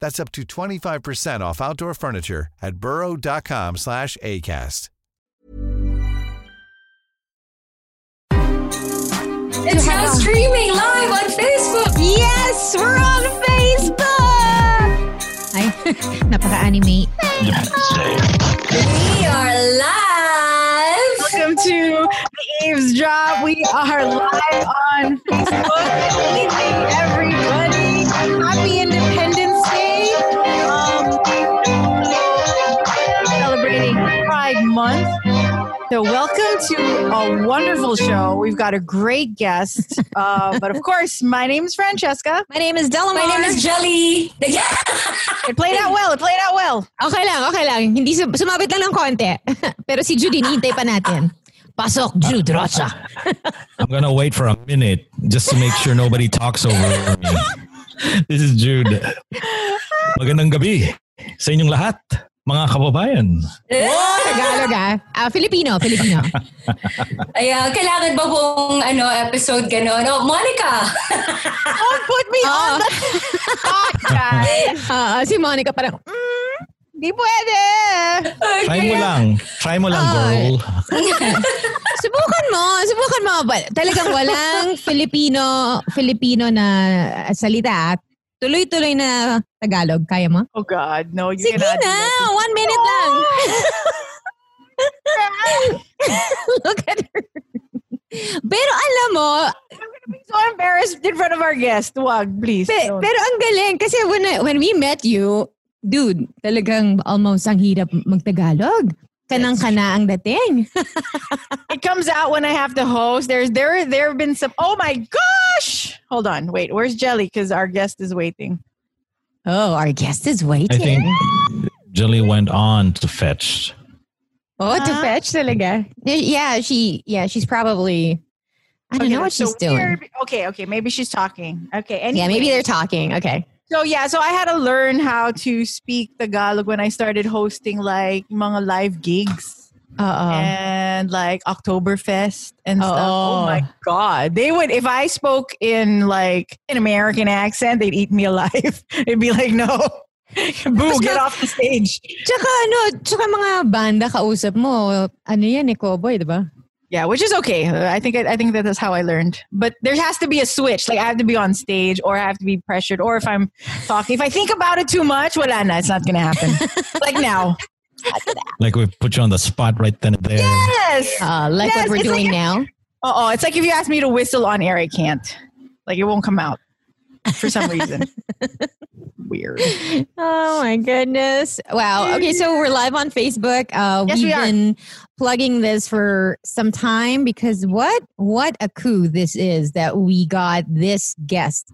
That's up to 25% off outdoor furniture at burrow.com slash ACAST. It's now streaming live on Facebook. Yes, we're on Facebook! Ay, napaka-anime. We are live. Welcome to the Eavesdrop. We are live on Facebook. So, welcome to a wonderful show. We've got a great guest. Uh, but of course, my name is Francesca. My name is Delamar. My name is Jelly. It played out well. It played out well. Okay lang, okay lang. Hindi sum- sumabit lang ng konti. Pero si Judy, hinihintay pa natin. Pasok, Jude Rocha. I'm gonna wait for a minute just to make sure nobody talks over me. This is Jude. Magandang gabi sa inyong lahat, mga kababayan. Tagalog ah. Ah, Filipino, Filipino. Ayan, kailangan ba pong ano, episode gano'n? Oh, Monica! Don't put me on the spot, guys. Ah, ah, si Monica parang, mm, Di pwede. Try mo lang. Try mo lang, girl. subukan mo, subukan mo. But talagang walang Filipino, Filipino na salita. Tuloy-tuloy na Tagalog. Kaya mo? Oh God, no. You Sige na, that. one minute lang. Look at her. Pero alam mo, I'm so embarrassed in front of our guest. Wag, please. Pe- don't. pero ang galing kasi when I- when we met you, dude, talagang almost ang hirap magtagalog. Kanang-kana ang dating. it comes out when I have to host. There's there there have been some. Oh my gosh! Hold on, wait. Where's Jelly? Because our guest is waiting. Oh, our guest is waiting. I think Jilly went on to fetch. oh, to Ah. fetch talaga. Yeah, she yeah, she's probably I don't Okay, know what that's so she's doing. Okay, okay. Maybe she's talking. Okay. Yeah, maybe they're talking. Okay. So yeah, so I had to learn how to speak Tagalog when I started hosting like mga live gigs Uh-oh. and like Oktoberfest and stuff. Oh my god. They would if I spoke in like an American accent, they'd eat me alive. It'd be like, no. Boo, get off the stage. Tsaka ano, tsaka mga banda kausap mo, ano yan eh, cowboy, di ba? Yeah, which is okay. I think I think that is how I learned. But there has to be a switch. Like I have to be on stage, or I have to be pressured, or if I'm talking, if I think about it too much, well, na, it's not gonna happen. like now. Like we put you on the spot right then and there. Yes. Uh, like Yes, what we're it's doing like- now. Oh, it's like if you ask me to whistle on air, I can't. Like it won't come out for some reason. Weird. Oh my goodness. Wow. Okay, so we're live on Facebook. Uh Yes, we've we are. been plugging this for some time because what what a coup this is that we got this guest.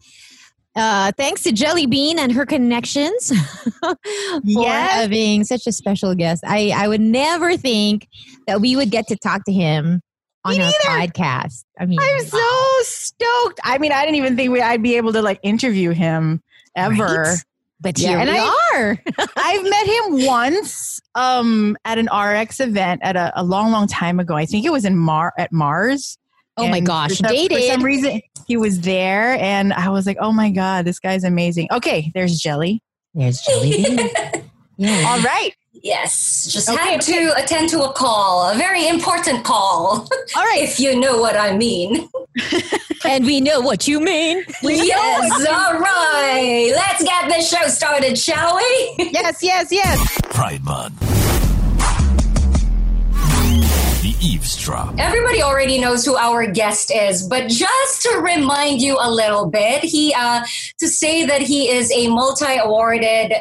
Uh thanks to Jelly Bean and her connections for Yes. having such a special guest. I I would never think that we would get to talk to him on our podcast. I mean, I'm so stoked. I mean, I didn't even think we, I'd be able to like interview him ever. Right? But Yeah, here and we I- are. I've met him once um, at an RX event at a, a long, long time ago. I think it was in Mar at Mars. Oh my gosh, for some, dated. For some reason, he was there, and I was like, "Oh my god, this guy's amazing." Okay, there's Jelly. There's Jelly Yeah. All right, Yes, just Okay, had to attend to a call, a very important call, all right. if you know what I mean. and we know what you mean. yes, all right. Let's get this show started, shall we? yes, yes, yes. Pride Month. Eavesdrop. Everybody already knows who our guest is, but just to remind you a little bit, he uh, to say that he is a multi-awarded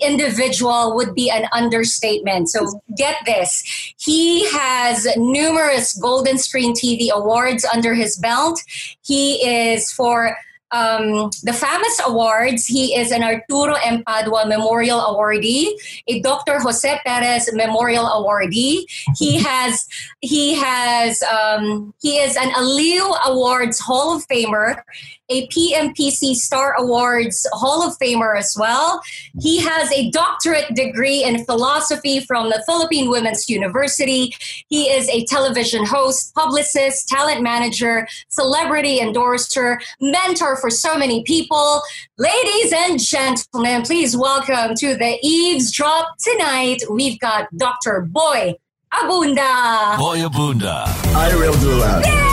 individual would be an understatement. So get this. He has numerous Golden Screen TV awards under his belt. He is for um, the famous awards. He is an Arturo M. Padua Memorial Awardee, a Dr. Jose Perez Memorial Awardee. He has he has um, he is an Aliw Awards Hall of Famer, a PMPC Star Awards Hall of Famer as well. He has a doctorate degree in philosophy from the Philippine Women's University. He is a television host, publicist, talent manager, celebrity endorser, mentor for so many people. Ladies and gentlemen, please welcome to the Eavesdrop tonight. We've got Dr. Boy Abunda. Boy Abunda I will do that.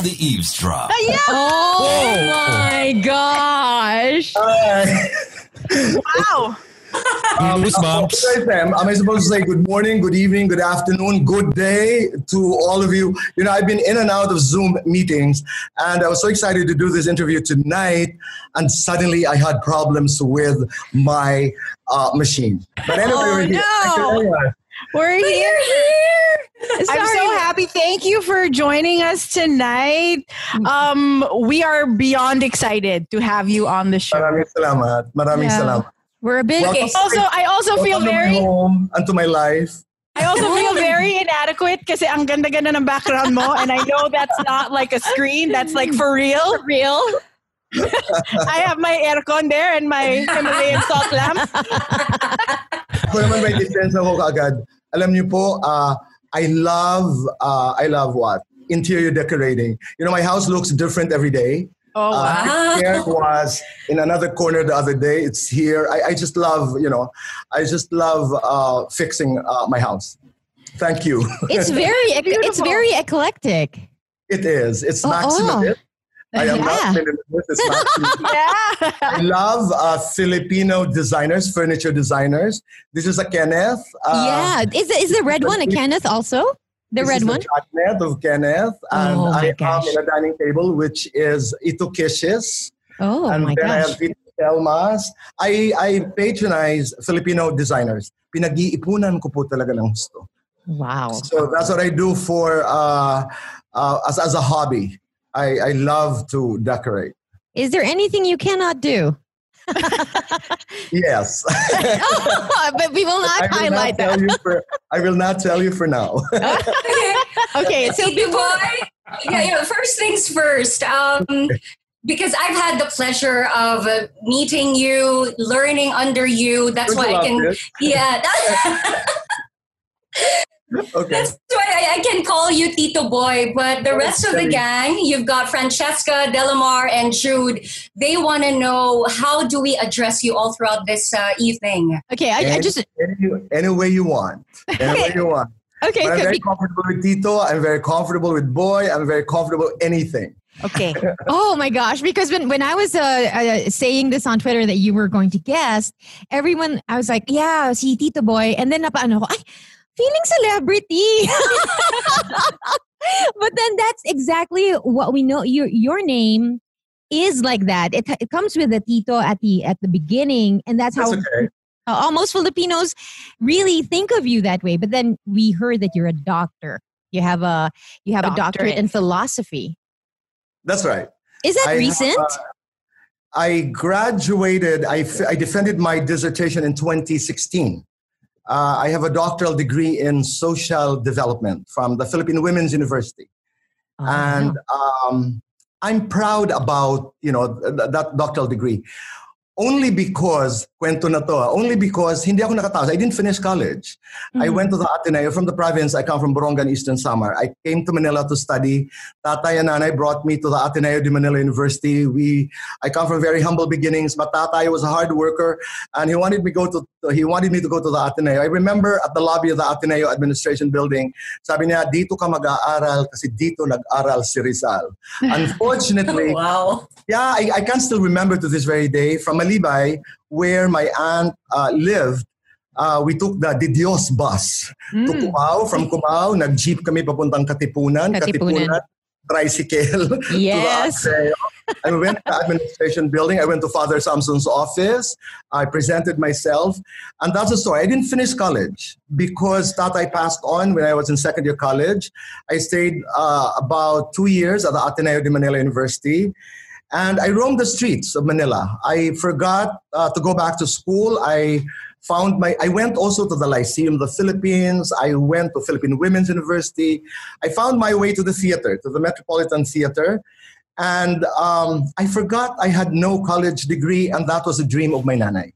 On the Eavesdrop. Oh my gosh. Wow. Um, Goosebumps. what did say? Am I supposed to say good morning, good evening, good afternoon, good day to all of you? You know, I've been in and out of Zoom meetings, and I was so excited to do this interview tonight, and suddenly I had problems with my uh, machine. But anyway, Oh, no. Thank you very much. We're here. I'm so happy. Thank you for joining us tonight. Um, we are beyond excited to have you on the show. Maraming salamat. Maraming Yeah. salamat. We're a big Welcome. Also, I also feel Welcome to my very, home and to my life. I also feel very inadequate kasi ang ganda-ganda ng background mo, and I know that's not like a screen. That's like for real. For real. I have my aircon there and my Himalayan salt lamp. Ako naman may defense ako kaagad. Alam niyo po, uh, I love, uh, I love what? Interior decorating. You know, my house looks different every day. Oh wow. Uh, here it was in another corner the other day. It's here. I, I just love, you know, I just love uh, fixing uh, my house. Thank you. It's very. It's very eclectic. it is. It's Oh, maximalist. I am not Yeah. minimalist. It's maximalist. Yeah. I love uh, Filipino designers, furniture designers. This is a Kenneth. Uh, yeah. Is the, is the red one a Kenneth also? The This red is one. The cabinet of Kenneth, and Oh, my I am gosh. in a dining table which is Ito Kish's, Oh and my then I gosh. have Vito Selmas. I I patronize Filipino designers. Pinag-iipunan ko po talaga ng gusto. Wow. So that's what I do for uh, uh, as as a hobby. I I love to decorate. Is there anything you cannot do? Yes. but we will not I will highlight not tell that. you for I will not tell you for now. Okay, okay. so Tito Boy, yeah, yeah, first things first. Um, because I've had the pleasure of uh, meeting you, learning under you. That's Don't why I can, this? yeah, that- Okay. that's why I, I can call you Tito Boy. But the rest of the gang, you've got Francesca, Delamar, and Jude. They want to know how do we address you all throughout this uh, evening. okay, I, I just any, any way you want. Any way you want. okay. But I'm very be- comfortable with Tito. I'm very comfortable with Boy. I'm very comfortable with anything. Okay. Oh my gosh! Because when when I was uh, uh, saying this on Twitter that you were going to guest, everyone I was like, "Yeah, si Tito Boy," and then napaano ko, "Ay, feeling celebrity." but then that's exactly what we know. Your your name is like that. It, it comes with a Tito at the at the beginning, and that's how okay. uh, almost Filipinos really think of you that way. But then we heard that you're a doctor. You have a you have a doctorate Doctorate. in philosophy. That's right. Is that I have, recent? uh, I graduated, I, f- I defended my dissertation in 2016. Uh, I have a doctoral degree in social development from the Philippine Women's University. Oh, and um, I'm proud about, you know, th- that doctoral degree. only because, kwento na to, ah, only because hindi ako nakatapos. I didn't finish college. I Mhm. went to the Ateneo from the province. I come from Borongan, Eastern Samar. I came to Manila to study. Tatay and Nanay brought me to the Ateneo de Manila University. We, I come from very humble beginnings, but Tatay was a hard worker and he wanted me go to, he wanted me to go to the Ateneo. I remember at the lobby of the Ateneo Administration Building, sabi niya, dito ka mag-aaral kasi dito nag-aral si Rizal. Unfortunately, wow. yeah, I, I can still remember to this very day from Malibay, where my aunt uh, lived. Uh, we took the De Dios bus to Mm. Cubao. From Cubao, nag-jeep kami papuntang Katipunan. Katipunan. tricycle. Yes. to the Ateneo. I went to the administration building. I went to Father Samson's office. I presented myself. And that's the story. I didn't finish college because that I passed on when I was in second year college. I stayed uh, about two years at the Ateneo de Manila University. And I roamed the streets of Manila. I forgot uh, to go back to school. I found my, I went also to the Lyceum of the Philippines. I went to Philippine Women's University. I found my way to the theater, to the Metropolitan Theater. And um, I forgot I had no college degree, and that was a dream of my nanay.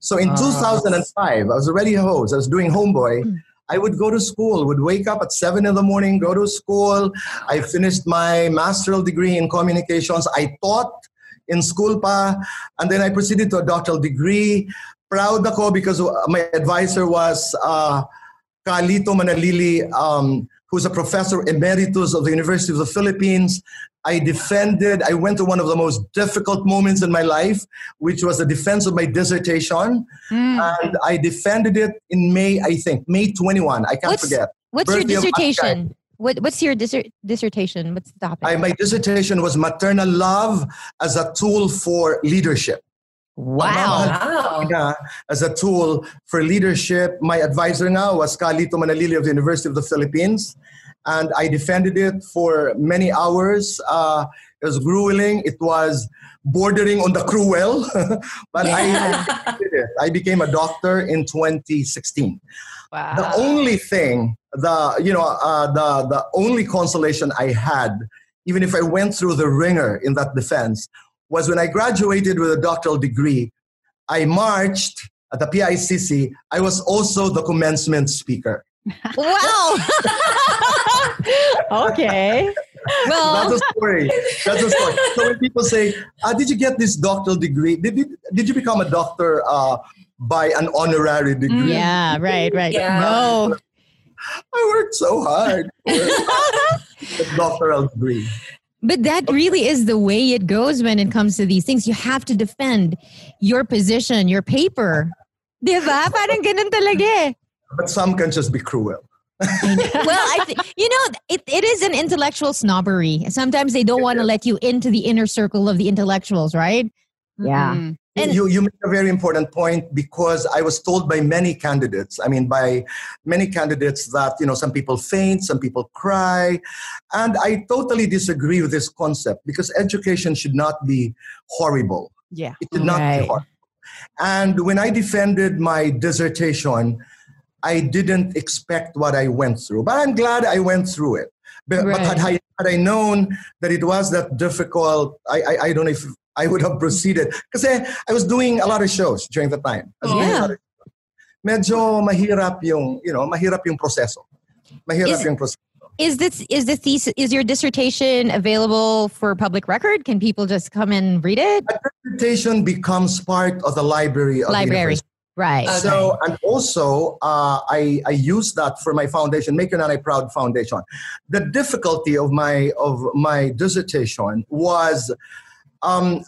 So in Ah. 2005, I was already a host. I was doing homeboy. I would go to school, would wake up at seven in the morning, go to school. I finished my master's degree in communications. I taught in school pa, and then I proceeded to a doctoral degree. Proud ako because my advisor was uh, Carlito Manalili, um, who's a professor emeritus of the University of the Philippines. I defended, I went to one of the most difficult moments in my life, which was the defense of my dissertation. Mm. And I defended it in May, I think, May 21. I can't What's- forget. What's your Birthday of dissertation? What, what's your disser- dissertation? What's the topic? I, my dissertation was maternal love as a tool for leadership. Wow. Wow. As a tool for leadership. My advisor now was Carlito Manalili of the University of the Philippines. And I defended it for many hours. Uh, it was grueling. It was bordering on the cruel. but Yeah. I, did it. I became a doctor in 2016. Wow. The only thing, the you know, uh, the the only consolation I had, even if I went through the ringer in that defense, was when I graduated with a doctoral degree. I marched at the PICC. I was also the commencement speaker. Wow. okay. Well, That's well, the story. That's the story. So when people say, uh, "Did you get this doctoral degree? Did you, did you become a doctor uh, by an honorary degree?" yeah, right, right. Yeah. No. I worked so hard for a doctoral degree. But that really is the way it goes when it comes to these things. You have to defend your position, your paper. Diba? Parang ganun talaga eh. But some can just be cruel. well, I th- you know, it, it is an intellectual snobbery. Sometimes they don't want to let you into the inner circle of the intellectuals, right? Yeah. Mm. And- you, you make a very important point because I was told by many candidates, I mean, by many candidates that, you know, some people faint, some people cry. And I totally disagree with this concept because education should not be horrible. Yeah. It should not Right. be horrible. And when I defended my dissertation, I didn't expect what I went through, but I'm glad I went through it. But, but had, I, had I known that it was that difficult, I, I, I don't know if I would have proceeded. Because I was doing a lot of shows during the time. I was doing a Yeah. lot of shows. Medyo mahirap yung, you know, mahirap yung proseso. Mahirap Is- yung proseso. Is this is the thesis is your dissertation available for public record? Can people just come and read it? Dissertation becomes part of the library of Library. university. Right. Okay. So, and also, uh, I, I use that for my foundation, Make Your Nanay Proud Foundation. The difficulty of my, of my dissertation was um,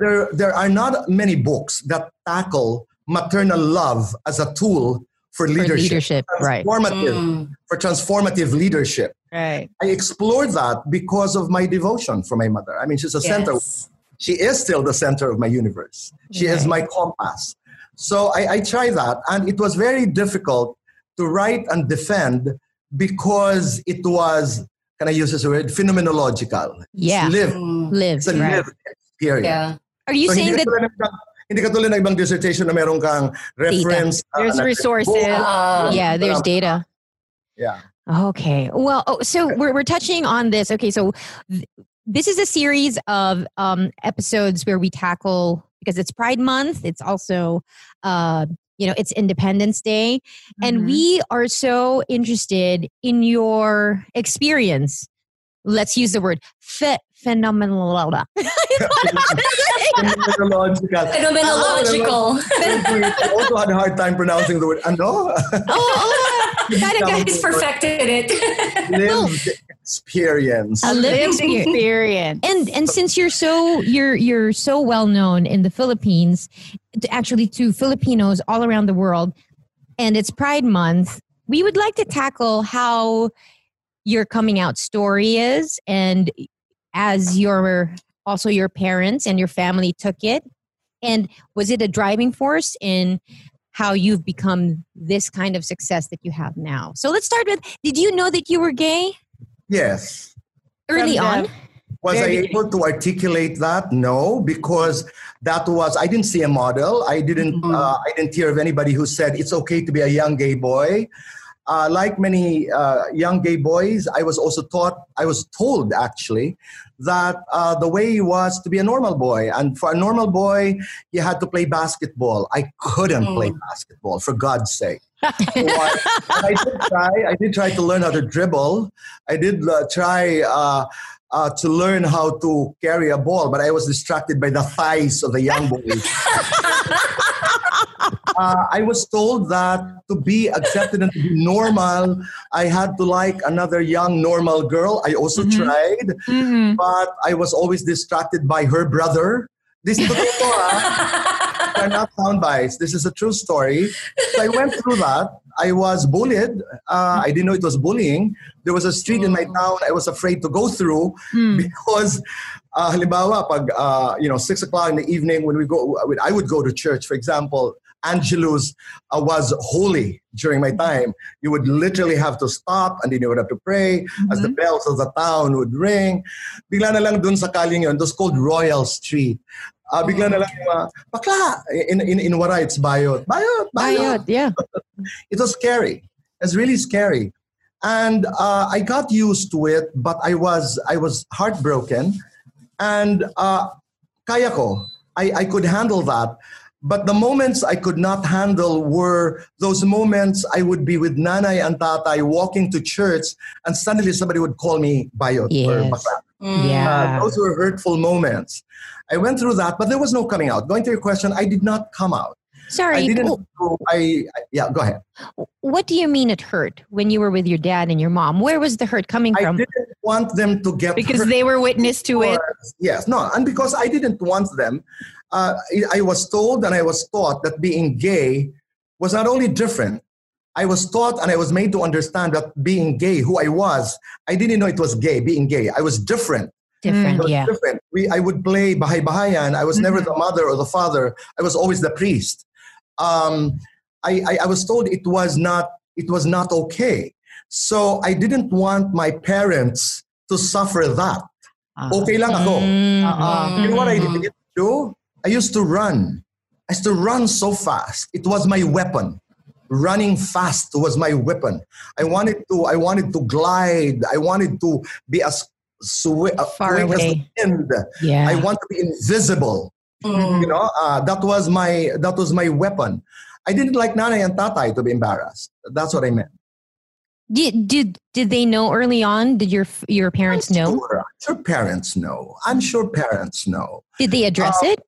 there, there are not many books that tackle maternal love as a tool for leadership, for leadership. leadership. Right. Transformative, Mm. For transformative leadership. Right. I explored that because of my devotion for my mother. I mean, she's a center she is still the center of my universe. She is my compass. So I, I try that, and it was very difficult to write and defend because it was, can I use this word, phenomenological. It's Yeah. lived. Mm. Lives. It's a Right. lived experience. Yeah. Are you So saying that katulad ng ibang- hindi katulad ng ibang dissertation na meron kang reference. uh, There's resources. Uh, yeah, there's data. Yeah. Okay. Well, oh, so we're, we're touching on this. Okay. So th- this is a series of um, episodes where we tackle because it's Pride Month. It's also, uh, you know, it's Independence Day. And Mhm. we are so interested in your experience. Let's use the word phe- phenomenal. Phenomenological. Phenomenological. I also had a hard time pronouncing the word ano. oh, oh, oh. talaga. He's perfected it. Lived experience. A lived Lived experience. and and since you're so you're you're so well known in the Philippines, to actually to Filipinos all around the world, and it's Pride Month, we would like to tackle how your coming out story is, and as your also your parents and your family took it, and was it a driving force in how you've become this kind of success that you have now? So let's start with: Did you know that you were gay Yes. early From on? Was Very I able to articulate that? No, because that was I didn't see a model. I didn't. Mhm. Uh, I didn't hear of anybody who said it's okay to be a young gay boy. Uh, like many uh, young gay boys, I was also taught. I was told actually that uh, the way was to be a normal boy, and for a normal boy, you had to play basketball. I couldn't play basketball, for God's sake. So I, I did try. I did try to learn how to dribble. I did uh, try uh, uh, to learn how to carry a ball, but I was distracted by the thighs of the young boys. uh, I was told that to be accepted and to be normal, I had to like another young normal girl. I also Mhm. tried, Mhm. but I was always distracted by her brother. This is are not sound bites. This is a true story. So I went through that. I was bullied. Uh, I didn't know it was bullying. There was a street in my town I was afraid to go through Mm. because, uh, halimbawa, pag, uh, you know, six o'clock in the evening when we go, I would go to church, for example, Angelus uh, was holy during my time. You would literally have to stop and then you would have to pray as the bells of the town would ring. Bigla na lang dun sa kaling yun, was called Royal Street. Uh, bigla na lang yung mga, bakla! In, in, in Waray, it's bayot. Bayot! Bayot! Bayot, yeah. It was scary. It's really scary. And uh, I got used to it, but I was, I was heartbroken. And uh, kaya ko, I, I could handle that. But the moments I could not handle were those moments I would be with nanay and tatay walking to church, and suddenly somebody would call me bayot or Yes. bakla. Mm. Yeah. Uh, those were hurtful moments. I went through that, but there was no coming out. Going to your question, I did not come out. Sorry. I didn't. w- go- I, I yeah. Go ahead. What do you mean it hurt when you were with your dad and your mom? Where was the hurt coming from? I didn't want them to get Because hurt. they were witness to it. Yes, no, and because I didn't want them, uh, I- I was told and I was taught that being gay was not only different. I was taught and I was made to understand that being gay, who I was, I didn't know it was gay. Being gay, I was different. Different, I was yeah. different. We, I would play bahay bahayan. I was never the mother or the father. I was always the priest. Um, I, I, I was told it was not it was not okay. So I didn't want my parents to suffer that. Okay lang ako. Mm, Uh-uh. You know what I mm-hmm. did do? I used to run. I used to run so fast. It was my weapon. Running fast was my weapon. I wanted to. I wanted to glide. I wanted to be as swi- uh, Far quick as the wind. Yeah. I want to be invisible. Mm. You know, uh, that was my that was my weapon. I didn't like nanay and tatay to be embarrassed. That's what I meant. Did, did did they know early on? Did your your parents I'm know? Sure, I'm sure parents know. I'm sure parents know. Did they address Uh, it?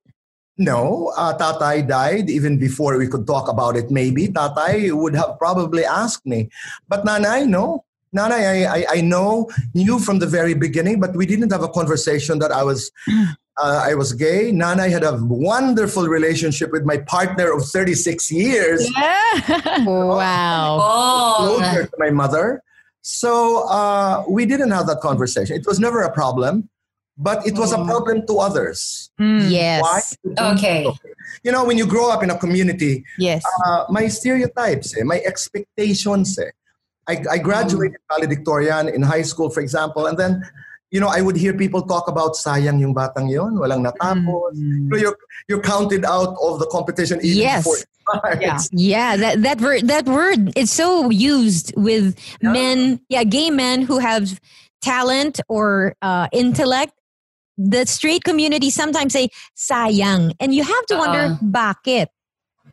No, uh, Tatay died even before we could talk about it. Maybe Tatay would have probably asked me, but Nanay, no. Nanay, I, I, I know knew from the very beginning, but we didn't have a conversation that I was uh, I was gay. Nanay had a wonderful relationship with my partner of 36 years, Yeah. Wow. Oh. closer to my mother. So uh, we didn't have that conversation. It was never a problem, but it was a Mm. problem to others. Mm. Yes. Why? Okay. You know, when you grow up in a community, Yes. uh, my stereotypes, eh, my expectations. Eh. I, I graduated valedictorian in high school, for example, and then, you know, I would hear people talk about sayang yung batang yon, walang natapos. You know, you're, you're counted out of the competition even Yes. before. Yeah. Yeah, that that word that word is so used with Yeah. men, yeah, gay men who have talent or uh, intellect, the straight community sometimes say sayang, and you have to wonder Uh-uh. bakit.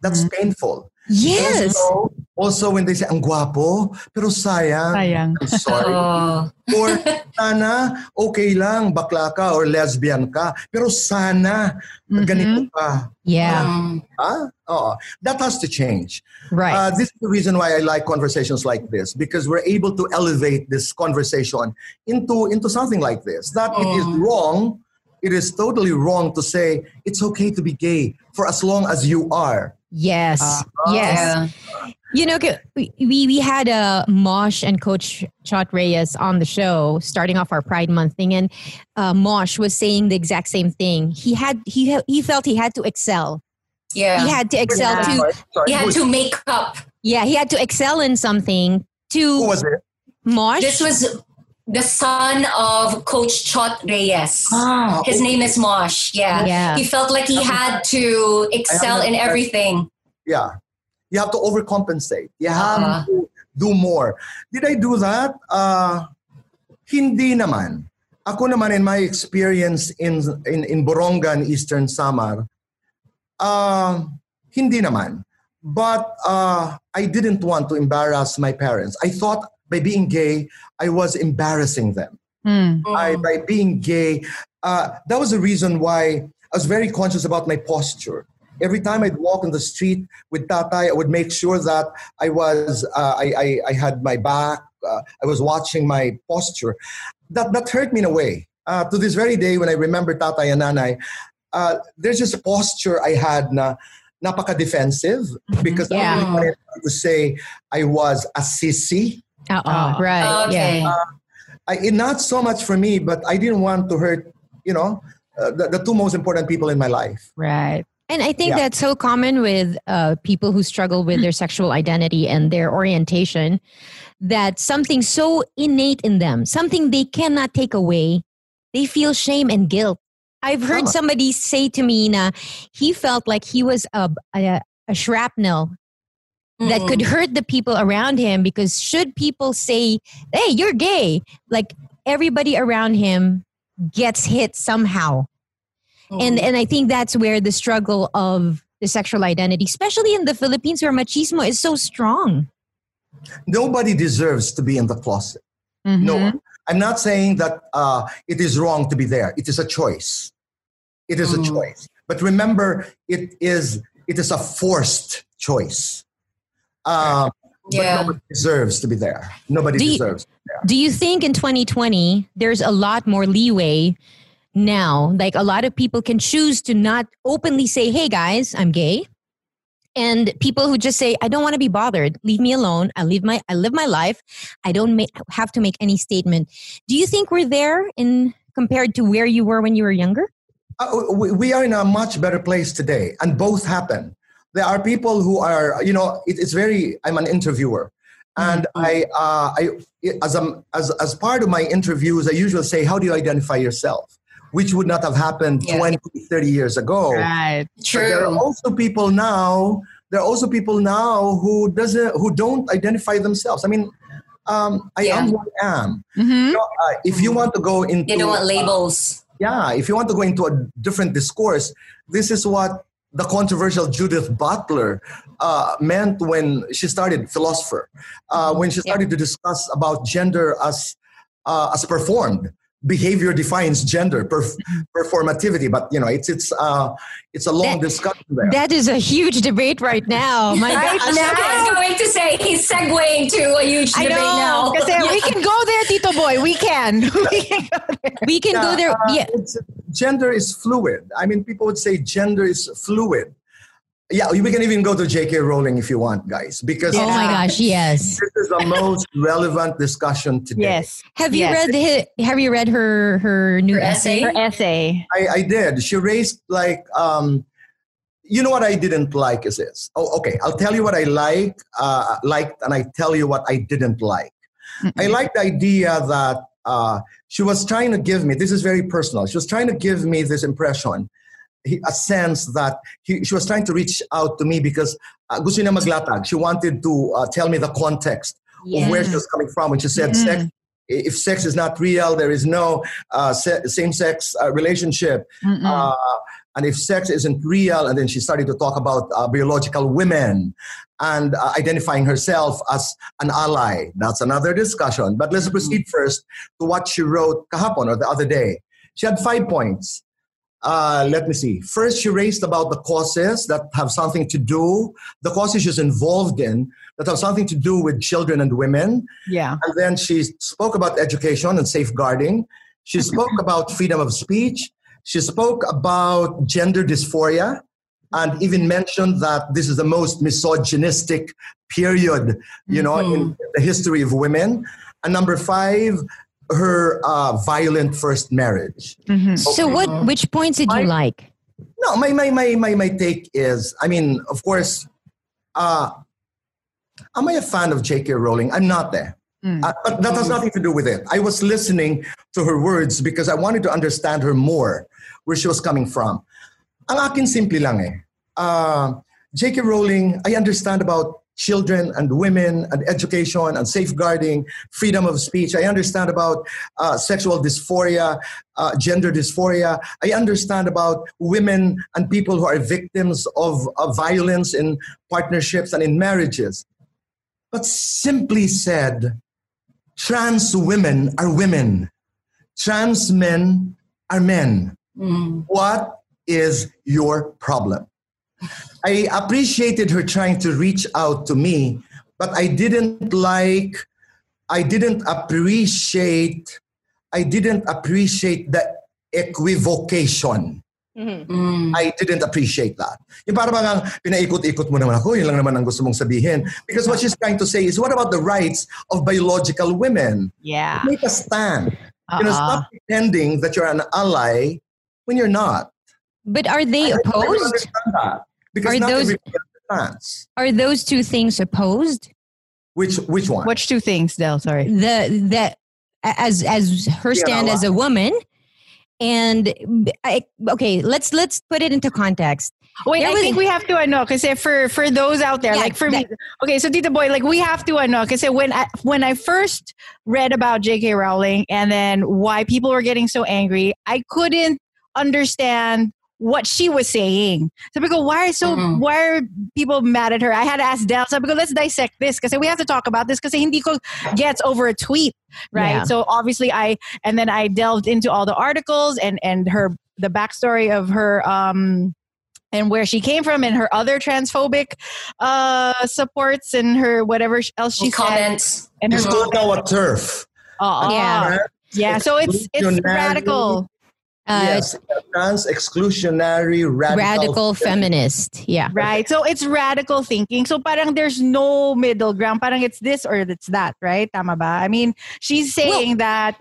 That's painful. Yes. Also, also when they say, ang guwapo, pero sayang. Sayang. I'm sorry. Oh. or sana, okay lang, bakla ka or lesbian ka, pero sana, Mhm. ganito ka. Yeah. Um, Ah, Oo. That has to change. Right. Uh, this is the reason why I like conversations like this because we're able to elevate this conversation into into something like this. That it is Mm. wrong. It is totally wrong to say it's okay to be gay for as long as you are. yes. Uh-huh. yes. yeah. You know, we we we had uh, Mosh and Coach Chot Reyes on the show, starting off our Pride Month thing, and uh, Mosh was saying the exact same thing. He had he he felt he had to excel. Yeah. He had to excel Yeah. to Sorry, sorry. He had to make up. yeah he had to excel in something. who To was it? Mosh, This was the son of Coach Chot Reyes. Ah, His name is Mosh. Yeah. Yeah. He felt like he had to excel in everything. Yeah. You have to overcompensate. You have Uh-huh. to do more. Did I do that? Uh, hindi naman. Ako naman in my experience in in, in Borongan, Eastern Samar, uh, hindi naman. But uh, I didn't want to embarrass my parents. I thought by being gay, I was embarrassing them. Mm. I, by being gay, uh, that was the reason why I was very conscious about my posture. Every time I'd walk on the street with Tatay, I would make sure that I was, uh, I, I, I had my back, uh, I was watching my posture. That, that hurt me in a way. Uh, to this very day, when I remember Tatay and Nanay, uh, there's just a posture I had na napaka-defensive because Yeah. I really wanted to say I was a sissy. Uh-uh, Ah. right? Okay. Yeah. I, it, not so much for me, but I didn't want to hurt, you know, uh, the, the two most important people in my life. Right. And I think Yeah. that's so common with uh, people who struggle with their sexual identity and their orientation that something so innate in them, something they cannot take away, they feel shame and guilt. I've heard somebody say to me na he felt like he was a, a, a shrapnel that Mm. could hurt the people around him because should people say, hey, you're gay, like everybody around him gets hit somehow and Mm. and I think that's where the struggle of the sexual identity, especially in the Philippines, where machismo is so strong. Nobody deserves to be in the closet. Mhm. No one. I'm not saying that uh, it is wrong to be there. It is a choice. It is a Mm. choice. But remember, it is it is a forced choice. Uh, But Yeah. nobody deserves to be there. Nobody Do you- deserves. Do you think in 2020 there's a lot more leeway now? Like a lot of people can choose to not openly say, "Hey guys, I'm gay," and people who just say, "I don't want to be bothered. Leave me alone. I live my I live my life. I don't make, have to make any statement." Do you think we're there in compared to where you were when you were younger? Uh, we, we are in a much better place today, and both happen. There are people who are, you know, it, it's very. I'm an interviewer, and I, uh, I, as a, as as part of my interviews, I usually say, "How do you identify yourself?" Which would not have happened Yeah. 20, 30 years ago. Right. But there are also people now. There are also people now who doesn't, who don't identify themselves. I mean, um, I Yeah. am who I am. Mhm. You know, uh, if you want to go into, They don't want uh, labels. yeah, if you want to go into a different discourse, this is what the controversial Judith Butler uh, meant when she started philosopher, uh, when she Yeah. started to discuss about gender as uh, as performed. Behavior defines gender, perf- performativity, but you know it's it's uh, it's a long That- discussion there. That is a huge debate right now. My I gosh. was going to say he's segueing to a huge I debate know. now. Kasi we can go there, Tito Boy. We can. we can go there. We can go there. uh, Yeah. it's, gender is fluid. I mean, people would say gender is fluid. Yeah, we can even go to J.K. Rowling if you want, guys, because Oh my gosh, yes. this is the most relevant discussion today. Yes. Have you Yes. read the, have you read her her new Her essay? essay? Her essay. I, I did. She raised like, um, you know what I didn't like is this. Oh, okay. I'll tell you what I like, uh, liked, and I tell you what I didn't like. I like the idea that uh, she was trying to give me. This is very personal. She was trying to give me this impression, he- a sense that he, she was trying to reach out to me because uh, gusto niya maglatag. She wanted to uh, tell me the context of where she was coming from when she said sex if sex is not real, there is no uh, se- same-sex uh, relationship. Uh, and if sex isn't real, and then she started to talk about uh, biological women and uh, identifying herself as an ally. That's another discussion. But let's proceed first to what she wrote kahapon or the other day. She had five points. Uh, let me see. First, she raised about the causes that have something to do, the causes she's involved in that have something to do with children and women. Yeah. And then she spoke about education and safeguarding. She spoke about freedom of speech. She spoke about gender dysphoria and even mentioned that this is the most misogynistic period, you know, in the history of women. And number five, her uh, violent first marriage. So what? Which points did you like? No, my my my my my take is, I mean, of course, uh, am I a fan of J.K. Rowling? I'm not there. Uh, but that has nothing to do with it. I was listening to her words because I wanted to understand her more, where she was coming from. Ang akin simple lang eh. Uh, J.K. Rowling, I understand about children and women and education and safeguarding freedom of speech. I understand about uh, sexual dysphoria, uh, gender dysphoria. I understand about women and people who are victims of, of violence in partnerships and in marriages. But simply said, trans women are women, trans men are men. What is your problem? I appreciated her trying to reach out to me, but I didn't like, I didn't appreciate, I didn't appreciate the equivocation. Mm-hmm. Mm. I didn't appreciate that. Yung parang bang pinaikot-ikot mo naman ako, yun lang naman ang gusto mong sabihin. Because what she's trying to say is, what about the rights of biological women? Yeah. Make a stand. You know, Uh-uh. stop pretending that you're an ally when you're not. But are they I- I opposed? understand that. Because Are not those- everybody. Are those two things opposed? Which which one? Which two things, Del? Sorry. The that as as her stand well, as a woman, and I, okay, let's let's put it into context. Wait, There I was- think we have to ano kasi for for those out there Yeah, like for me okay so Tita Boy like we have to ano kasi when I when I first read about J.K. Rowling and then why people were getting so angry I couldn't understand what she was saying. So because why are so Mhm. why are people mad at her? I had to ask Del. So because let's dissect this because we have to talk about this because hindi ko gets over a tweet, right? Yeah. So obviously I and then I delved into all the articles and and her the backstory of her um and where she came from and her other transphobic uh supports and her whatever else she said comments. and her Just call now a TERF. uh, Yeah. yeah so it's it's radical Uh, yes, trans exclusionary radical, radical feminist. Yeah. right so it's radical thinking so parang there's no middle ground parang it's this or it's that right tama ba i mean she's saying that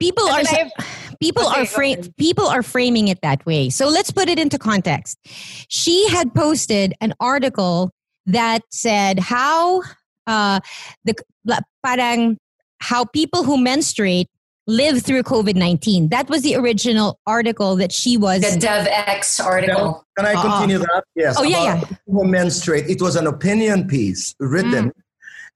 People are And then people Okay, are frame okay. people are framing it that way. So let's put it into context. She had posted an article that said how uh the la- parang how people who menstruate live through COVID-19. That was the original article that she was The Devex article. Can I Uh-uh. continue that? Yes. Oh, yeah, about Who menstruate. It was an opinion piece written. Mm.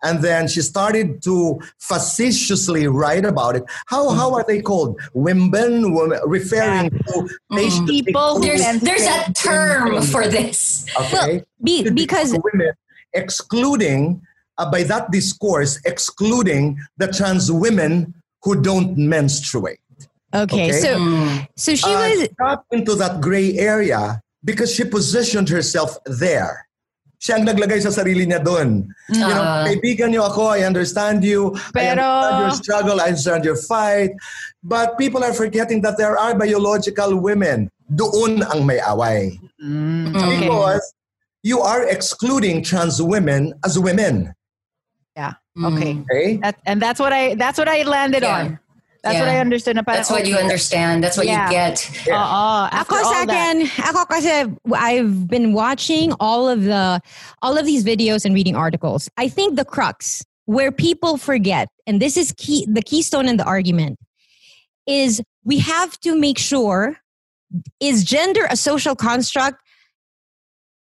And then she started to facetiously write about it. How how are they called? Women, women referring to patient- People There's there's a menstruate. term for this. Okay. be, Should be because women, excluding uh, by that discourse, excluding the trans women who don't menstruate. okay, Okay. so Mm. so she uh, was got into that gray area because she positioned herself there. Siya ang naglagay sa sarili niya doon. You know, Ah. kaibigan niyo ako, I understand you. I Pero- understand your struggle, I understand your fight. But people are forgetting that there are biological women. Doon ang may away. Mm. okay Because you are excluding trans women as women. Okay mm. Okay? that, and that's what i that's what i landed Yeah. on that's what i understood na parang, That's what you understand. That's what Yeah. you get. Oo, uh, uh, after Ako all sa akin, ako kasi I've been watching all of the all of these videos and reading articles. I think the crux where people forget, and this is key the keystone in the argument, is we have to make sure is gender a social construct?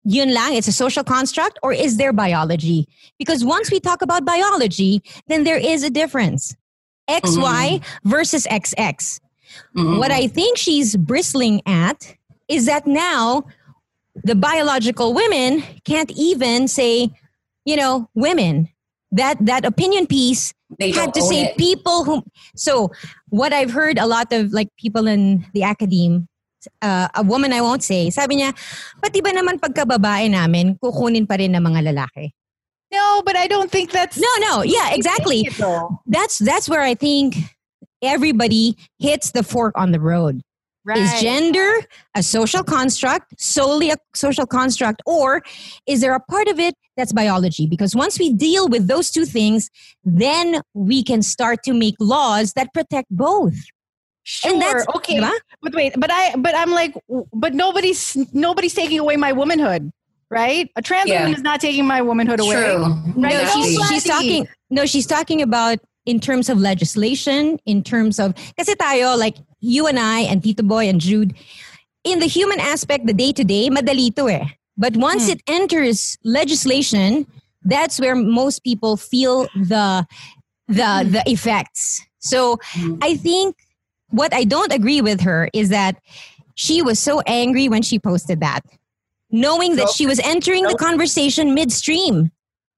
Yun lang, it's a social construct, or is there biology? Because once we talk about biology, then there is a difference. XY mm-hmm. versus XX. Mm-hmm. What I think she's bristling at is that now the biological women can't even say, you know, women. That that opinion piece They had to say it. people who. So what I've heard a lot of like people in the academe, uh, a woman I won't say, sabi niya, pati ba naman pagkababae namin, kukunin pa rin ng mga lalaki. No, but I don't think that's No, no, yeah, exactly. That's that's where I think everybody hits the fork on the road. Is gender a social construct, solely a social construct, or is there a part of it that's biology? Because once we deal with those two things, then we can start to make laws that protect both. Sure. And that's- okay. But wait, but I but I'm like but nobody's nobody's taking away my womanhood, right? A trans Yeah. woman is not taking my womanhood away. True. Right? No, she's, she's talking. No, she's talking about in terms of legislation, in terms of kasi tayo like you and I and Tito Boy and Jude, in the human aspect, the day to day, madali to eh. But once it enters legislation, that's where most people feel the the the effects. So I think what I don't agree with her is that she was so angry when she posted that, knowing that So- she was entering the conversation midstream.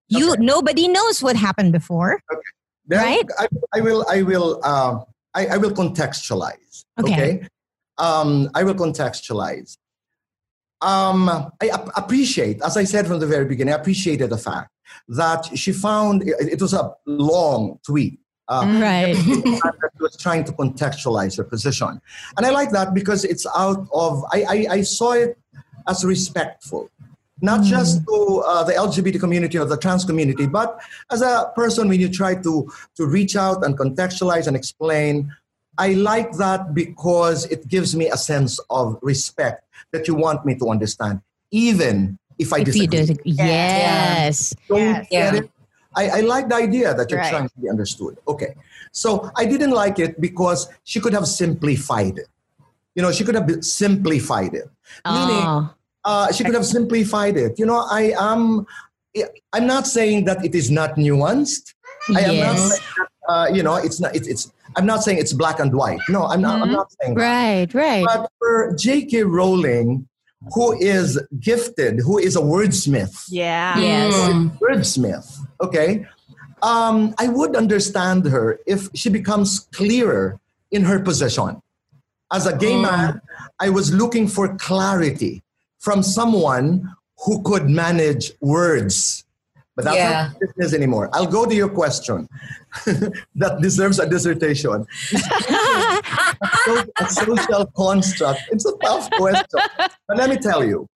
You Okay. nobody knows what happened before. Then Right? I, I will. I will. Uh, I, I will contextualize. Okay. Um, I will contextualize. Um, I ap- appreciate, as I said from the very beginning, I appreciated the fact that she found it was a long tweet. Uh, Right. that was trying to contextualize your position. And I like that because it's out of, I, I, I saw it as respectful, not just to uh, the LGBT community or the trans community, but as a person when you try to, to reach out and contextualize and explain. I like that because it gives me a sense of respect that you want me to understand, even if I If you disagree. do, yes. Don't Yes. Get Yeah. it? I, I like the idea that you're Right. trying to be understood. Okay. So I didn't like it because she could have simplified it. You know, she could have simplified it. Meaning, Oh, uh, she could have simplified it. You know, I am, I'm not saying that it is not nuanced. I am not yes. saying that, uh, you know, it's not, it's, it's, I'm not saying it's black and white. No, I'm not, I'm not saying that. Right, right. But for J.K. Rowling, who is gifted, who is a wordsmith, Yeah. Yes. Wordsmith, okay, um, I would understand her if she becomes clearer in her position. As a gay man, I was looking for clarity from someone who could manage words. But that's Yeah. not business anymore. I'll go to your question that deserves a dissertation. a social construct. It's a tough question. But let me tell you,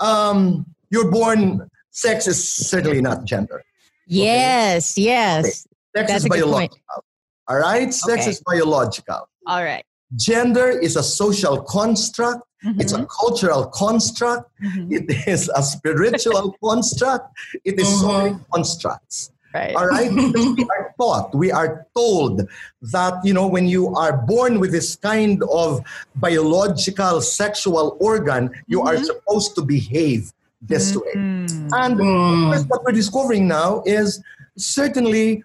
um, you're born, sex is certainly not gender. Yes, yes. Sex That's is a good point. biological. All right? Sex Okay. is biological. All right. Gender is a social construct. Mm-hmm. It's a cultural construct. Mhm. It is a spiritual construct. It is so many mm-hmm. constructs. Right. All right? We are taught, we are told that, you know, when you are born with this kind of biological sexual organ, you are mm-hmm. supposed to behave this way. Mm. And of course, what we're discovering now is certainly,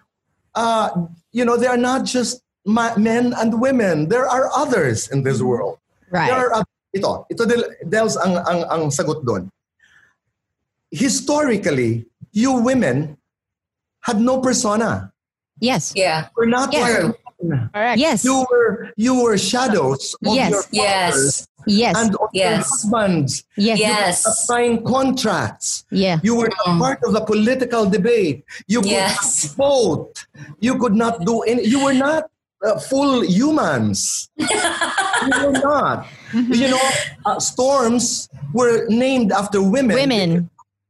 uh, you know, they are not just ma- men and women. There are others in this world. Right. There are oth- ito, ito del, Dels ang, ang, ang sagot doon. Historically, you women had no persona. Yes. Yeah. We're not Yes. like Correct. Yes. you were you were shadows of Yes. your fathers Yes. Yes. and of your Yes. husbands. Yes. Yes. Sign contracts. Yeah. You were not part of the political debate. You could Yes. not vote. You could not do any. You were not uh, full humans. you were not. You know, uh, storms were named after women. Women.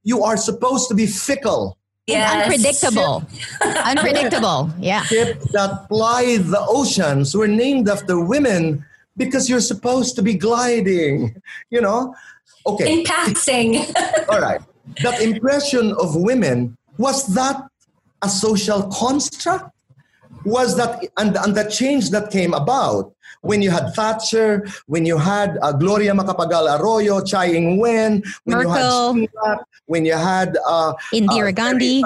You are supposed to be fickle. Yes. Unpredictable. Unpredictable. Yeah. Ships that ply the oceans were named after women because you're supposed to be gliding. You know. Okay. In passing. All right. That impression of women was that a social construct? Was that and, and the change that came about when you had Thatcher, when you had uh, Gloria Macapagal Arroyo, Tsai Ing-wen, when you had Merkel. When you had uh, Indira uh, Gandhi.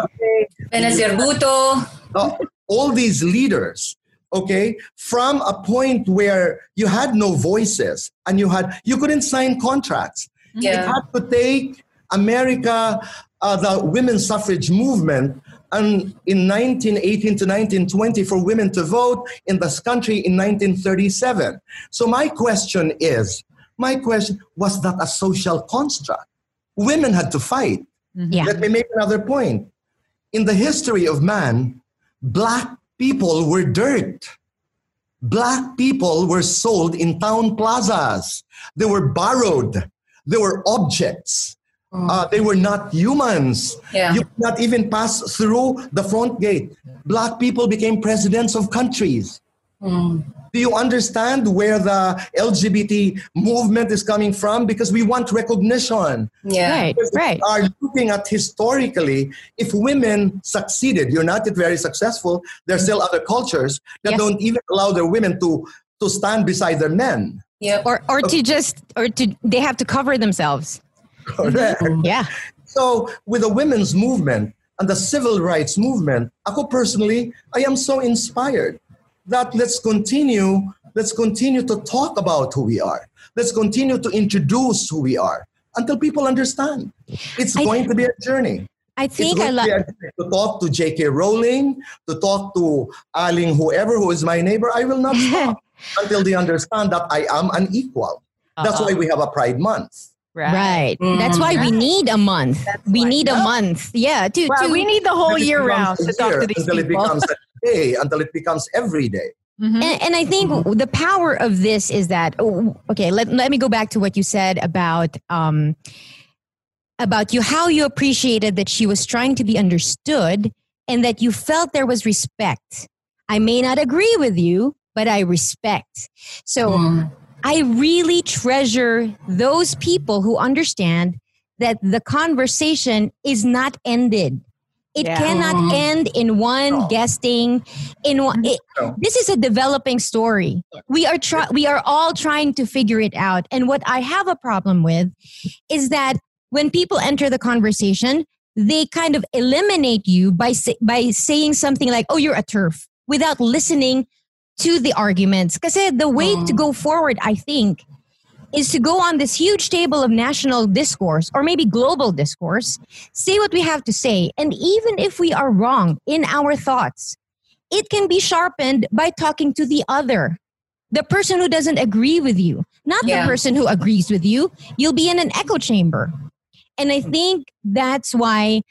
Benazir Bhutto. uh, all these leaders okay, from a point where you had no voices and you had you couldn't sign contracts. It had to take America, uh, the women's suffrage movement, and in 1918 to 1920 for women to vote in this country in 1937. So my question is, my question was that a social construct? Women had to fight. Mm-hmm. Yeah. Let me make another point. In the history of man, black people were dirt. Black people were sold in town plazas. They were borrowed. They were objects. Uh, they were not humans. Yeah. You could not even pass through the front gate. Black people became presidents of countries. Do you understand where the LGBT movement is coming from? Because we want recognition. Yeah. Right. Because we Right. are looking at historically, if women succeeded, you're not yet very successful. There are still other cultures that Yes. don't even allow their women to, to stand beside their men. Yep. Or or to just or to they have to cover themselves. Correct. Yeah. So with the women's movement and the civil rights movement, ako personally, I am so inspired that let's continue, let's continue to talk about who we are. Let's continue to introduce who we are until people understand. It's I- going to be a journey. I think I going to talk to J.K. Rowling, to talk to Aling whoever who is my neighbor. I will not stop until they understand that I am an equal. That's uh-huh. why we have a Pride Month. Right. That's why we need a month. we need a month. Yeah. To, Well, to we need the whole year round to talk to these until people. it becomes a day, until it becomes every day. Mhm. and, and I think the power of this is that oh, okay. Let, let me go back to what you said about um, about you how you appreciated that she was trying to be understood and that you felt there was respect. I may not agree with you, but I respect. So Mm. I really treasure those people who understand that the conversation is not ended. It Yeah. cannot Mhm. end in one No. guesting. In one, it, No. this is a developing story. We are try, we are all trying to figure it out. And what I have a problem with is that when people enter the conversation, they kind of eliminate you by say, by saying something like, "Oh, you're a TERF," without listening to the arguments. Because the way to mm. go forward, I think, is to go on this huge table of national discourse or maybe global discourse, say what we have to say, and even if we are wrong in our thoughts, it can be sharpened by talking to the other. The person who doesn't agree with you, not Yeah. the person who agrees with you. You'll be in an echo chamber. And I think that's why,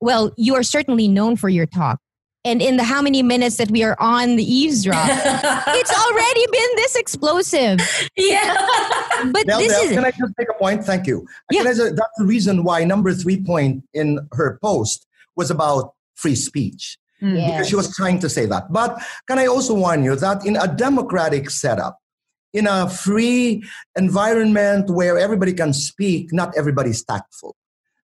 well, you are certainly known for your talk. And in the how many minutes that we are on the eavesdrop, it's already been this explosive. yeah. But Now, this Del, is can I just make a point? Thank you. Yeah. Can I that's the reason why number three point in her post was about free speech. Mm. Because she was trying to say that. But can I also warn you that in a democratic setup, in a free environment where everybody can speak, not everybody's tactful.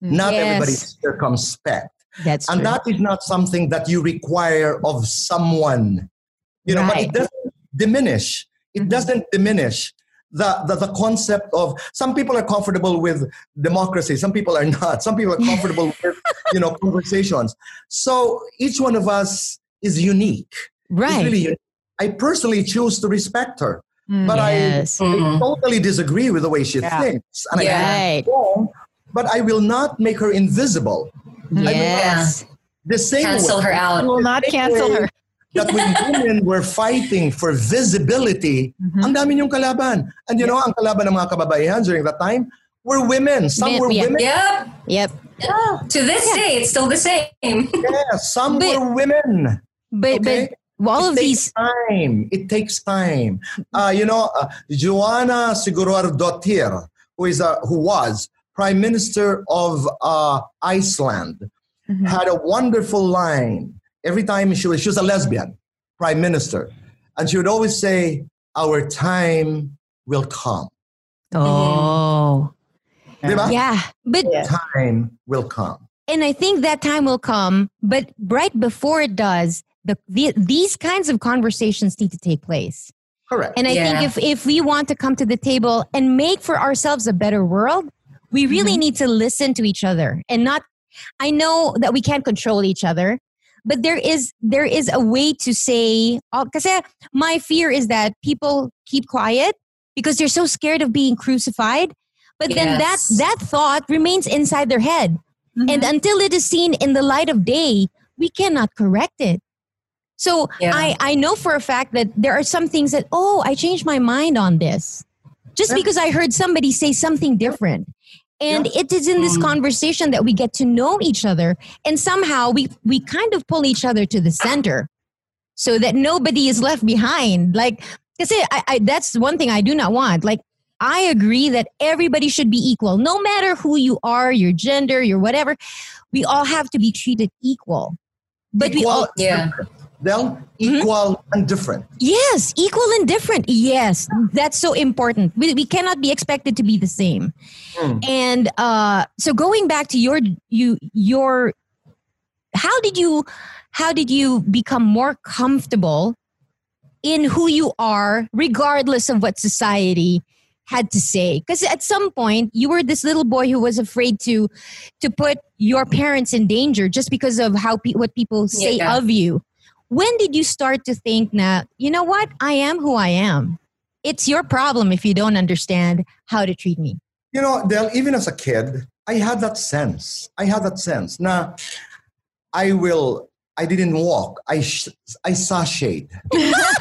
Mm. Not Yes. everybody's circumspect. That's and true. that is not something that you require of someone you know but it doesn't diminish it doesn't diminish the, the the concept of some people are comfortable with democracy some people are not some people are comfortable with you know conversations so each one of us is unique right. really unique. i personally choose to respect her Mm. but yes. I, I Mhm. totally disagree with the way she Yeah. thinks and Yeah. i Right. wrong but i will not make her invisible Yes. the same Cancel way- her out. We will not cancel her. that when women were fighting for visibility, Mhm. ang dami yung kalaban. And you know, ang kalaban ng mga kababaihan during that time were women. Some Men- were yeah. women. Yep. Yep. To this day, it's still the same. Yeah, some But- were women. But Okay. but all it of takes these time. It takes time. Uh, you know, uh, Joanna Sigurðardóttir, who is a, who was prime minister of uh, Iceland, Mm-hmm. had a wonderful line. Every time she was she was a lesbian prime minister, and she would always say, "Our time will come." Oh. Diba? Yeah. But Time will come. and I think that time will come, but right before it does, the, the these kinds of conversations need to take place. Correct. And I Yeah. think if if we want to come to the table and make for ourselves a better world, we really mm-hmm. need to listen to each other and not I know that we can't control each other, but there is there is a way to say oh, because eh, my fear is that people keep quiet because they're so scared of being crucified but then that that thought remains inside their head. And mm-hmm. until it is seen in the light of day we cannot correct it. So Yeah. i i know for a fact that there are some things that oh i changed my mind on this just because i heard somebody say something different and it is in this mm. conversation that we get to know each other and somehow we we kind of pull each other to the center so that nobody is left behind. Like because I, I that's one thing i do not want. Like i agree that everybody should be equal. No matter who you are your gender your whatever we all have to be treated equal. But we all Yeah. Del, equal and different. Yes, equal and different. Yes, that's so important. We, we cannot be expected to be the same. And uh, so going back to your you your how did you how did you become more comfortable in who you are regardless of what society had to say because at some point you were this little boy who was afraid to to put your parents in danger just because of how pe- what people say Yeah. of you when did you start to think now you know what i am who i am it's your problem if you don't understand how to treat me You know, Del, even as a kid, I had that sense. I had that sense. Now, I will, I didn't walk. I, sh- I sashayed.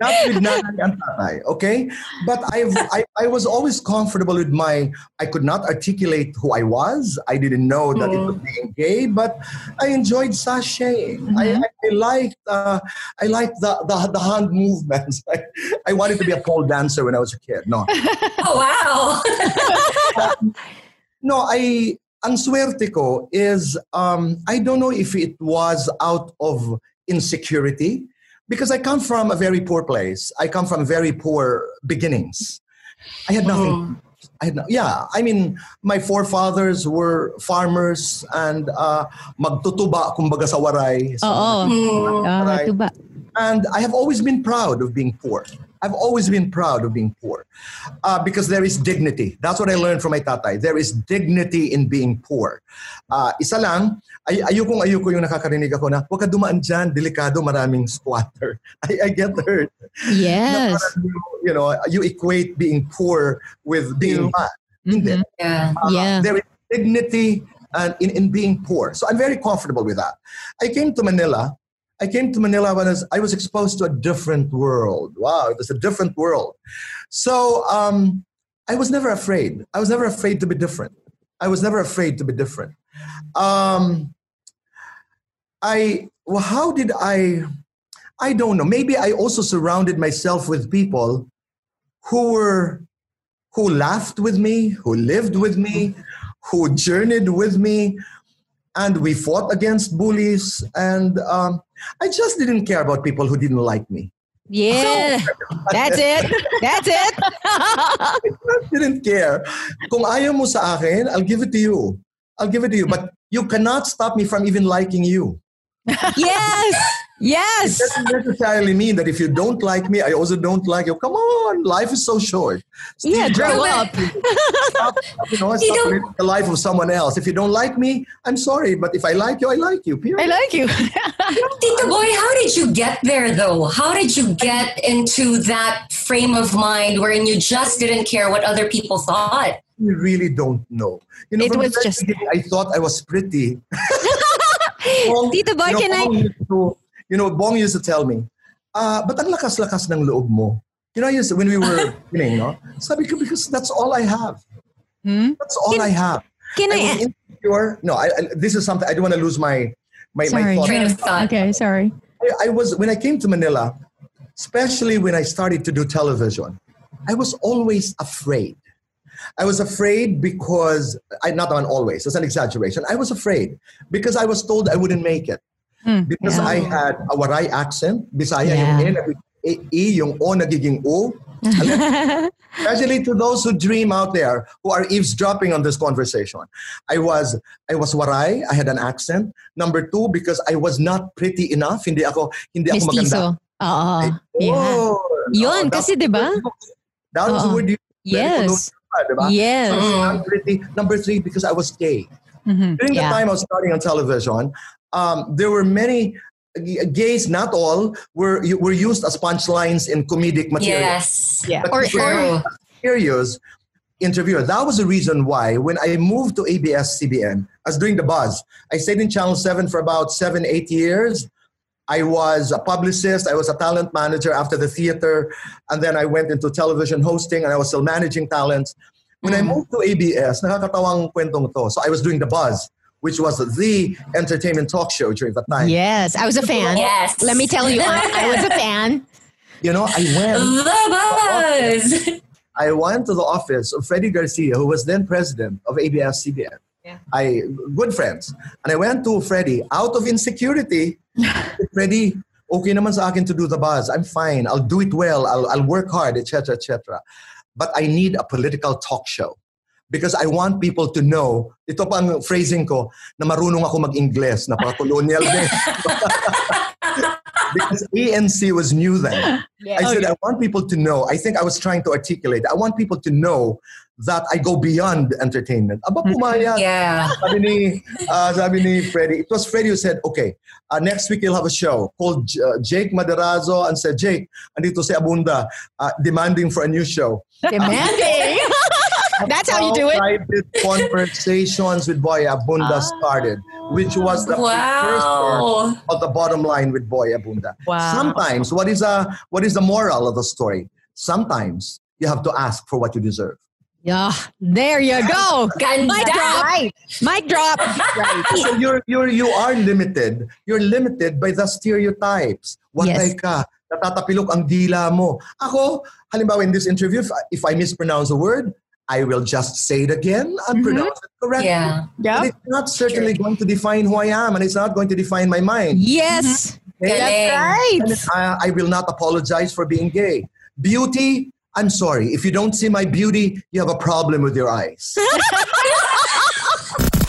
Not with nanay and tatay, okay? But I've, I, I was always comfortable with my, I could not articulate who I was. I didn't know that it was being gay, but I enjoyed sashaying. I, I, I liked, uh, I liked the, the, the hand movements. I, I wanted to be a pole dancer when I was a kid. No. Oh, wow. No, I ang swerte ko is um, I don't know if it was out of insecurity because I come from a very poor place. I come from very poor beginnings. I had nothing. I had no, yeah, I mean, my forefathers were farmers and uh, magtutuba kumbaga sa waray. So, Oo. Ah, Right. tuba. and I have always been proud of being poor. I've always been proud of being poor uh, because there is dignity. That's what I learned from my tatay. There is dignity in being poor. Uh, isa lang, ay ayokong ayoko yung nakakarinig ako na, huwag ka dumaan dyan, delikado, maraming squatter. I, I get hurt. Yes. You know, you equate being poor with being bad. Hindi. Yeah. Uh, Yeah. There is dignity and in, in being poor. So I'm very comfortable with that. I came to Manila. I came to Manila when I was, I was exposed to a different world. Wow, it was a different world. So um, I was never afraid. I was never afraid to be different. I was never afraid to be different. Um, I well, how did I? I don't know. Maybe I also surrounded myself with people who were who laughed with me, who lived with me, who journeyed with me, and we fought against bullies. And um, I just didn't care about people who didn't like me. Yeah. That's it. That's it. I didn't care. Kung ayaw mo sa akin, I'll give it to you. I'll give it to you. But you cannot stop me from even liking you. Yes. Yes. It doesn't necessarily mean that if you don't like me, I also don't like you. Come on, life is so short. Yeah, Steve grow Jobs- up. Stop, you know, You stop don't- the life of someone else. If you don't like me, I'm sorry. But if I like you, I like you. Period. I like you. Tito Boy, how did you get there though? How did you get into that frame of mind wherein you just didn't care what other people thought? You really don't know. You know, It was just- I thought I was pretty. Bong, Tito Boy, you know, can I- Bong used to, you know, Bong used to tell me, uh, but ang lakas-lakas ng loob mo. You know, I used to- when we were beginning, no? Sabi ko, because that's all I have. Hmm? That's all I have. Can I I? was insecure. No, I, I, this is something I don't want to lose my my, my Sorry. thought. Train of thought. Okay, sorry. I, I was when I came to Manila, especially when I started to do television, I was always afraid. I was afraid because I not on always. It's an exaggeration. I was afraid because I was told I wouldn't make it Hmm, because yeah. I had a Waray accent, Bisaya Yeah. yung E, nagiging E, yung O nagiging O. Especially to those who dream out there who are eavesdropping on this conversation. I was I was waray, I had an accent. Number two, because I was not pretty enough. Hindi ako hindi ako maganda. Mestizo. Yeah. Oh, Yun, that kasi 'di ba? That was the word you Yes. Diba? Yes. So, I'm. Number three, because I was gay. Mhm. During the time I was starting on television, um, there were many gays, not all, were were used as punchlines in comedic material. Yes. Yeah. But Or- if you're or- serious interviewer. That was the reason why when I moved to ABS CBN, I was doing the buzz. I stayed in Channel 7 for about seven, eight years. I was a publicist. I was a talent manager after the theater. And then I went into television hosting and I was still managing talents. When I mm-hmm. moved to ABS, nakakatawang kwentong to. So I was doing the buzz, which was the entertainment talk show during that time. Yes, I was a fan. Yes. Let me tell you, I, I was a fan. You know, I went. The buzz. I went to the office of Freddie Garcia, who was then president of ABS CBN. Yeah. I good friends. And I went to Freddie out of insecurity. Freddie, okay naman sa akin to do the buzz. I'm fine. I'll do it well. I'll, I'll work hard, etc., etc. But I need a political talk show. Because I want people to know, ito pang phrasing ko, na marunong ako mag-Ingles, na colonial din. because ANC was new then. I oh, said, I want people to know. I think I was trying to articulate. I want people to know that I go beyond entertainment. Aba, pumayag. Yeah. Sabi ni, uh, sabi ni Freddie. It was Freddie who said, okay, uh, next week you'll have a show called J- uh, Jake Maderazo and said, Jake, andito si Abunda uh, demanding for a new show. Demanding. That's how you do it. Private conversations with Boy Abunda started, which was the precursor Wow. of the bottom line with Boy Abunda. Wow. Sometimes, what is a what is the moral of the story? Sometimes you have to ask for what you deserve. Yeah, there you go. Ganda. Mic drop. Mic drop. So you're you're you are limited. You're limited by the stereotypes. Waray Yes. ka. Natatapilok ang dila mo. Ako, halimbawa in this interview, if I, if I mispronounce a word, I will just say it again and Mhm. pronounce it correctly. Yeah. But Yeah. it's not certainly going to define who I am, and it's not going to define my mind. Yes, Okay? Galing. right. I, I will not apologize for being gay. Beauty, I'm sorry. If you don't see my beauty, you have a problem with your eyes.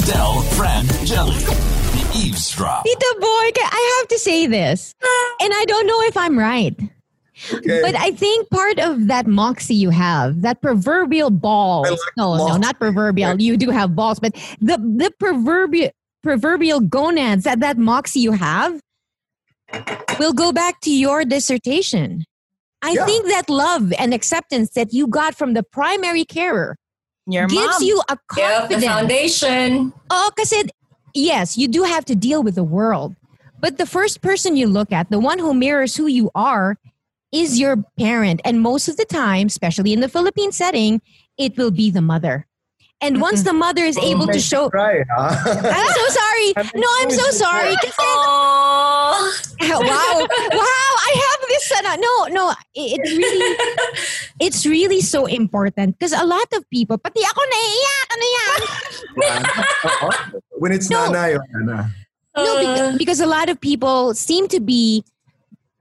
Del, Fran, Jelly. The Eavesdrop. Tita Boy, I have to say this, and I don't know if I'm right. Okay? But I think part of that moxie you have, that proverbial balls. Like no, no, not proverbial. You do have balls, but the the proverbial proverbial gonads that that moxie you have will go back to your dissertation. I Yeah. think that love and acceptance that you got from the primary carer Your gives mom. you a confidence. Yep, the foundation. Oh, kasi yes, you do have to deal with the world. But the first person you look at, the one who mirrors who you are, is your parent. And most of the time, especially in the Philippine setting, it will be the mother. And once the mother is able to show, Right, huh? I'm so sorry. No, I'm so sorry. Kasi, Oh. wow, wow, I have this. Uh, no, no, it, it really, it's really so important because a lot of people, pati ako naiiyak, ano yan? when it's No. nanay or nana. No, Uh, because, because a lot of people seem to be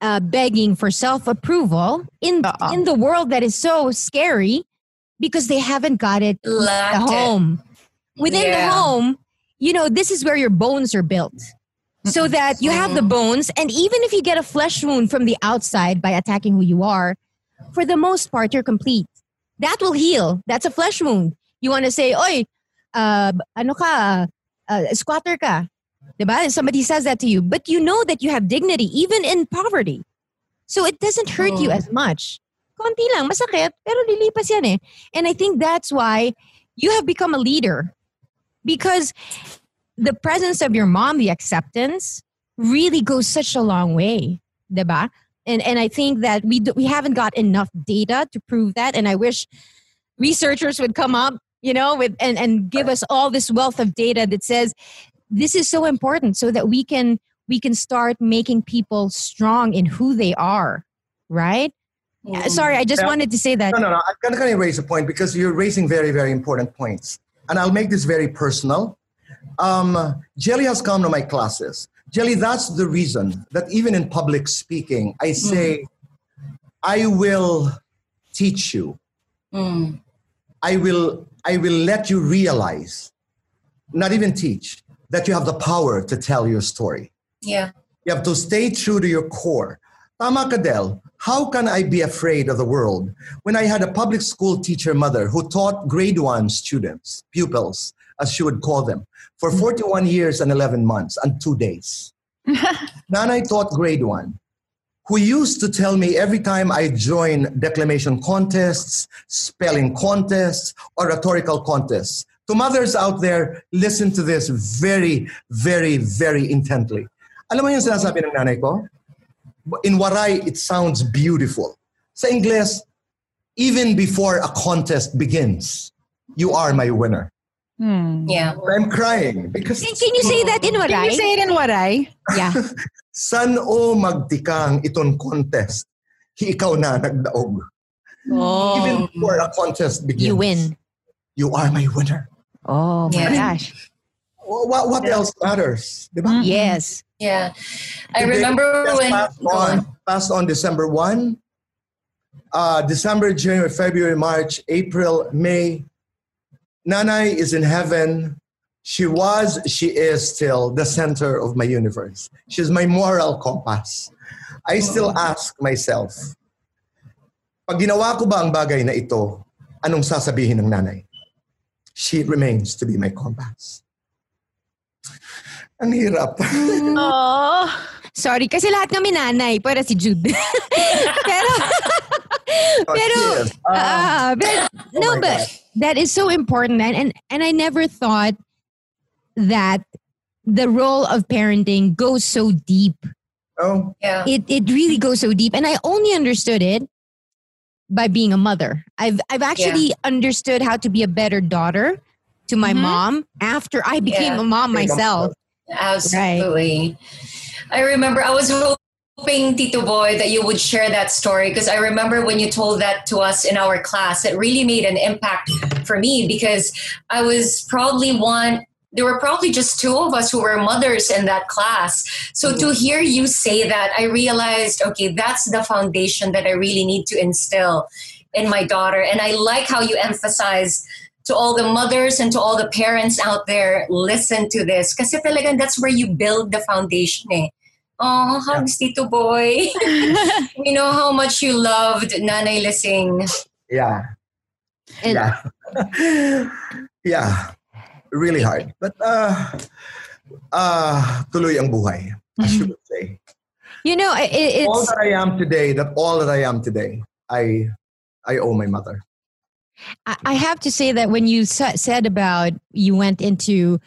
uh, begging for self approval in Uh-uh. in the world that is so scary because they haven't got it in the Lacked it. home. Within the home, you know, this is where your bones are built. So that you have the bones, and even if you get a flesh wound from the outside by attacking who you are, for the most part, you're complete. That will heal. That's a flesh wound. You want to say, "Oi, uh, ano ka, uh, squatter ka," Diba? Somebody says that to you, but you know that you have dignity even in poverty. So it doesn't hurt you Oh. as much. Konti lang, masakit, pero lilipas yan eh. And I think that's why you have become a leader. Because the presence of your mom, the acceptance, really goes such a long way. Diba? And, and I think that we, do, we haven't got enough data to prove that. And I wish researchers would come up, you know, with and, and give us all this wealth of data that says this is so important so that we can we can start making people strong in who they are right Uh, sorry i just Yeah. wanted to say that No, no, no. I'm going to raise a point because you're raising very, very important points. And I'll make this very personal. Um, Jelly has come to my classes. Jelly, that's the reason that even in public speaking, I say, I will teach you. Mm. I will, I will let you realize, not even teach, that you have the power to tell your story. Yeah. You have to stay true to your core. Tama ka, Del. How can I be afraid of the world when I had a public school teacher mother who taught grade one students, pupils, as she would call them, for hmm. 41 years and 11 months and two days. Nanay taught grade one, who used to tell me every time I join declamation contests, spelling contests, or rhetorical contests. To mothers out there, listen to this very, very, very intently. Alam mo yung sinasabi ng nanay ko? In Waray, it sounds beautiful. Sa Ingles, even before a contest begins, you are my winner. Hmm. Yeah. I'm crying because Can, can you say that in Waray? Can you say it in Waray? Yeah. san o magtikang iton contest, hi ikaw na nagdaog. Oh. Even before a contest begins, You win. You are my winner. Oh my Yeah. gosh. What, what else matters? Di ba? Mm-hmm. Yes. Yeah. I remember when. passed on, passed on December 1, uh, December, January, February, March, April, May. Nanay is in heaven. She was, she is still the center of my universe. She's my moral compass. I still ask myself, pag ginawa ko ba ang bagay na ito, anong sasabihin ng nanay? She remains to be my compass. Ang hirap. Oh. Sorry, kasi lahat kami nanay. Para si Jude. pero, pero, Yes. Ah, ah, but, no, my but that is so important. And, and, and I never thought that the role of parenting goes so deep. oh, Yeah. It, it really goes so deep. And I only understood it by being a mother. I've, I've actually understood how to be a better daughter to my Mhm. mom after I became Yeah. a mom myself. Absolutely. I remember I was hoping, Tito Boy, that you would share that story because I remember when you told that to us in our class, it really made an impact for me because I was probably one. There were probably just two of us who were mothers in that class. So to mm-hmm. hear you say that, I realized, okay, that's the foundation that I really need to instill in my daughter. And I like how you emphasize to all the mothers and to all the parents out there, listen to this. Kasi talagang that's where you build the foundation eh. Oh, hugs, Tito Boy. we know how much you loved Nanay Lesing. yeah. And- yeah. yeah. Really hard. But uh uh tuloy ang buhay, as you would say. You know, it, it's all that I am today, that all that I am today, I I owe my mother. I have to say that when you said about you went into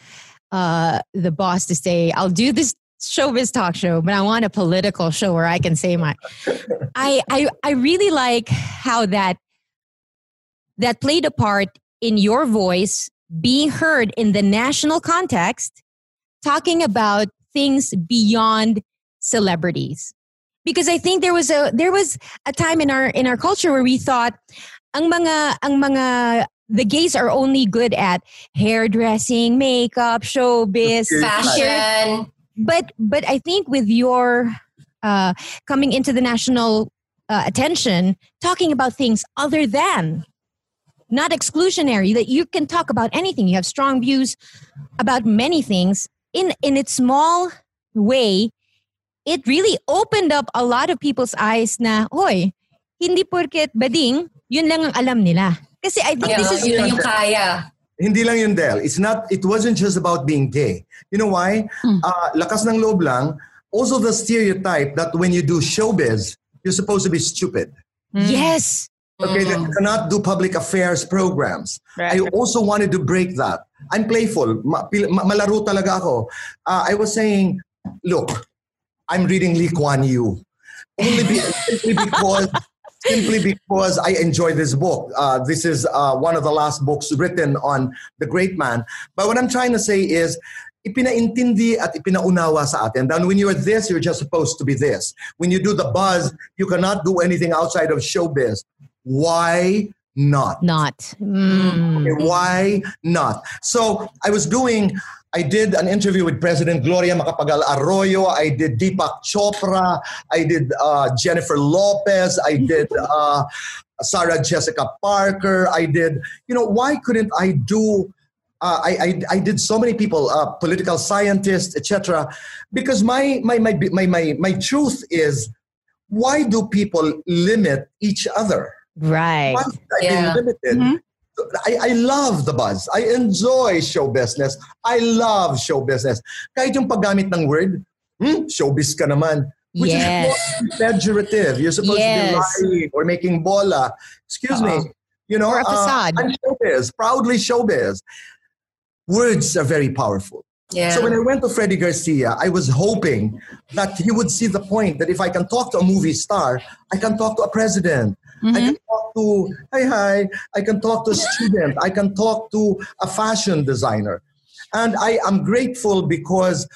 uh, the boss to say, "I'll do this showbiz talk show," but I want a political show where I can say my. I I I really like how that that played a part in your voice being heard in the national context, talking about things beyond celebrities. Because I think there was a there was a time in our in our culture where we thought ang mga ang mga the gays are only good at hairdressing, makeup, showbiz, Fashion. But but I think with your uh, coming into the national uh, attention, talking about things other than not exclusionary, that you can talk about anything. You have strong views about many things in in its small way. It really opened up a lot of people's eyes. Na, hoy, hindi porket bading, yun lang ang alam nila. Kasi I think Yeah, this is yun yung kaya. Hindi lang yun, Del. It's not, it wasn't just about being gay. You know why? Hmm. Uh, lakas ng loob lang. Also the stereotype that when you do showbiz, you're supposed to be stupid. yes. Okay, you cannot do public affairs programs. I also wanted to break that. I'm playful. Ma- pil- ma- malaro talaga ako. Uh, I was saying, look, I'm reading Lee Kuan Yew. Only be- simply because simply because I enjoy this book. Uh, this is uh, one of the last books written on the great man. But what I'm trying to say is, ipinaintindi at ipinaunawa sa atin. Then when you're this, you're just supposed to be this. When you do the buzz, you cannot do anything outside of showbiz. Why not? Not. Mm. Okay, why not? So I was doing, I did an interview with President Gloria Macapagal Arroyo. I did Deepak Chopra. I did uh, Jennifer Lopez. I did uh, Sarah Jessica Parker. I did, you know, why couldn't I do? Uh, I, I I did so many people, uh, political scientists, etc. Because my my my my my my truth is, why do people limit each other? Right. Once I've Yeah. been limited, Mhm. I, I love the buzz. I enjoy show business. I love show business. Kahit yung paggamit ng word, hmm, showbiz ka naman. Which yes. is pejorative. You're supposed Yes. to be lying or making bola. Excuse me. Uh-oh. You know, Or a uh, facade. I'm showbiz, proudly showbiz. Words are very powerful. Yeah. So when I went to Freddie Garcia, I was hoping that he would see the point that if I can talk to a movie star, I can talk to a president. I can talk to hi hi. I can talk to a student. I can talk to a fashion designer, and I am grateful because.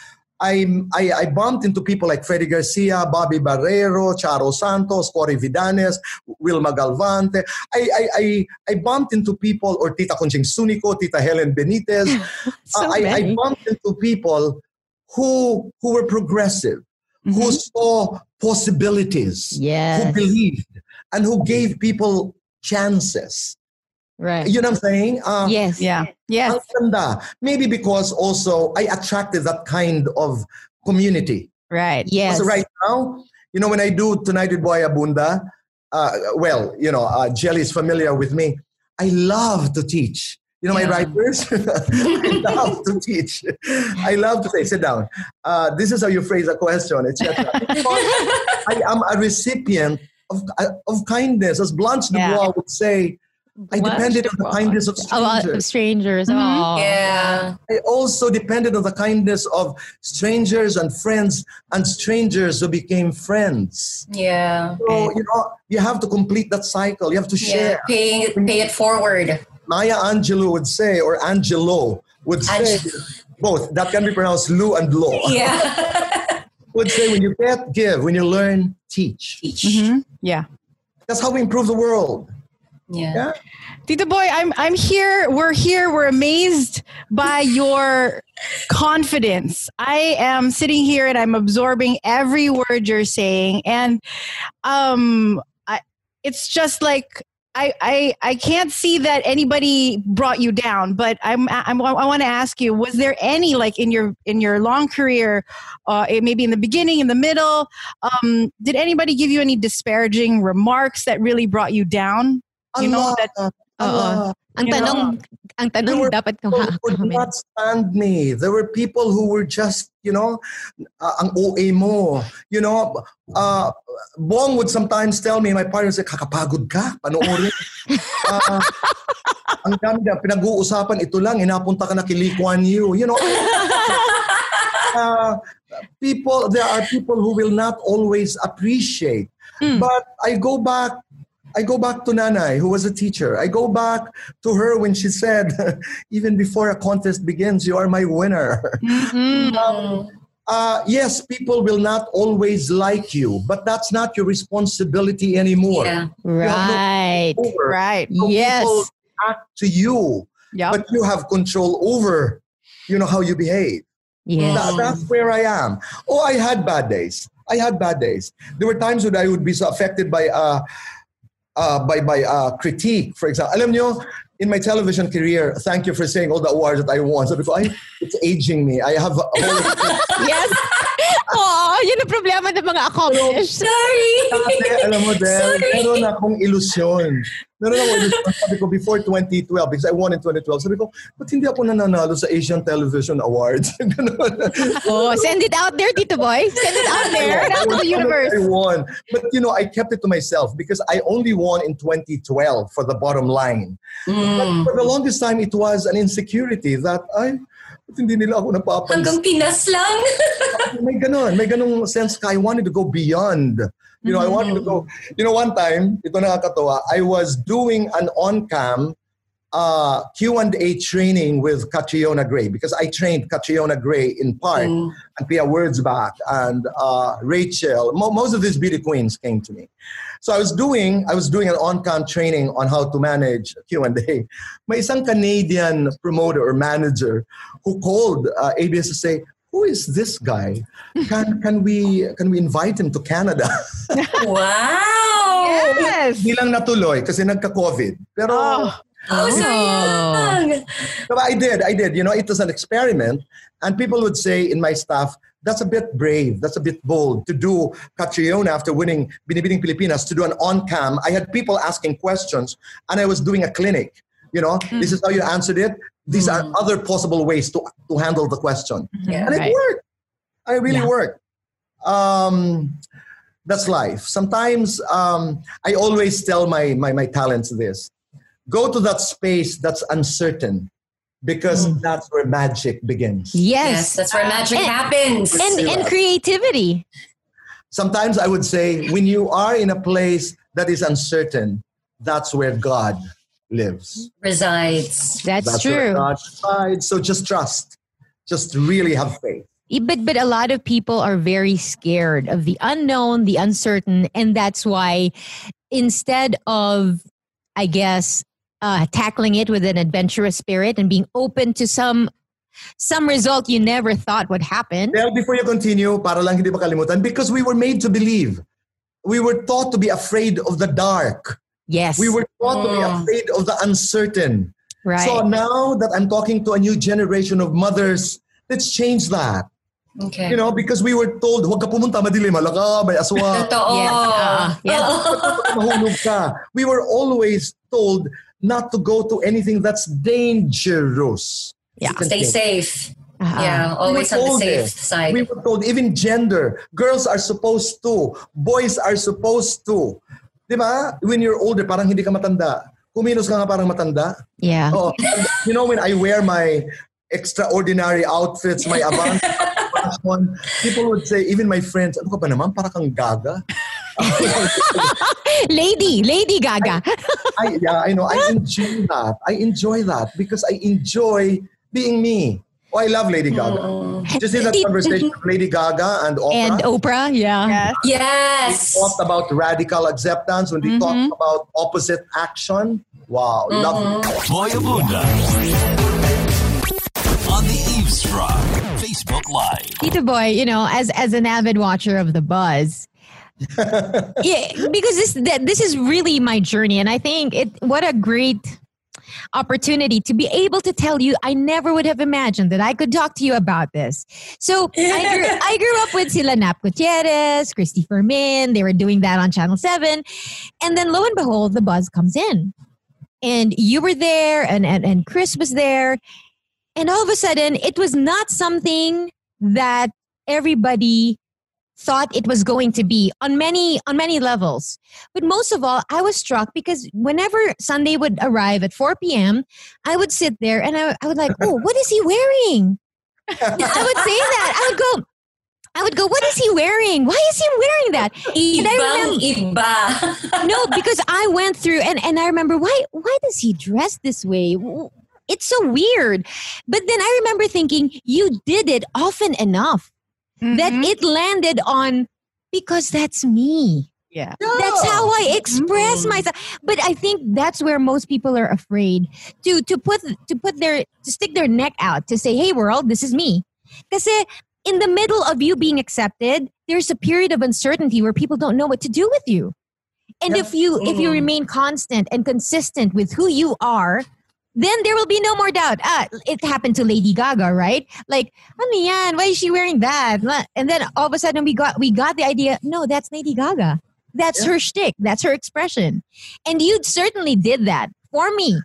I, I, I bumped into people like Freddie Garcia, Bobby Barreiro, Charo Santos, Cory Vidanes, Wilma Galvante. I, I, I, I bumped into people, or Tita Conching Sunico, Tita Helen Benitez. So Uh, I, I bumped into people who who were progressive, who saw possibilities, who believed, and who gave people chances. Right. You know what I'm saying? Uh, Yes. Yeah. Yes. ganda. Maybe because also I attracted that kind of community. Right. Yes. So right now, you know, when I do Tonight with Boy Abunda, uh, well, you know, uh, Jelly is familiar with me. I love to teach. You know, my Yeah. writers, I love to teach. I love to say, sit down. Uh, this is how you phrase a question, etc. Because I am a recipient of, of kindness. As Blanche Yeah. Dubois would say, I Blanche depended on the kindness of Oh, uh, strangers. strangers. Mhm. Oh. yeah. I also depended on the kindness of strangers and friends and strangers who became friends. Yeah. So, you know, you have to complete that cycle. You have to Yeah. share. Pay, pay it forward. Maya Angelou would say, or Angelo would say, Ange- both. That can be pronounced Lu and Lo. Yeah. Would say, when you get, give. When you learn, teach. Teach. Mhm. Yeah. That's how we improve the world. Yeah. Yeah. Tito Boy, I'm I'm here. We're here. We're amazed by your confidence. I am sitting here and I'm absorbing every word you're saying, and um, I, it's just like. I, I, I can't see that anybody brought you down, but I'm, I'm I want to ask you: Was there any like in your in your long career, uh, eh, maybe in the beginning, in the middle, um, did anybody give you any disparaging remarks that really brought you down? You know Allah, that- Allah. Ang You know, tanong, ang tanong were dapat who could not stand me. There were people who were just, you know, uh, ang OA mo. You know, uh, Bong would sometimes tell me, my partner said, kakapagod ka, panoorin. uh, ang dami na pinag-uusapan, ito lang, inapunta ka na kay Lee Kuan Yew. You know, uh, people, there are people who will not always appreciate. Mm. But I go back I go back to Nanay, who was a teacher. I go back to her when she said, even before a contest begins, you are my winner. Mhm. Mm. Uh, yes, people will not always like you, but that's not your responsibility anymore. Yeah. Right. Over. Right. So Yes. Act to you, Yep. but you have control over, you know, how you behave. Yes. That- that's where I am. Oh, I had bad days. I had bad days. There were times when I would be so affected by uh, uh, by by uh, critique. For example, alam nyo, in my television career, thank you for saying all the awards that I won. Sabi ko, ay, it's aging me. I have a whole yes. Oo, yun ang problema ng mga accomplished. Sorry. Dati, alam mo, Del, meron akong ilusyon. Meron akong ilusyon. Sabi ko, before 2012, because I won in 2012, sabi ko, ba't hindi ako nananalo sa Asian Television Awards? Ganun. Oh, send it out there, Tito Boy. Send it out there. Send it out to the I universe. won. But you know, I kept it to myself because I only won in 2012 for the bottom line. Mm. But for the longest time, it was an insecurity that ay, ba't hindi nila ako napapansin? Hanggang Pinas lang. may ganon, may ganong sense ka. I wanted to go beyond. You know, I wanted to go. You know, one time, ito nakakatawa, I was doing an on-cam uh, Q&A training with Catriona Gray because I trained Catriona Gray in part Mm. and Pia Wurtzbach and uh, Rachel. Mo- most of these beauty queens came to me. So I was doing I was doing an on-cam training on how to manage Q&A. May isang Canadian promoter or manager who called uh, ABS to say, "Who is this guy? Can can we can we invite him to Canada?" Wow. Yes. Hindi lang natuloy kasi nagka-COVID. Pero Oh. Oh, sayang. But I did, I did. You know, it was an experiment, and people would say in my staff, "That's a bit brave. That's a bit bold to do." Catriona after winning Binibining Pilipinas to do an on-cam. I had people asking questions, and I was doing a clinic. You know, Mm. this is how you answered it. These are other possible ways to, to handle the question. Yeah. And it Right. worked. I really Yeah. worked. Um, that's life. Sometimes um, I always tell my, my, my talents this go to that space that's uncertain because Mm. that's where magic begins. Yes, Yes. that's where magic And- happens. and, and creativity. Sometimes I would say, when you are in a place that is uncertain, that's where God lives. resides. That's, That's where true. God resides. So just trust. Just really have faith. But but a lot of people are very scared of the unknown, the uncertain, and that's why instead of, I guess, uh, tackling it with an adventurous spirit and being open to some some result you never thought would happen. Well, before you continue, para lang hindi makalimutan, because we were made to believe. We were taught to be afraid of the dark. Yes, We were taught to be Mm. afraid of the uncertain. right. So now that I'm talking to a new generation of mothers, let's change that. Okay. You know, because we were told, huwag ka pumunta madilim, malaka, may aswa. Totoo. Yes, uh, yeah. mahulog ka. We were always told not to go to anything that's dangerous. Yeah. Stay say. safe. Uh-uh. Yeah, always We on the safe it. side. We were told even gender, girls are supposed to, boys are supposed to. Di ba? When you're older, parang hindi ka matanda. Kumilos ka nga parang matanda. Yeah. Oh, you know, when I wear my extraordinary outfits, my avant fashion, people would say, even my friends, ano ka ba naman, para kang gaga. Lady, Lady Gaga. I, yeah, I know. I enjoy that. I enjoy that because I enjoy being me. Oh, I love Lady Gaga. Mm. Just in that conversation of Lady Gaga and Oprah. and Oprah, yeah. yes. talked about radical acceptance, when they talked mm-hmm. about opposite action. Wow, love mm-hmm. it. Boy Abunda. On the Eavesdrop Facebook Live. Tito Boy, you know, as as an avid watcher of the Buzz, yeah, because this this is really my journey, and I think it what a great opportunity to be able to tell you. I never would have imagined that I could talk to you about this. So I grew, I grew up with sila Nap Gutierrez, Cristy Fermin. They were doing that on Channel Seven, and then lo and behold, the Buzz comes in, and you were there, and and, and Kris was there. And all of a sudden, it was not something that everybody thought it was going to be on many on many levels. But most of all, I was struck because whenever Sunday would arrive at 4 p.m., I would sit there and I, I would like, oh, what is he wearing? I would say that. I would go, I would go, what is he wearing? Why is he wearing that? Ibang remember- iba. no, because I went through and, and I remember why why does he dress this way? It's so weird. But then I remember thinking you did it often enough that Mhm. it landed on because that's me. yeah. That's how I express myself. But I think that's where most people are afraid to to put to put their to stick their neck out to say, "Hey world, this is me." Kasi in the middle of you being accepted, there's a period of uncertainty where people don't know what to do with you. And if you if you Mm. remain constant and consistent with who you are, then there will be no more doubt. Ah, it happened to Lady Gaga, right? Like, ano yan? Why is she wearing that? And then all of a sudden we got we got the idea. No, that's Lady Gaga. That's her shtick. That's her expression. And you certainly did that for me.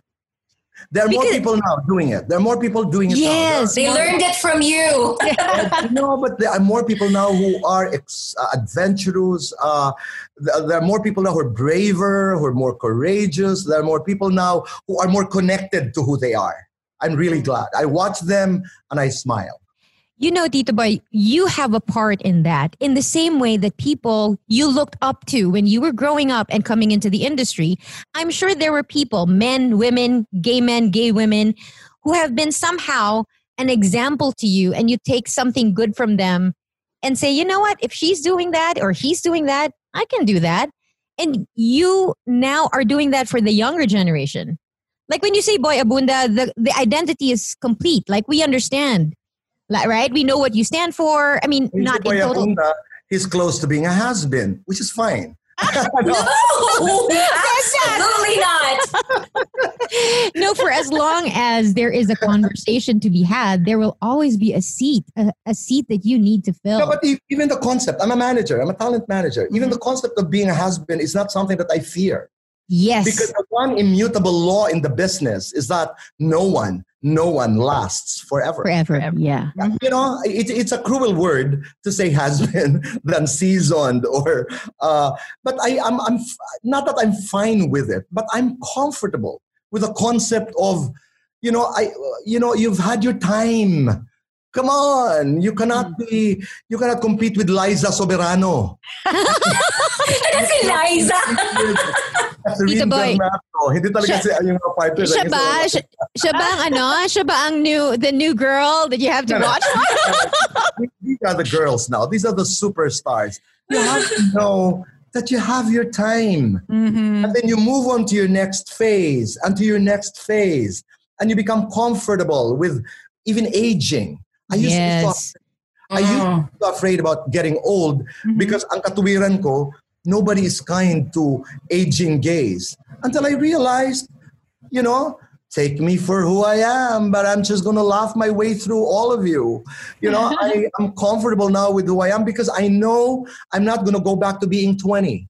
There are more people now doing it. There are more people doing it Yes. They learned it from you. now. no, but there are more people now who are ex- uh, adventurous. Uh, there are more people now who are braver, who are more courageous. There are more people now who are more connected to who they are. I'm really glad. I watch them and I smile. You know, Tito Boy, you have a part in that in the same way that people you looked up to when you were growing up and coming into the industry. I'm sure there were people, men, women, gay men, gay women, who have been somehow an example to you and you take something good from them and say, you know what, if she's doing that or he's doing that, I can do that. And you now are doing that for the younger generation. Like when you say boy abunda, the, the identity is complete. Like we understand. Like, right? We know what you stand for. I mean, When not say in total. Abunda, he's close to being a has-been, which is fine. no, absolutely not. no, for as long as there is a conversation to be had, there will always be a seat, a, a seat that you need to fill. No, but even the concept, I'm a manager, I'm a talent manager. Even the concept of being a has-been is not something that I fear. Yes. Because the one immutable law in the business is that no one, no one lasts forever. Forever. Yeah. You know, it, it's a cruel word to say has been than seasoned or, uh, but I, I'm, I'm, f- not that I'm fine with it, but I'm comfortable with the concept of, you know, I, you know, you've had your time. Come on, you cannot be, you cannot compete with Liza Soberano. Ano si Liza? Tito Boy. Bernardo. Hindi talaga Siya- siya yung mga partner. Siya ba? Siya, siya ba ang ano? Siya ba ang new, the new girl that you have to No, no. watch? These are the girls now. These are the superstars. You have to know that you have your time. Mm-hmm. And then you move on to your next phase and to your next phase. And you become comfortable with even aging. I used to be so yes. I used to be afraid about getting old because ang katuwiran ko, nobody is kind to aging gays. Until I realized, you know, take me for who I am, but I'm just going to laugh my way through all of you. You know, I, I'm comfortable now with who I am because I know I'm not going to go back to being 20.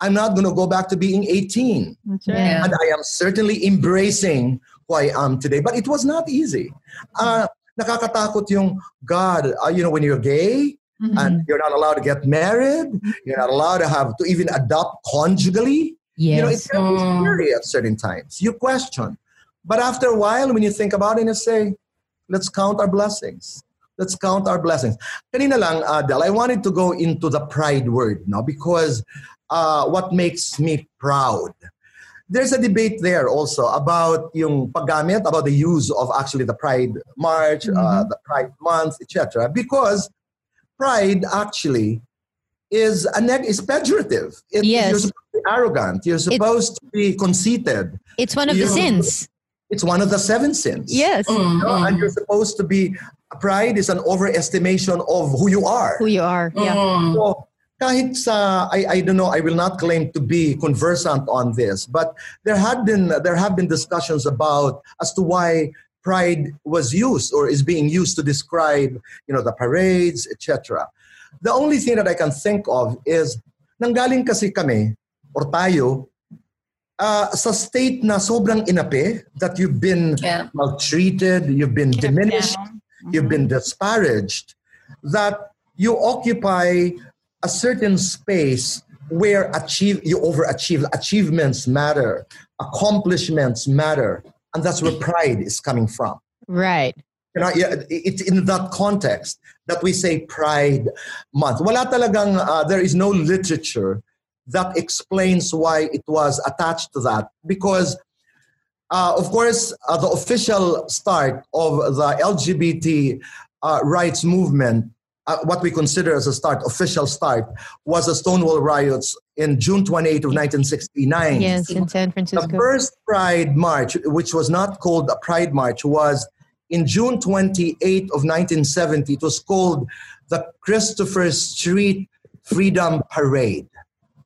I'm not going to go back to being 18. That's right. Yeah. And I am certainly embracing who I am today. But it was not easy. Uh, nakakatakot yung, God, uh, you know, when you're gay, Mm-hmm. and you're not allowed to get married, you're not allowed to have to even adopt conjugally. You know, Yes. it's very scary at certain times. You question. But after a while, when you think about it, you say, let's count our blessings. Let's count our blessings. Kanina lang, Adel, I wanted to go into the pride word, no? Because uh, what makes me proud. There's a debate there also about yung paggamit, about the use of actually the Pride March, uh, the Pride Month, etc. Because pride actually is a neg- is pejorative. It, Yes. You're supposed to be arrogant. You're supposed to be conceited. It's one of the sins. It's one of the seven sins. Yes. Mm. You know, and you're supposed to be pride is an overestimation of who you are. Who you are. Yeah. So, kahit sa I, I don't know I will not claim to be conversant on this but there had been there have been discussions about as to why pride was used or is being used to describe you know the parades etc the only thing that I can think of is nanggaling kasi kami or tayo uh, sa state na sobrang inapi that you've been Yeah. maltreated you've been diminished you've been disparaged that you occupy a certain space where achieve you overachieve. Achievements matter. Accomplishments matter. And that's where pride is coming from. Right. you know it's in that context that we say pride month. Wala talagang uh, there is no literature that explains why it was attached to that. Because uh, of course uh, the official start of the lgbt uh, rights movement uh, what we consider as a start official start was the stonewall riots in june 28 of 1969 Yes, in San Francisco. the first Pride March, which was not called a Pride March, was in June 28 of 1970. It was called the Christopher Street Freedom Parade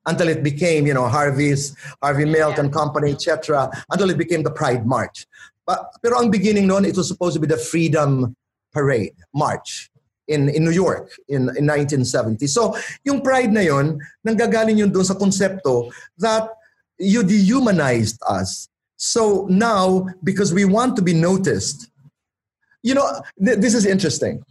until it became, you know, Harvey's, Harvey Milk and Company, etc. Until it became the Pride March. But pero ang beginning noon, it was supposed to be the Freedom Parade March in, in New York in, in 1970. So yung pride na yon, nanggagaling yun doon sa konsepto that you dehumanized us. So now, because we want to be noticed, you know, th- this is interesting.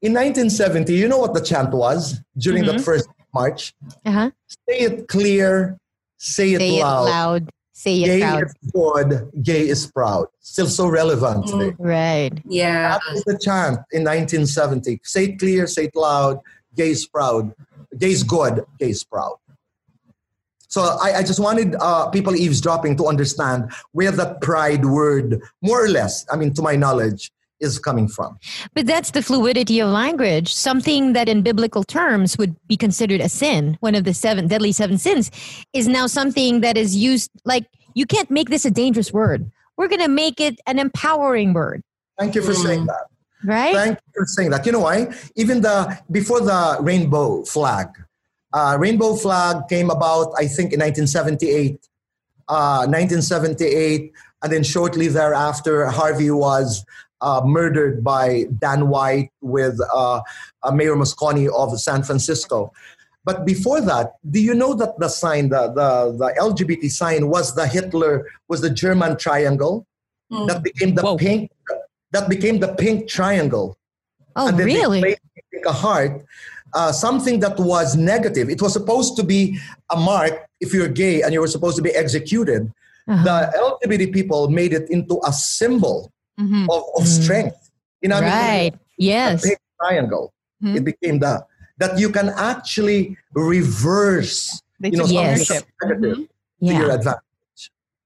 In 1970, you know what the chant was during that first march? Uh-huh. Say it clear, say it Say it loud. loud. Say it Gay proud. is good, gay is proud. Still so relevant today. Right. Yeah. That was the chant in 1970. Say it clear, say it loud, gay is proud. Gay is good, gay is proud. So I, I just wanted uh, people eavesdropping to understand where that pride word, more or less, I mean, to my knowledge, is coming from. But that's the fluidity of language. Something that in biblical terms would be considered a sin, one of the seven deadly seven sins, is now something that is used like you can't make this a dangerous word. We're going to make it an empowering word, Thank you for saying that. right? Thank you for saying that. You know why? Even the before the rainbow flag, uh, rainbow flag came about, I think, in 1978. Uh, 1978, and then shortly thereafter, Harvey was uh, murdered by Dan White with uh, uh, Mayor Moscone of San Francisco. But before that, do you know that the sign, the, the, the LGBT sign was the Hitler, was the German triangle Mm. that became the Whoa. pink, that became the pink triangle. Oh, and then they really? placed a heart, uh, something that was negative. It was supposed to be a mark if you're gay and you were supposed to be executed. Uh-huh. The LGBT people made it into a symbol Mhm. of, of Mm. strength. You know, what I mean? right. the Yes. pink triangle. Mhm. It became the that you can actually reverse, They you know, Yes. something ownership. that's negative to your advantage.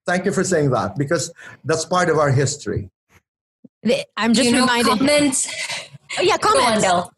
Thank you for saying that because that's part of our history. The- I'm just you know, reminded. comments. Oh, yeah, Go on, comments. Del.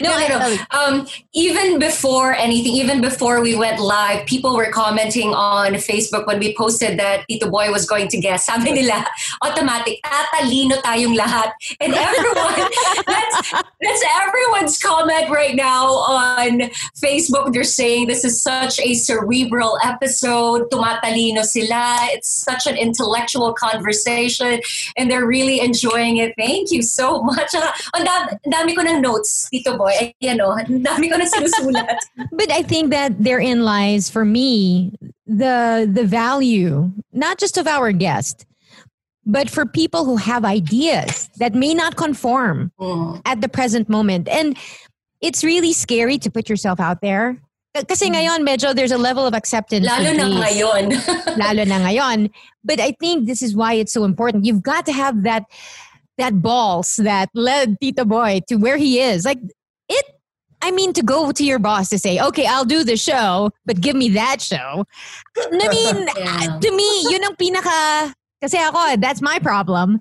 No, No, no, no. Um, even before anything, even before we went live, people were commenting on Facebook when we posted that Tito Boy was going to guest. Sabi nila, automatic, tatalino tayong lahat. And everyone, that's, that's everyone's comment right now on Facebook. They're saying this is such a cerebral episode. Tumatalino sila. It's such an intellectual conversation. And they're really enjoying it. Thank you so much. Ang dami, ang dami ko ng notes, Tito Boy. Ayan o, ang dami ko na sinusulat. But I think that therein lies for me the the value not just of our guest, but for people who have ideas that may not conform Mm. at the present moment. And it's really scary to put yourself out there. Kasi ngayon, medyo there's a level of acceptance. Lalo na ngayon. lalo na ngayon. But I think this is why it's so important. You've got to have that that balls that led Tito Boy to where he is. Like I mean to go to your boss to say, "Okay, I'll do the show, but give me that show." I mean, Yeah. to me, yun ang pinaka kasi ako, that's my problem.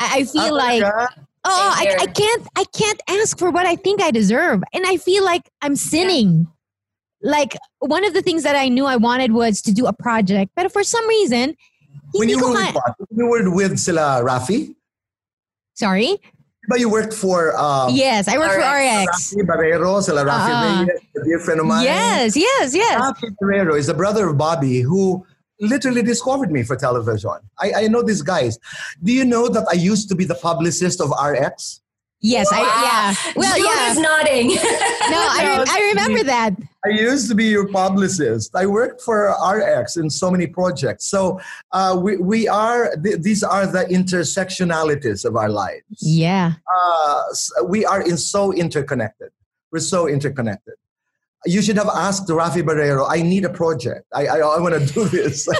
I, I feel Ah, like talaga? Oh, I. I can't I can't ask for what I think I deserve. And I feel like I'm sinning. Like one of the things that I knew I wanted was to do a project, but for some reason, when you were ka- with what? When you were with sila Rafi? Sorry? But you worked for um, yes, I work for RX. Barreiro, Rafi Ah. Reyes, a dear friend of mine. Yes, yes, yes. Rafi Barreiro is the brother of Bobby who literally discovered me for television. I, I know these guys. Do you know that I used to be the publicist of RX? Yes, I yeah. Well, Jude yeah. is nodding. No, I, I remember that. I used to be your publicist. I worked for RX in so many projects. So uh, we, we are, th- these are the intersectionalities of our lives. Yeah. Uh, s- we are in so interconnected. We're so interconnected. You should have asked Rafi Barreiro, I need a project. I, I, I want to do this.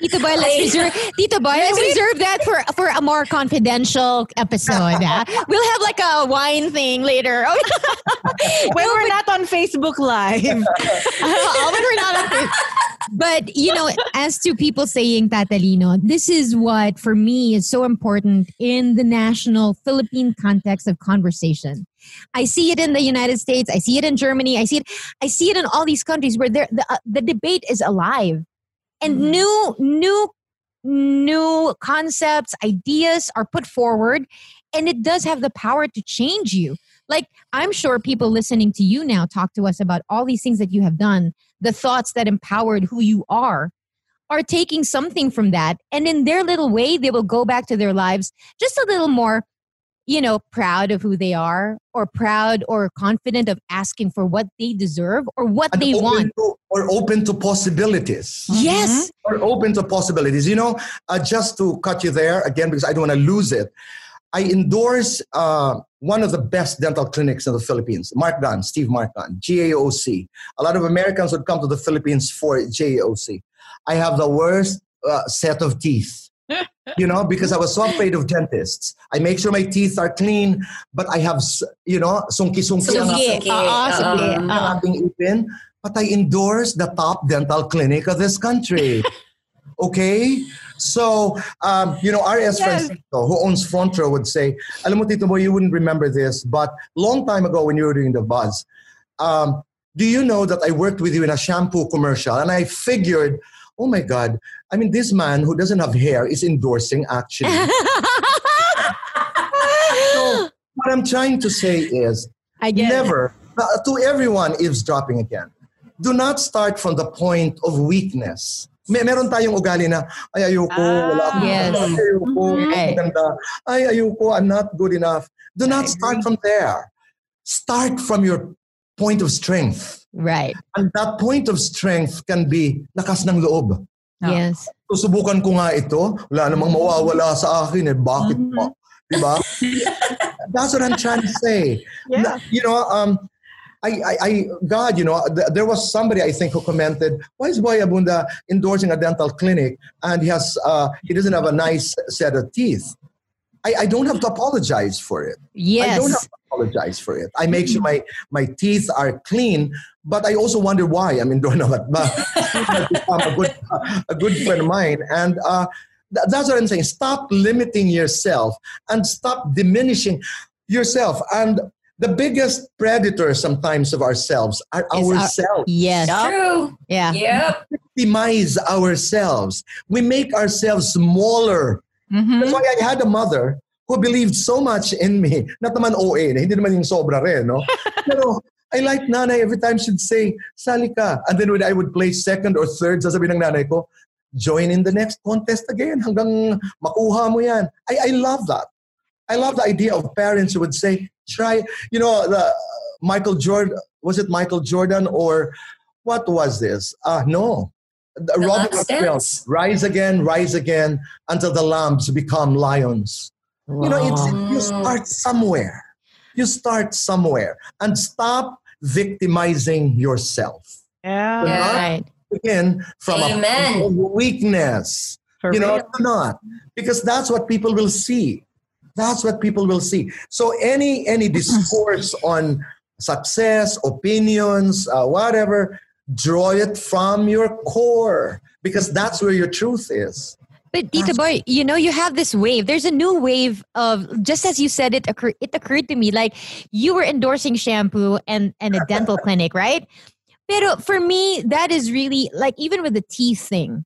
Tito Boy, let's reserve Tito Boy, let's reserve that for for a more confidential episode. ah. We'll have like a wine thing later. Oh, When we're not on Facebook Live. Oh, when we're not on Facebook. But you know, as to people saying Tatalino, this is what for me is so important in the national Philippine context of conversation. I see it in the United States. I see it in Germany. I see it. I see it in all these countries where there, the uh, the debate is alive, and mm-hmm. new new new concepts, ideas are put forward, and it does have the power to change you. Like I'm sure people listening to you now talk to us about all these things that you have done, the thoughts that empowered who you are, are taking something from that, and in their little way, they will go back to their lives just a little more you know, proud of who they are or proud or confident of asking for what they deserve or what And they want. to- or open to possibilities. Yes. Or open to possibilities. You know, uh, just to cut you there again, because I don't want to lose it, I endorse uh, one of the best dental clinics in the Philippines, Mark Dunn, Steve Mark Dunn, GAOC. A lot of Americans would come to the Philippines for GAOC. I have the worst uh, set of teeth. You know, because I was so afraid of dentists. I make sure my teeth are clean, but I have, you know, sungki-sungki ang Sungki. Okay. Oo, sungki. Oo. ang ating ipin, but I endorse the top dental clinic of this country. okay? So, um, you know, R.S. Francisco, who owns Front Row, would say, alam mo, Tito Boy, you wouldn't remember this, but long time ago when you were doing the buzz, um, do you know that I worked with you in a shampoo commercial? And I figured, oh my God, I mean, this man who doesn't have hair is endorsing actually. so, what I'm trying to say is, I get. Never. Uh, to everyone eavesdropping again, do not start from the point of weakness. May, meron tayong ugali na, ay ayoko, wala akong yes. ay ayoko, Right. maganda, ay ayoko, I'm not good enough. Do not start from there. Start from your point of strength. Right. And that point of strength can be lakas ng loob. Yes. Susubukan ko nga ito. Wala namang mawawala sa akin eh. Bakit pa? Diba? That's what I'm trying to say. Na- You know, um, I, I, I, God, you know, th- there was somebody I think who commented, "Why is Boy Abunda endorsing a dental clinic and he has, uh, he doesn't have a nice set of teeth?" I, I don't have to apologize for it. I don't have Yes. to apologize for it. I make sure my my teeth are clean, but I also wonder why I'm endorsing it. But I'm a good a good friend of mine, and uh, th- that's what I'm saying. Stop limiting yourself and stop diminishing yourself. And the biggest predator sometimes of ourselves are Is our- ourselves. Yes. True. Yeah. Yep. Optimize ourselves. We make ourselves smaller. Mhm. That's why I had a mother who believed so much in me. Not naman OA, na, hindi naman yung sobra rin, no? Pero I like nanay every time she'd say, sali ka. And then when I would play second or third, sasabihin ng nanay ko, join in the next contest again hanggang makuha mo yan. I, I love that. I love the idea of parents who would say, try, you know, the Michael Jordan, was it Michael Jordan or what was this? Uh, no. The The Robert Last rise again, rise again until the lambs become lions. You know, it's, you start somewhere. You start somewhere and stop victimizing yourself. Yeah. Yeah. Right. Begin from Amen. a point weakness. For you know, real. do not because that's what people will see. That's what people will see. So any any discourse on success, opinions, uh, whatever, draw it from your core because that's where your truth is. But Tita Boy, you know, you have this wave. There's a new wave of just as you said it occur, it occurred to me like you were endorsing shampoo and and a dental clinic, right? Pero for me, that is really like even with the teeth thing,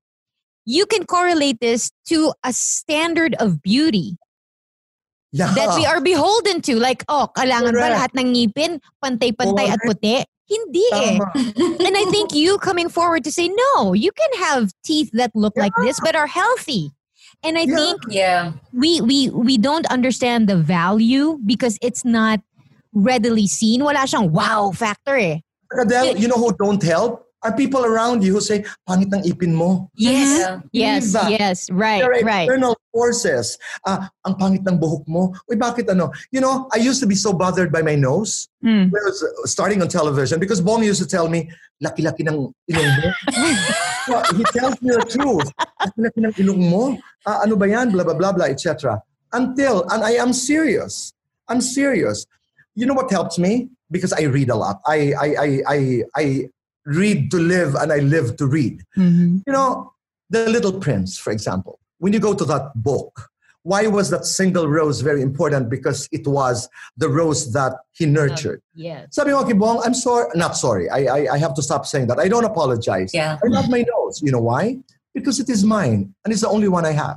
you can correlate this to a standard of beauty Yeah. that we are beholden to. Like, oh, kailangan ba lahat ng ngipin pantay-pantay at puti? Hindi eh. And I think you coming forward to say, no, you can have teeth that look like this but are healthy. And I Yeah. think Yeah. we we we don't understand the value because it's not readily seen. Wala siyang wow factor eh. Adele, you know who don't help? Are people around you who say, pangit ng ipin mo. Yes. Yes, Diba? yes, right, There are right. external forces. Ah, ang pangit ng buhok mo. Uy, bakit ano? You know, I used to be so bothered by my nose Mm. when I was uh, starting on television because Bong used to tell me, laki-laki ng ilong mo. So, he tells me the truth. Laki-laki ng ilong mo. Ah, ano ba yan? Blah, blah, blah, blah, etc. Until, and I am serious. I'm serious. You know what helps me? Because I read a lot. I, I, I, I, I read to live and I live to read. Mhm. You know, The Little Prince, for example, when you go to that book, why was that single rose very important? Because it was the rose that he nurtured. Yes. Sabi ko, Kibong, I'm sorry. Not sorry. I, I, I have to stop saying that. I don't apologize. Yeah. I love my nose. You know why? Because it is mine and it's the only one I have.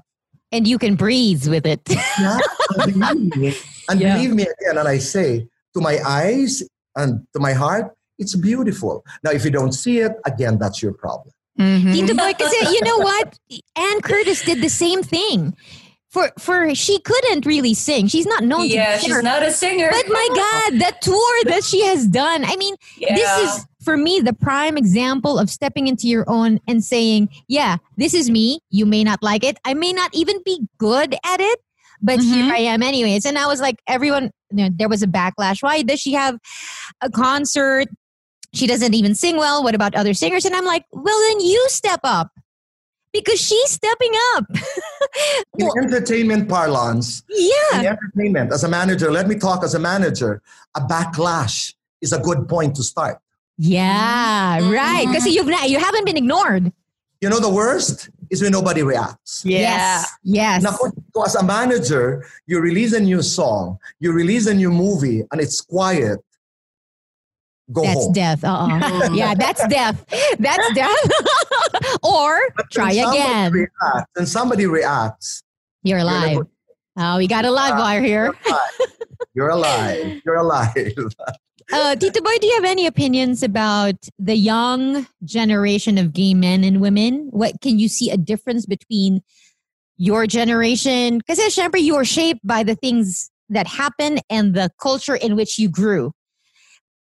And you can breathe with it. Yeah? and believe me, and Yeah. believe me again, and I say to my eyes and to my heart, it's beautiful. Now, if you don't see it, again, that's your problem. Mhm. Tito Boy, kasi you know what? Anne Curtis did the same thing. For for she couldn't really sing. She's not known Yeah, to be she's singer. not a singer. But my God, the tour that she has done. I mean, this is for me the prime example of stepping into your own and saying, "Yeah, this is me. You may not like it. I may not even be good at it, but here I am anyways." And I was like, everyone, you know, there was a backlash. Why does she have a concert? She doesn't even sing well. What about other singers? And I'm like, well, then you step up because she's stepping up. In Well, entertainment parlance, yeah. in entertainment, as a manager, let me talk as a manager, a backlash is a good point to start. Yeah, mm-hmm. right. Because you've not, you haven't been ignored. You know, the worst is when nobody reacts. Yeah. Yes. Yes. Naku, so as a manager, you release a new song, you release a new movie, and it's quiet. Go That's home. death. Uh-uh. yeah, that's death. That's death. or try again. Reacts, and somebody reacts. You're you're alive. Oh, we got a live wire here. You're alive. You're alive. Uh, Tito Boy, do you have any opinions about the young generation of gay men and women? What can you see a difference between your generation? Because syempre, you were shaped by the things that happen and the culture in which you grew.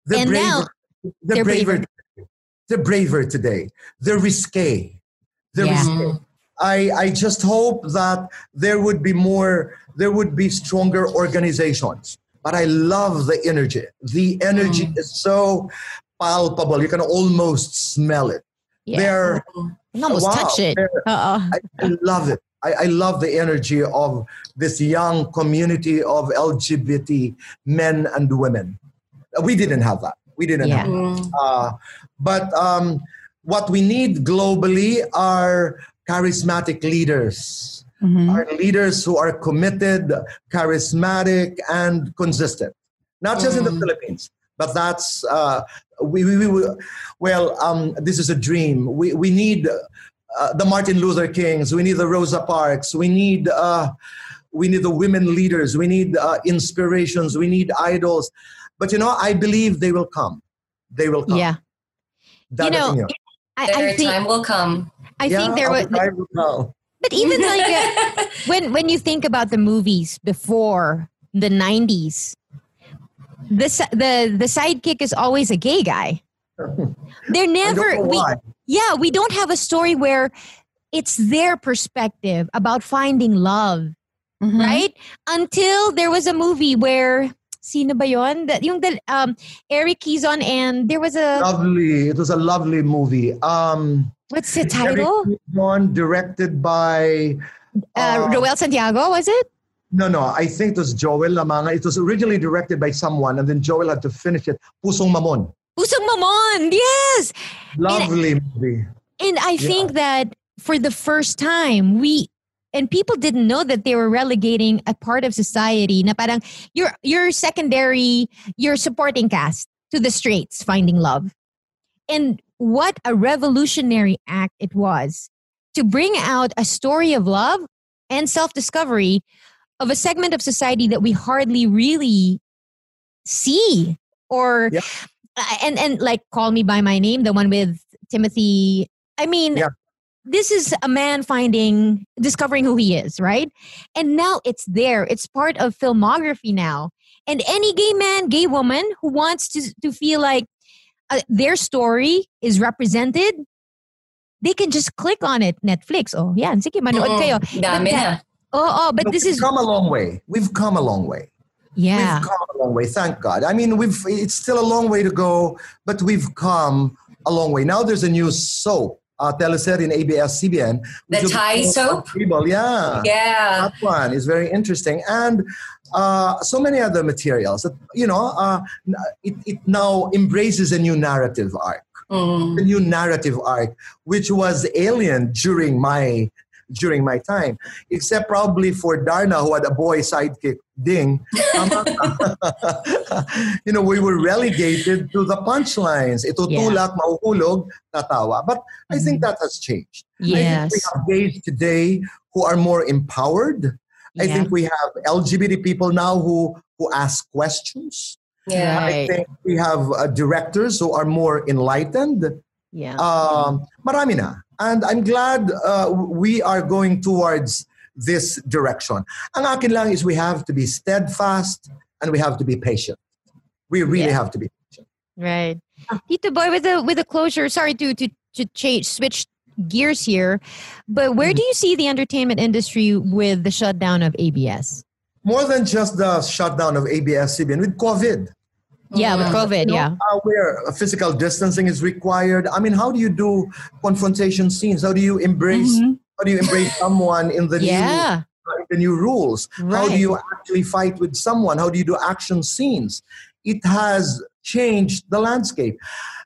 The And braver, now- They're, They're braver. braver. They're braver today. They're risque. They're Yeah. risque. I, I just hope that there would be more, there would be stronger organizations. But I love the energy. The energy Mm. is so palpable. You can almost smell it. Yeah. They're, You can almost Wow. touch it. Uh-oh. I, I love it. I, I love the energy of this young community of LGBT men and women. We didn't have that. We didn't Yeah. have that. Uh, but um, what we need globally are charismatic leaders, Mhm. are leaders who are committed, charismatic, and consistent. Not just in the Mm. Philippines, but that's uh, we, we, we well. Um, this is a dream. We we need uh, the Martin Luther Kings. We need the Rosa Parks. We need uh, we need the women leaders. We need uh, inspirations. We need idols. But you know, I believe they will come. They will come. Yeah. You know, Dadating yun. I, Their think time will come. I Yeah, think there was time will come. but even like uh, when when you think about the movies before the 90s the si- the the sidekick is always a gay guy they're never we, why. yeah we don't have a story where it's their perspective about finding love Mhm. right until there was a movie where sino ba yon that yung um Eric Quizon and there was a Lovely. It was a lovely movie. Um, what's the title One directed by uh, uh, Roel Santiago was it No, no. I think it was Joel Lamangan. It was originally directed by someone, and then Joel had to finish it. Pusong Mamon. Pusong Mamon yes Lovely movie. And I think that for the first time, we and people didn't know that they were relegating a part of society na parang you're you're secondary, you're supporting cast to the straights finding love. And what a revolutionary act it was to bring out a story of love and self-discovery of a segment of society that we hardly really see or Yeah. and and like call me by my name the one with timothy i mean Yeah. This is a man finding discovering who he is right and now it's there it's part of filmography now and any gay man gay woman who wants to to feel like uh, their story is represented they can just click on it netflix oh yeah sige manood Mm, kayo Dami na. oh oh but No, this we've is come a long way. We've come a long way. yeah We've come a long way. Thank God. I mean, we've. It's still a long way to go, but we've come a long way. Now there's a new soap, uh, teleserye in ABS-CBN. The Thai soap? People, yeah. Yeah. That one is very interesting, and uh, so many other materials. That, you know, uh, it, it now embraces a new narrative arc, Mm. a new narrative arc, which was alien during my during my time, except probably for Darna, who had a boy sidekick, Ding. You know, we were relegated to the punchlines. Ito Yeah. tulak, mauhulog, tatawa. But I think that has changed. I think we have gays today who are more empowered. I think we have LGBT people now who who ask questions. Yeah. I think we have uh, directors who are more enlightened. Yeah Um, marami na. And I'm glad uh, we are going towards this direction. Ang akin lang is we have to be steadfast and we have to be patient. We really Yeah. have to be patient. Right. Tito Boy, with the with the closure, sorry to to to change switch gears here, but where do you see the entertainment industry with the shutdown of ABS? More than just the shutdown of ABS-CBN with COVID. Yeah, with Mhm. COVID, you know, yeah. uh, where physical distancing is required. I mean, how do you do confrontation scenes? How do you embrace? Mhm. How do you embrace someone in the Yeah. new the new rules? How do you actually fight with someone? How do you do action scenes? It has changed the landscape.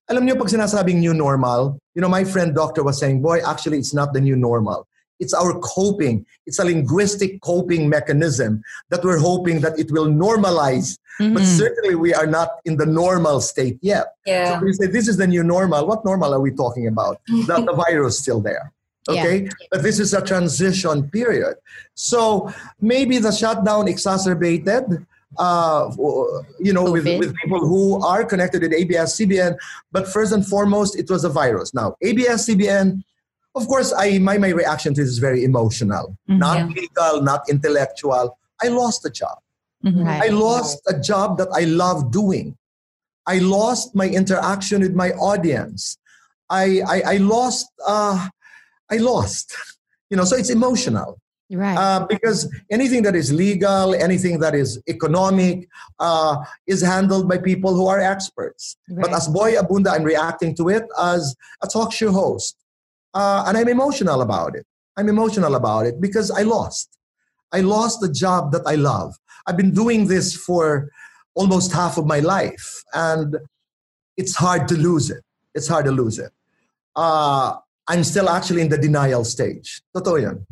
Alam niyo, pag sinasabing new normal, you know, my friend doctor was saying, boy, actually, it's not the new normal. It's our coping. It's a linguistic coping mechanism that we're hoping that it will normalize. But Mhm. certainly we are not in the normal state yet. So Yeah. when we say this is the new normal, what normal are we talking about? that the virus still there. Yeah. Okay? But this is a transition period. So maybe the shutdown exacerbated uh, you know, with, with people who are connected with ABS-CBN. But first and foremost, it was a virus. Now, ABS-CBN, of course, I my, my reaction to this is very emotional, Mhm. not legal, not intellectual. I lost a job. Mhm. Right. I lost a job that I love doing. I lost my interaction with my audience. I, I, I lost, uh, I lost, you know, so it's emotional. Right. Uh, because anything that is legal, anything that is economic, uh, is handled by people who are experts. But as Boy Abunda, I'm reacting to it as a talk show host. Uh, and I'm emotional about it. I'm emotional about it because I lost. I lost the job that I love. I've been doing this for almost half of my life, and it's hard to lose it. It's hard to lose it. Uh, I'm still actually in the denial stage. Totoo yan.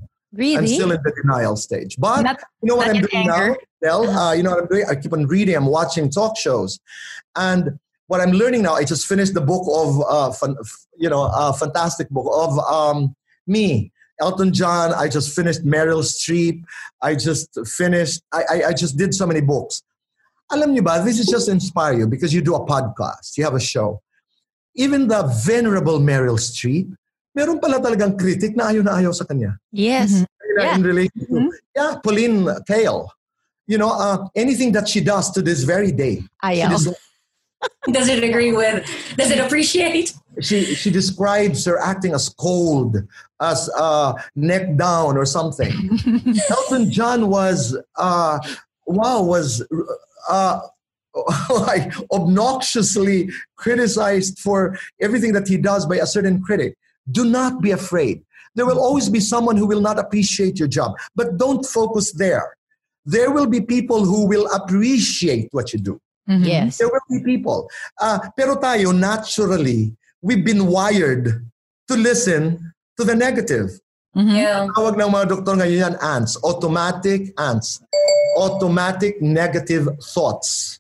I'm still in the denial stage. But Not- you know what I'm in doing now? anger. Well, uh, you know what I'm doing? I keep on reading. I'm watching talk shows, and what I'm learning now. I just finished the book of, uh, fun, you know, a fantastic book of um, me, Elton John. I just finished Meryl Streep. I just finished. I, I, I just did so many books. Alam niyo ba? This is just to inspire you because you do a podcast. You have a show. Even the venerable Meryl Streep, meron pala talagang critic na ayaw na ayaw sa kanya yes. you know, Yeah. in relation to yeah, Pauline Kael. You know, uh, anything that she does to this very day, she, Ayaw. des- Does it agree with? Does it appreciate? she she describes her acting as cold, as uh, neck down or something. Elton John was uh, wow was uh, like obnoxiously criticized for everything that he does by a certain critic. Do not be afraid. There will always be someone who will not appreciate your job, but don't focus there. There will be people who will appreciate what you do. Mhm. Yes. There will be people. Uh, pero tayo, naturally, we've been wired to listen to the negative. Mhm. Yeah. Tawag ng mga doktor ngayon yan, ants. Automatic ants. Automatic negative thoughts.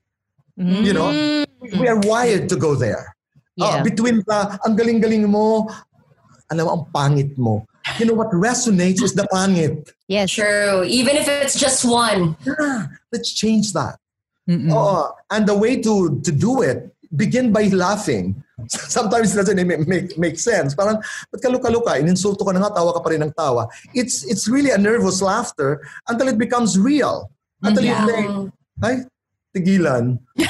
You know, we are wired to go there. Uh, Yeah. between the, ang galing-galing mo, alam mo, ang pangit mo. You know what resonates is the pangit. Yes. True. Even if it's just one. Yeah, let's change that. Mm-mm. Oo. and the way to to do it, begin by laughing. Sometimes it doesn't make, make, make sense. Parang, ba't kaluka ka? Ininsulto ka na nga, tawa ka pa rin ng tawa. It's, it's really a nervous laughter until it becomes real. Until you Yeah. think, ay, tigilan.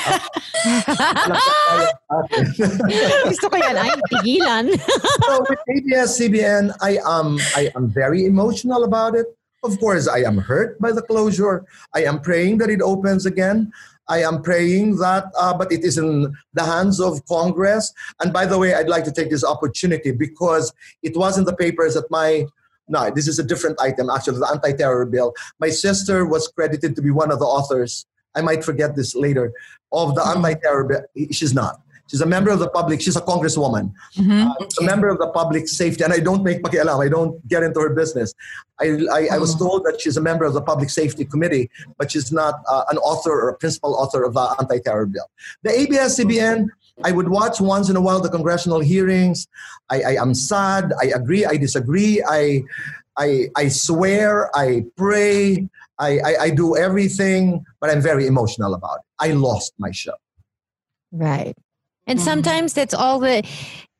Gusto ko yan. Ay, tigilan. so with ABS-CBN, I am, I am very emotional about it. Of course, I am hurt by the closure. I am praying that it opens again. I am praying that, uh, but it is in the hands of Congress. And by the way, I'd like to take this opportunity because it was in the papers that my, no, this is a different item, actually, the anti terror bill. My sister was credited to be one of the authors. I might forget this later of the anti terror bill. She's not. She's a member of the public. She's a congresswoman. Mhm. Uh, a member of the public safety, and I don't make pakialam. I don't get into her business. I, I, I was told that she's a member of the public safety committee, but she's not uh, an author or a principal author of the anti-terror bill. The ABS-CBN, I would watch once in a while the congressional hearings. I, I am sad. I agree. I disagree. I, I, I swear. I pray. I, I, I do everything, but I'm very emotional about it. I lost my show. Right. And Mhm. sometimes that's all the,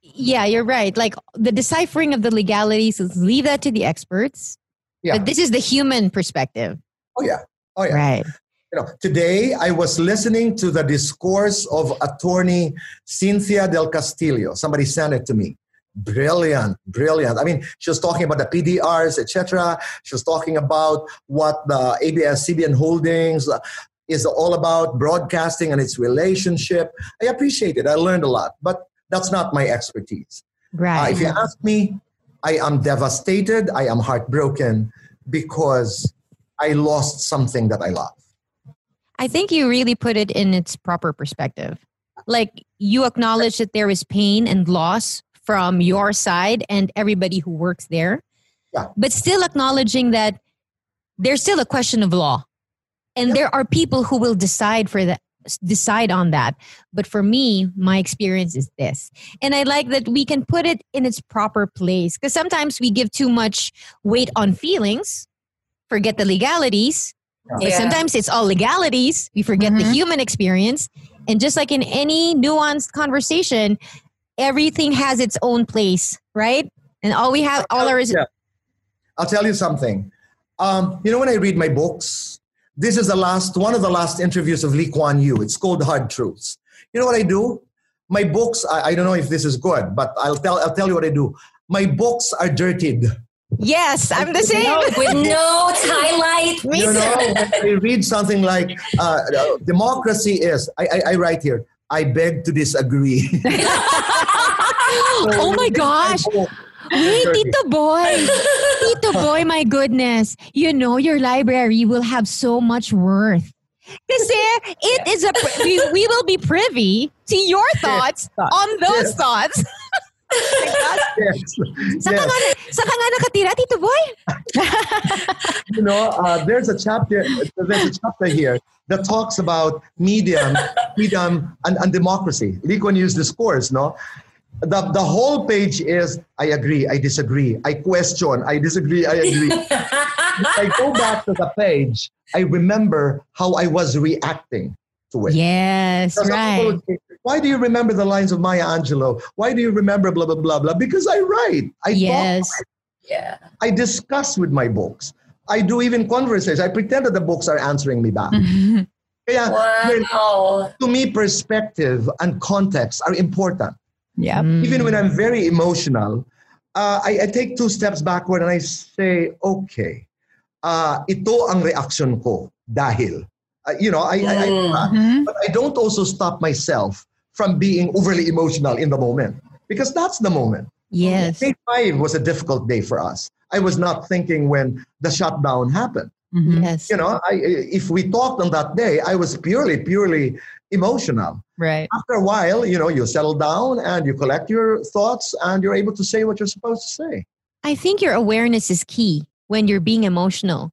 yeah, you're right. Like the deciphering of the legalities, let's leave that to the experts. Yeah. But this is the human perspective. Oh yeah. Oh yeah. Right. you know, today I was listening to the discourse of attorney Cynthia Del Castillo. Somebody sent it to me. Brilliant, brilliant. I mean, she was talking about the PDRs, etc. She was talking about what the ABS CBN Holdings is all about, broadcasting and its relationship. I appreciate it. I learned a lot, but that's not my expertise. Uh, Right. if you ask me, I am devastated. I am heartbroken because I lost something that I love. I think you really put it in its proper perspective. Like you acknowledge that there is pain and loss from your side and everybody who works there. Yeah. But still acknowledging that there's still a question of law. And Yeah. there are people who will decide for that decide on that. But for me, my experience is this. And I like that we can put it in its proper place because sometimes we give too much weight on feelings, forget the legalities, but Yeah. sometimes it's all legalities. We forget the Mhm. human experience. And just like in any nuanced conversation, everything has its own place, right? And all we have, all our is Yeah. I'll tell you something. Um, you know, when I read my books, this is the last one of the last interviews of Lee Kuan Yew. It's called Hard Truths. You know what I do? My books. I, I don't know if this is good, but I'll tell. I'll tell you what I do. My books are dirtied. Yes, I'm the same. With notes, highlight. Me you know, when I read something like uh, uh, democracy is. I, I, I write here. I beg to disagree. oh my gosh. Wait, Tito Boy. Tito Boy, my goodness. You know your library will have so much worth. Kasi it is a we, we will be privy to your thoughts on those thoughts. Yes. Saan ka, Yes. nga, saan ka nga nakatira, Tito Boy? you know, uh, there's a chapter. There's a chapter here that talks about medium, freedom, and, and democracy. Lee Kuan Yew's discourse. No, the the whole page is I agree, I disagree, I question, I disagree, I agree. I go back to the page, I remember how I was reacting to it. Yes, Now, some people right. Why do you remember the lines of Maya Angelou? Why do you remember blah blah blah blah? Because I write. I talk Yes. Yeah. I discuss with my books. I do even conversations. I pretend that the books are answering me back. Kaya, Wow. to me, perspective and context are important. Yeah. Even when I'm very emotional, uh, I, I take two steps backward and I say, okay, uh, ito ang reaction ko dahil. Uh, you know, I, I, I, Mhm. but I don't also stop myself from being overly emotional in the moment because that's the moment. Yes. Day five was a difficult day for us. I was not thinking when the shutdown happened. Mhm. Yes. You know, I, if we talked on that day, I was purely, purely emotional. Right. After a while, you know, you settle down and you collect your thoughts and you're able to say what you're supposed to say. I think your awareness is key when you're being emotional.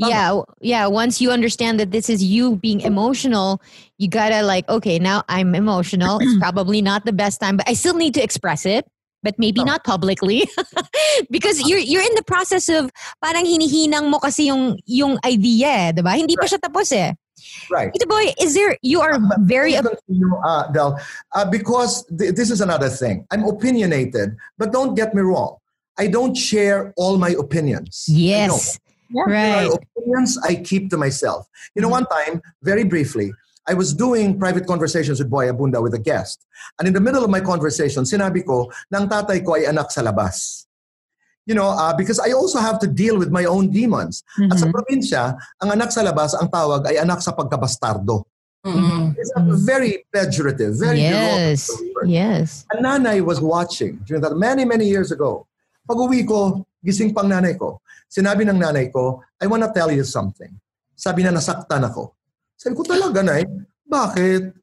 Tama. Yeah, yeah. Once you understand that this is you being emotional, you gotta like, okay, now I'm emotional. It's probably not the best time, but I still need to express it, but maybe Tama. not publicly, because you're you're in the process of parang hinihinang mo kasi yung yung idea, eh, diba? Hindi pa siya tapos eh. Right. Ito boy, is there? You are very. Please continue, uh, Del, uh, because th- this is another thing. I'm opinionated, but don't get me wrong. I don't share all my opinions. Yes. Yeah. Right. My opinions I keep to myself. You know, one time, very briefly, I was doing private conversations with Boy Abunda with a guest. And in the middle of my conversation, sinabi ko, ng tatay ko ay anak sa labas. You know, uh, because I also have to deal with my own demons. At sa Mhm. probinsya, ang anak sa labas, ang tawag ay anak sa pagkabastardo. Mhm. It's a very pejorative, very Yes. Yes. A nanay was watching during that many, many years ago. Pag uwi ko, gising pang nanay ko. Sinabi ng nanay ko, I wanna tell you something. Sabi na nasaktan ako. Sabi ko talaga, nay, bakit?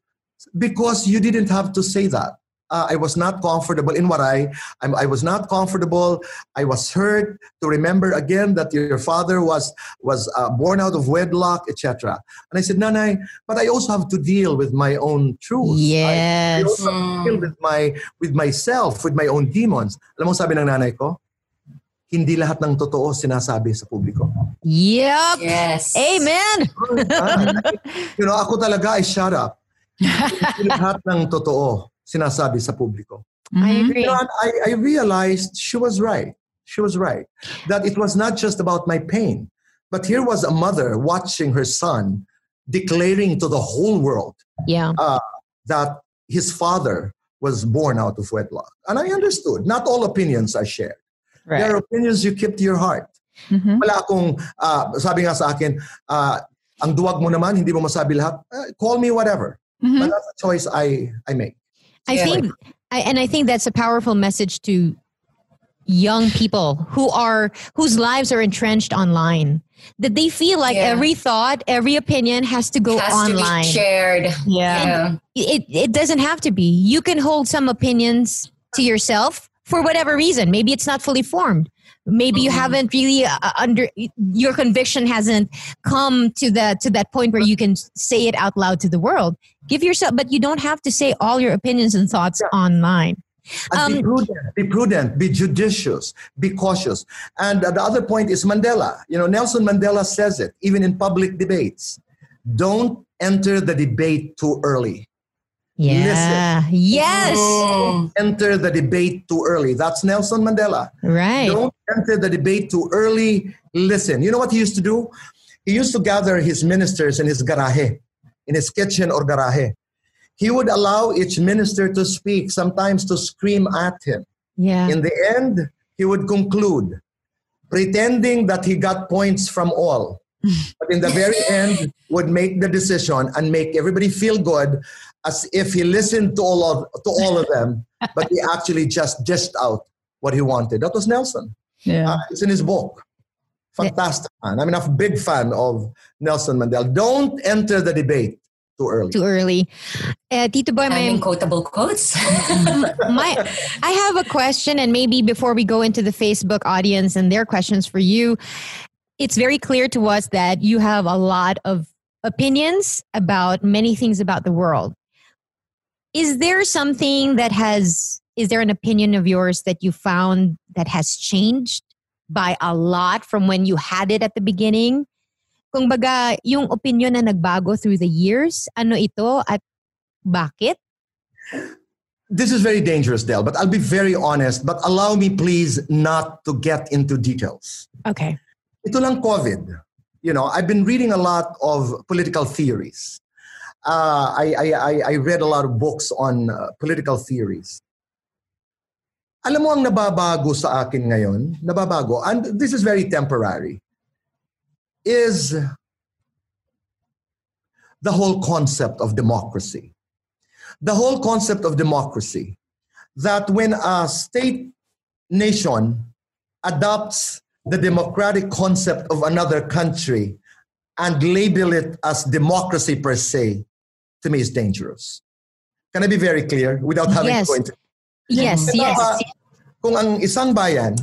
Because you didn't have to say that. Uh, I was not comfortable in what I, I'm, I was not comfortable. I was hurt to remember again that your father was was uh, born out of wedlock, etc. And I said, Nanay, but I also have to deal with my own truths. I- I Yes. also have to deal with my with myself, with my own demons. Alam mo sabi ng nanay ko, hindi lahat ng totoo sinasabi sa publiko. Yep. Yes. Amen. You know, ako talaga ay shut up. Hindi lahat ng totoo sinasabi sa publiko. I Mhm. agree. You know, I, I realized she was right. She was right. That it was not just about my pain, but here was a mother watching her son declaring to the whole world Yeah. that his father was born out of wedlock. And I understood. Not all opinions are shared. There are opinions you keep to your heart. Mhm. Wala akong, ah, sabi nga sa akin, ah, ang duwag mo naman, hindi mo masabi lahat, eh, call me whatever. Mhm. But that's a choice I, I make. I Yeah. think, I, and I think that's a powerful message to young people who are whose lives are entrenched online. That they feel like Yeah. every thought, every opinion has to go Has online. to be shared. Yeah. Yeah. it it doesn't have to be. You can hold some opinions to yourself for whatever reason. Maybe it's not fully formed. Maybe you Mhm. haven't really uh, under your conviction hasn't come to that to that point where you can say it out loud to the world. Give yourself, but you don't have to say all your opinions and thoughts online. And be Um, prudent, be prudent, be judicious, be cautious. And the other point is Mandela. You know, Nelson Mandela says it, even in public debates. Don't enter the debate too early. Yeah. Yes. Mm. Enter the debate too early. That's Nelson Mandela. Right. Don't the debate too early. Listen. You know what he used to do? He used to gather his ministers in his garahe, in his kitchen or garahe. He would allow each minister to speak, sometimes to scream at him. Yeah. In the end, he would conclude, pretending that he got points from all. but in the very end, would make the decision and make everybody feel good as if he listened to all of to all of them, but he actually just dished out what he wanted. That was Nelson. Yeah. Uh, it's in his book. Fantastic man. I mean, I'm a big fan of Nelson Mandela. Don't enter the debate too early. Too early. Uh, Tito Boy, my, Daming quotable quotes. my, I have a question, and maybe before we go into the Facebook audience and their questions for you, it's very clear to us that you have a lot of opinions about many things about the world. Is there something that has, is there an opinion of yours that you found that has changed by a lot from when you had it at the beginning? Kung baga, yung opinion na nagbago through the years, ano ito at bakit? This is very dangerous, Del, but I'll be very honest. But allow me, please, not to get into details. Okay. Ito lang COVID. You know, I've been reading a lot of political theories. Uh, I, I, I, read a lot of books on uh, political theories. Alam mo ang nababago sa akin ngayon, nababago, and this is very temporary, is the whole concept of democracy. The whole concept of democracy that when a state nation adopts the democratic concept of another country and label it as democracy per se, to me is dangerous. Can I be very clear without having Yes. to go into Yes, Ito yes. ba, kung ang isang bayan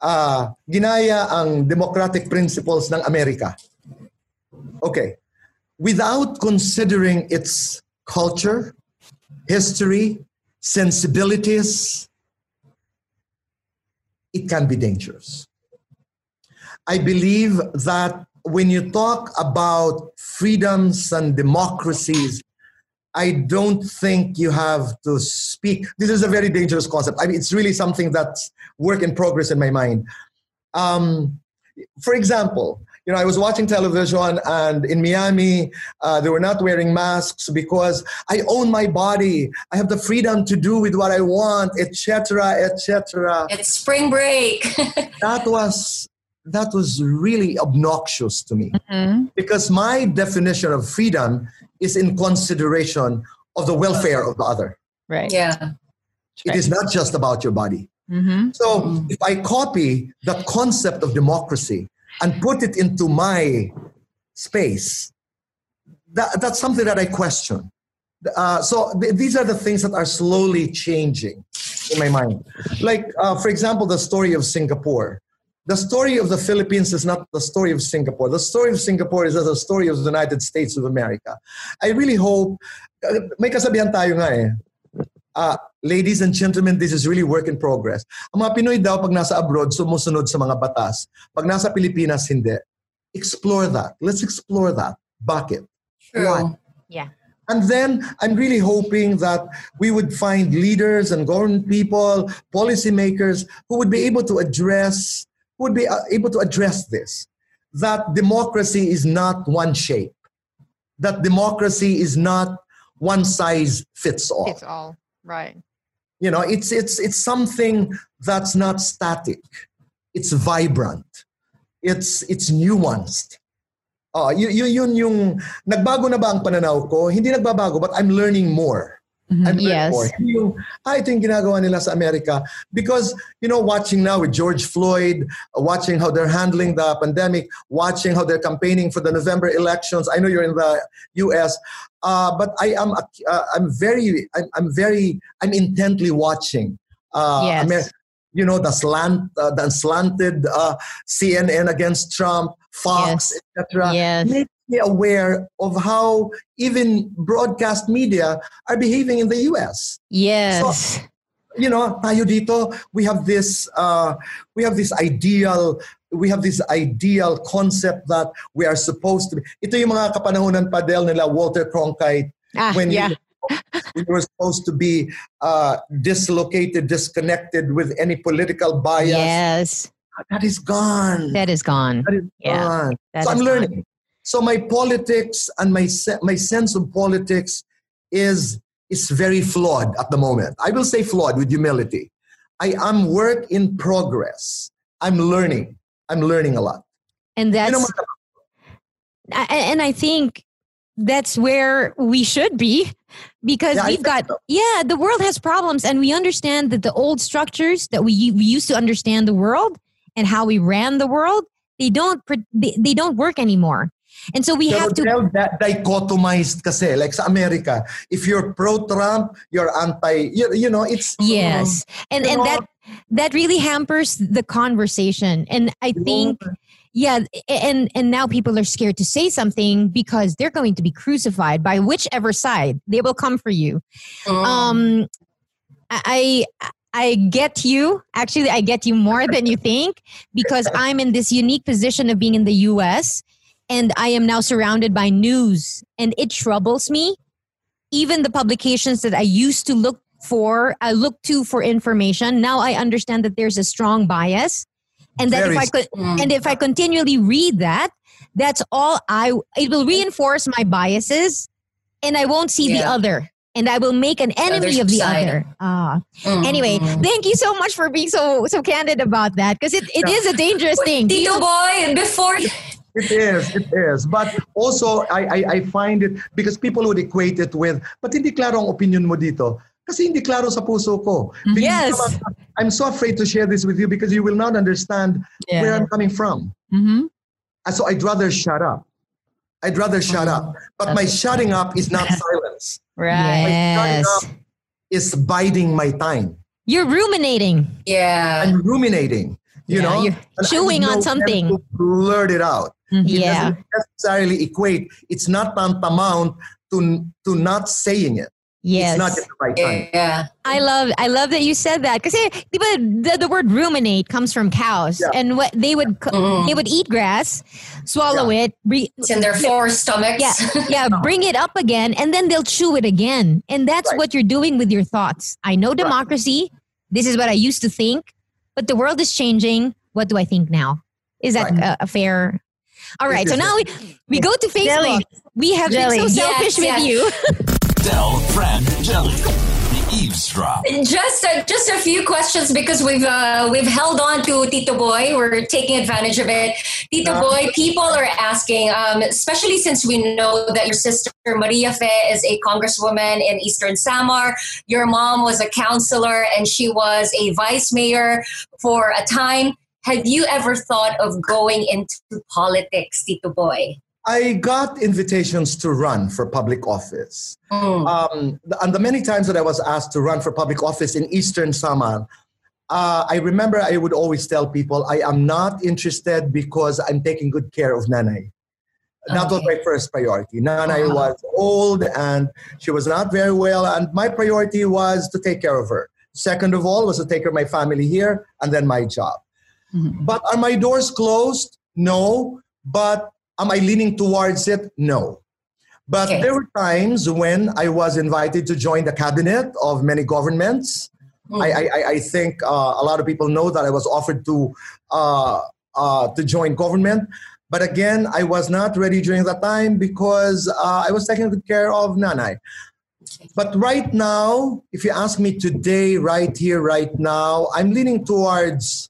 ah, ginaya ang democratic principles ng Amerika. Okay. Without considering its culture, history, sensibilities, it can be dangerous. I believe that when you talk about freedoms and democracies, I don't think you have to speak. This is a very dangerous concept. I mean, it's really something that's work in progress in my mind. Um, for example, you know, I was watching television and in Miami, uh, they were not wearing masks because I own my body. I have the freedom to do with what I want, etc., etc. it's spring break. That was that was really obnoxious to me because my definition of freedom is in consideration of the welfare of the other. Right. yeah. It is not just about your body. Mm-hmm. So if I copy the concept of democracy and put it into my space, that, that's something that I question. Uh, so th- these are the things that are slowly changing in my mind. Like, uh, for example, the story of Singapore. The story of the Philippines is not the story of Singapore. The story of Singapore is the story of the United States of America. I really hope, uh, may kasabihan tayo nga eh, uh, ladies and gentlemen, this is really work in progress. Ang mga Pinoy daw pag nasa abroad, sumusunod sa mga batas. Pag nasa Pilipinas, hindi. Explore that. Let's explore that. Bakit? True. Why? Yeah. And then I'm really hoping that we would find leaders and government people, policymakers who would be able to address, would be uh, able to address this. That democracy is not one shape. That democracy is not one size fits all It's all right. you know it's it's it's something that's not static it's vibrant it's it's nuanced uh, y- y- yun yung nagbago na ba ang pananaw ko hindi nagbabago but I'm learning more I'm learning Yes. yung, ito yung ginagawa nila sa Amerika because you know watching now with George Floyd watching how they're handling the pandemic watching how they're campaigning for the November elections I know you're in the US uh, but I am uh, I'm very I'm, I'm very I'm intently watching uh, Yes. Amer- you know the slant uh, the slanted uh, CNN against Trump Fox etc Yes. make aware of how even broadcast media are behaving in the US Yes. you know, tayo dito, we have this, uh, we have this ideal, we have this ideal concept that we are supposed to be. Ito yung mga kapanahonan pa Del nila Walter Cronkite ah, when yeah. we were supposed to be uh, dislocated, disconnected with any political bias. Yes. That is gone. That is gone. That is Yeah, gone. that so I'm is learning. So my politics and my my sense of politics is is very flawed at the moment. I will say flawed with humility. I am work in progress. I'm learning. I'm learning a lot. And that's You know, I- and I think that's where we should be because Yeah, we've got so. yeah the world has problems and we understand that the old structures that we, we used to understand the world and how we ran the world they don't they, they don't work anymore and so we Pero have to that dichotomized kasi. Like sa America, if you're pro-Trump, you're anti, you, you know, it's... yes. and and know, that that really hampers the conversation. And i think yeah and and now people are scared to say something because they're going to be crucified by whichever side. They will come for you. Mm. um i i get you. Actually i get you more than you think because i'm in this unique position of being in the us and i am now surrounded by news. And it troubles me. Even the publications that i used to look for i look to for information. Now i understand that there's a strong bias. And that Very if i could and if i continually read that that's all i it will reinforce my biases. And i won't see the other. And i will make an enemy other of the side. other. Ah. Mm. anyway thank you so much for being so so candid about that because it, it Yeah. is a dangerous thing. Do Tito you- Boy, before It is, it is. But also, I, I, I find it, because people would equate it with, but hindi klaro ang opinion mo dito. Kasi hindi klaro sa puso ko. Because Yes. I'm- I'm so afraid to share this with you because you will not understand where I'm coming from. Mhm. And so I'd rather shut up. I'd rather shut up. But my shutting up is not silence. Right. My shutting yes up is biding my time. you're ruminating yeah. I'm ruminating. You Yeah, know, you're chewing on something. blurt it out. It yeah doesn't necessarily equate. It's not tantamount to to not saying it. yes It's not at the right time. Yeah. I love I love that you said that because the, the word ruminate comes from cows Yeah. and what they would co- Mhm. they would eat grass, swallow it, re- It's in their four stomachs. yeah yeah bring it up again and then they'll chew it again and that's Right. what you're doing with your thoughts. I know democracy. This is what I used to think, but the world is changing. What do I think now? Is that Right. a, a fair? All right, so now we, we go to Facebook. Jelly. We have Jelly. been so Yes, selfish with yes. you. Del, Fran, Jelly. The Eavesdrop. Just a, just a few questions because we've uh, we've held on to Tito Boy. We're taking advantage of it. Tito Yeah. Boy, people are asking, um, especially since we know that your sister Maria Fe is a congresswoman in Eastern Samar. Your mom was a counselor and she was a vice mayor for a time. Have you ever thought of going into politics, Tito Boy? I got invitations to run for public office. Mm. Um, and the many times that I was asked to run for public office in Eastern Samar, uh, I remember I would always tell people I am not interested because I'm taking good care of Nanay. That was my first priority. Nanay Uh-huh. was old and she was not very well, and my priority was to take care of her. Second of all was to take care of my family here and then my job. Mhm. But are my doors closed? No. But am I leaning towards it? No. But Okay. there were times when I was invited to join the cabinet of many governments. Mm. I, I, I think uh, a lot of people know that I was offered to uh, uh, to join government, but again, I was not ready during that time because uh, I was taking good care of Nanay. But right now, if you ask me today, right here, right now, I'm leaning towards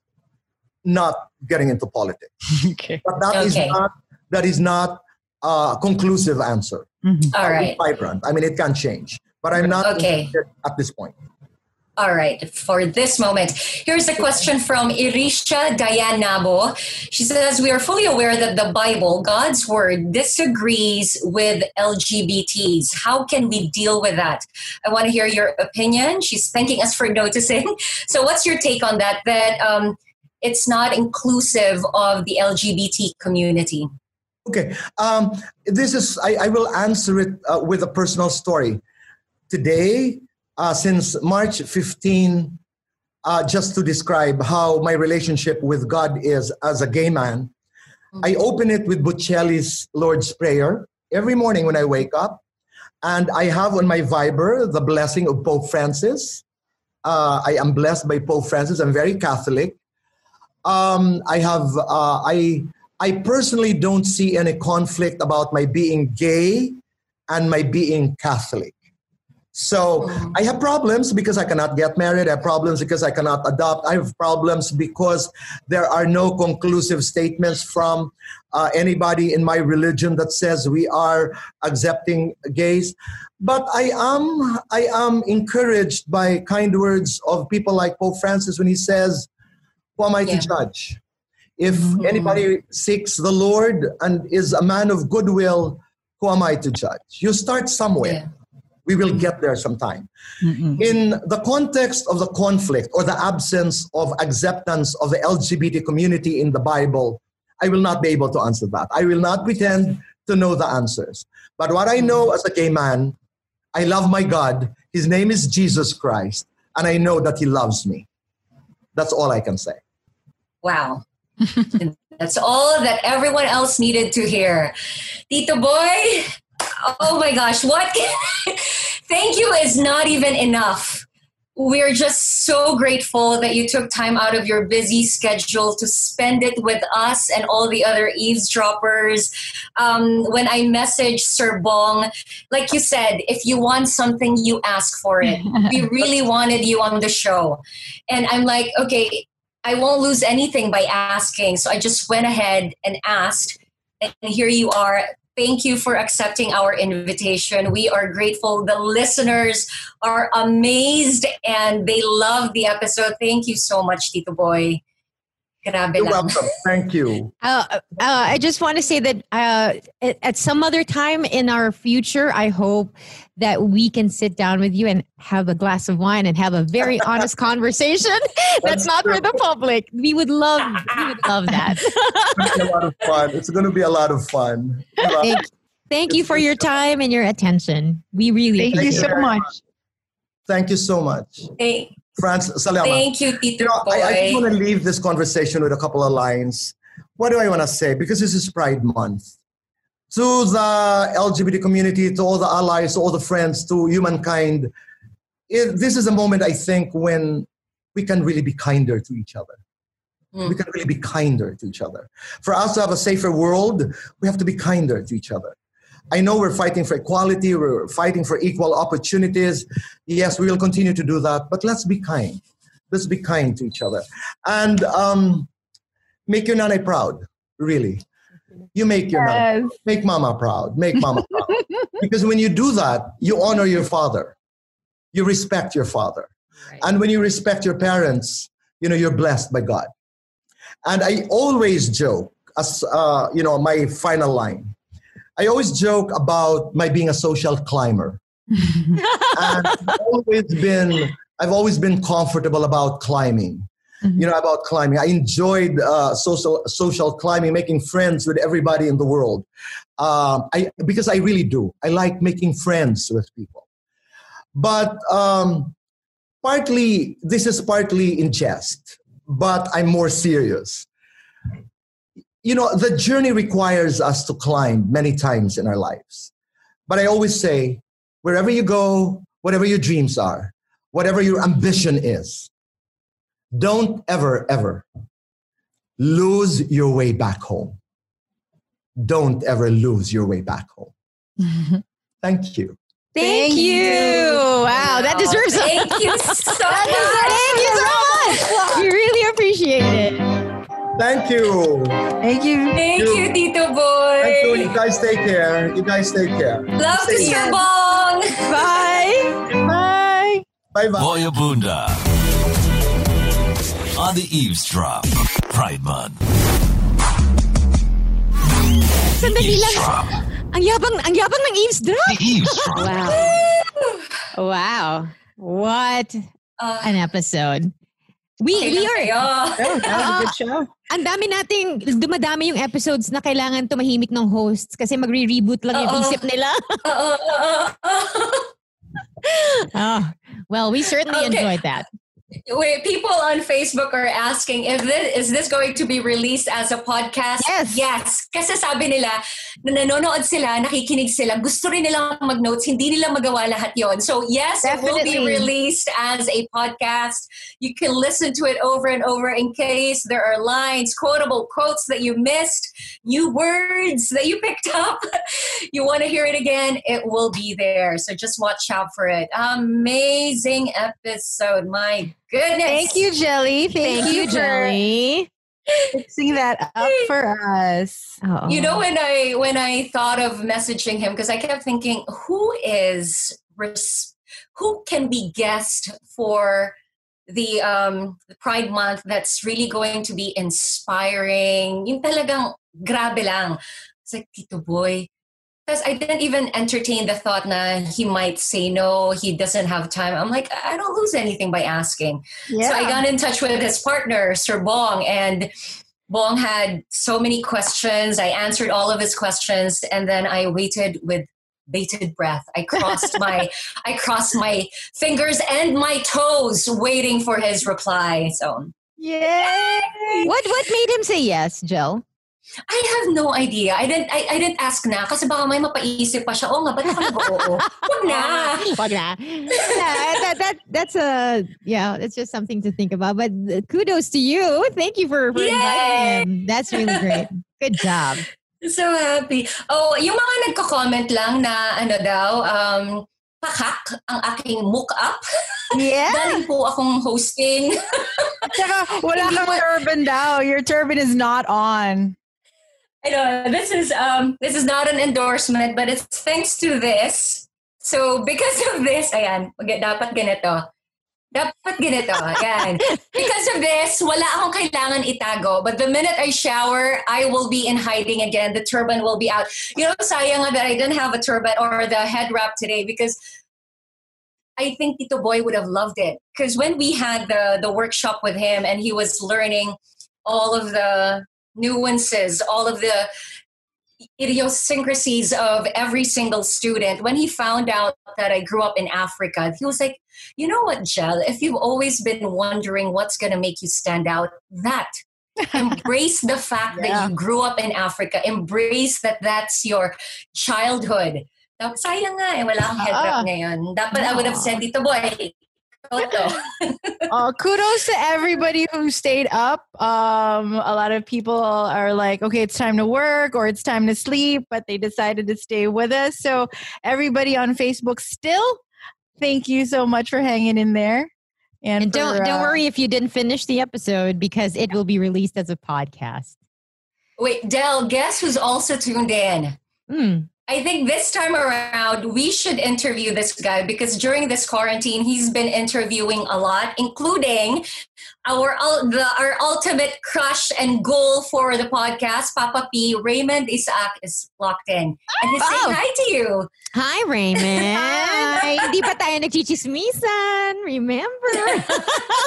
not getting into politics. Okay. But that is Okay. not that is not a conclusive answer. Mhm. All right. Vibrant. I mean, it can change, but I'm not Okay. interested at this point. All right, for this moment. Here's a question from Irisha Dayanabo. She says, We are fully aware that the Bible, God's word, disagrees with LGBTs. How can we deal with that? I want to hear your opinion. She's thanking us for noticing. So, what's your take on that? That um, it's not inclusive of the LGBT community. Okay. Um, this is, I, I will answer it uh, with a personal story. Today, uh, since March 15, uh, just to describe how my relationship with God is as a gay man, I open it with Bocelli's Lord's Prayer every morning when I wake up. And I have on my Viber the blessing of Pope Francis. Uh, I am blessed by Pope Francis. I'm very Catholic. Um, I have, uh, I, I personally don't see any conflict about my being gay and my being Catholic. So I have problems because I cannot get married. I have problems because I cannot adopt. I have problems because there are no conclusive statements from uh, anybody in my religion that says we are accepting gays. But I am I am encouraged by kind words of people like Pope Francis when he says, "Who am I Yeah. to judge? If mm-hmm. anybody seeks the Lord and is a man of goodwill, who am I to judge? You start somewhere." Yeah. we will mm-hmm. get there sometime. Mm-hmm. In the context of the conflict or the absence of acceptance of the LGBT community in the Bible, I will not be able to answer that. I will not pretend to know the answers. But what I know as a gay man, I love my God. His name is Jesus Christ, and I know that He loves me. That's all I can say. Wow. That's all that everyone else needed to hear. Tito Boy, oh my gosh, what? Thank you is not even enough. We're just so grateful that you took time out of your busy schedule to spend it with us and all the other eavesdroppers. Um, when I messaged Sir Bong, like you said, if you want something, you ask for it. we really wanted you on the show. And I'm like, okay, I won't lose anything by asking. So I just went ahead and asked. And here you are. Thank you for accepting our invitation. We are grateful. The listeners are amazed and they love the episode. Thank you so much, Tito Boy. Grabe You're lang. welcome. Thank you. Uh, uh, I just want to say that uh, at, at some other time in our future, I hope that we can sit down with you and have a glass of wine and have a very honest conversation. That's not for the public. We would love, we would love that. It's gonna be a lot of fun. It's going to be a lot of fun. thank, thank you for your time and your attention. We really Thank you so it. much. Thank you so much. Thank, France, thank you, Tito You know, I, I just want to leave this conversation with a couple of lines. What do I want to say? Because this is Pride Month. To the LGBT community, to all the allies, to all the friends, to humankind, it, this is a moment I think when we can really be kinder to each other. Hmm. We can really be kinder to each other. For us to have a safer world, we have to be kinder to each other. I know we're fighting for equality, we're fighting for equal opportunities. Yes, we will continue to do that, but let's be kind. Let's be kind to each other. And um, make your nanay proud, really. You make your Yes. make mama proud, make mama proud. Because when you do that, you honor your father, you respect your father. And when you respect your parents, you know, you're blessed by God. And I always joke, as uh, you know, my final line. I always joke about my being a social climber. and I've always been I've always been comfortable about climbing. You know about climbing. I enjoyed uh, social social climbing, making friends with everybody in the world. Um, I because I really do. I like making friends with people. But um, partly this is partly in jest, but I'm more serious. You know, the journey requires us to climb many times in our lives. But I always say, wherever you go, whatever your dreams are, whatever your ambition is, don't ever, ever lose your way back home. Don't ever lose your way back home. Thank you. Thank, Thank you. you. Wow, that deserves a Thank you so much. Thank you so much. much. We really appreciate it. Thank you. Thank you. Thank you. you, Tito Boy. Thank you. You guys take care. You guys take care. Love to Stay Sir Bong. Bye. Bye. Bye bye. Boy Abunda. On the eavesdrop. Pride Month. Sandali lang. Eavesdrop. Ang yabang, ang yabang ng eavesdrop. The eavesdrop. Wow. wow. What Uh, an episode. We, okay we are. Oh, that was a good show. ang dami nating, dumadami yung episodes na kailangan tumahimik ng hosts kasi magre-reboot lang yung isip nila. Oo, oo, oo. Ah, well, we certainly Okay. enjoyed that. Wait, people on Facebook are asking if this is this going to be released as a podcast? Yes. Yes. Kasi sabi nila, na nanonood sila, nakikinig sila, gusto rin nilang mag-notes, hindi nila magawa lahat yon. So yes, it will be released as a podcast. You can listen to it over and over in case there are lines, quotable quotes that you missed, new words that you picked up. you want to hear it again, it will be there. So just watch out for it. Amazing episode. My goodness. Thank you, Jelly. Thank, Thank you, for Jelly. fixing that up for us. Oh. You know when I when I thought of messaging him because I kept thinking who is res- who can be guest for the um the Pride month that's really going to be inspiring. Yung talagang grabe lang. It's like Tito Boy. Because I didn't even entertain the thought na he might say no, he doesn't have time. I'm like, I don't lose anything by asking. Yeah. So I got in touch with his partner, Sir Bong, and Bong had so many questions. I answered all of his questions, and then I waited with bated breath. I crossed my I crossed my fingers and my toes, waiting for his reply. So Yay! What what made him say yes, Jill? I have no idea. I didn't I, I didn't ask na kasi baka may mapaisip pa siya. Oh nga, ba't ako nag-oo? Huwag na. Wag na. yeah, that, that that's a yeah, it's just something to think about. But kudos to you. Thank you for, for Yay! inviting him. That's really great. Good job. So happy. Oh, yung mga nagko-comment lang na ano daw, um, pakak ang aking mook up. Yeah. Galing po akong hosting. Tsaka, wala kang turban daw. Your turban is not on. I know this is um this is not an endorsement, but it's thanks to this. So because of this, ayan, dapat ganito. Dapat ganito, ayan. because of this, wala akong kailangan itago. But the minute I shower, I will be in hiding again. The turban will be out. You know, sayang that I didn't have a turban or the head wrap today because I think Tito Boy would have loved it. Because when we had the the workshop with him and he was learning all of the nuances, all of the idiosyncrasies of every single student. When he found out that I grew up in Africa, he was like, you know what, Jel, if you've always been wondering what's going to make you stand out, that. Embrace the fact Yeah. that you grew up in Africa. Embrace that that's your childhood. Sayang nga eh, wala akong head wrap Ah. ngayon. Dapat I would have said, Dito boy. Uh, kudos to everybody who stayed up. Um, a lot of people are like, okay, it's time to work or it's time to sleep, but they decided to stay with us. So, everybody on Facebook still, thank you so much for hanging in there. And, And don't don't uh, worry if you didn't finish the episode because it will be released as a podcast. Wait, Dell, guess who's also tuned in? Hmm. I think this time around, we should interview this guy because during this quarantine, he's been interviewing a lot, including our the, our ultimate crush and goal for the podcast, Papa P. Raymond Isaac is locked in. And he's saying Oh. hi to you. Hi, Raymond. Ay, hindi pa tayo nagchichismisan. Remember?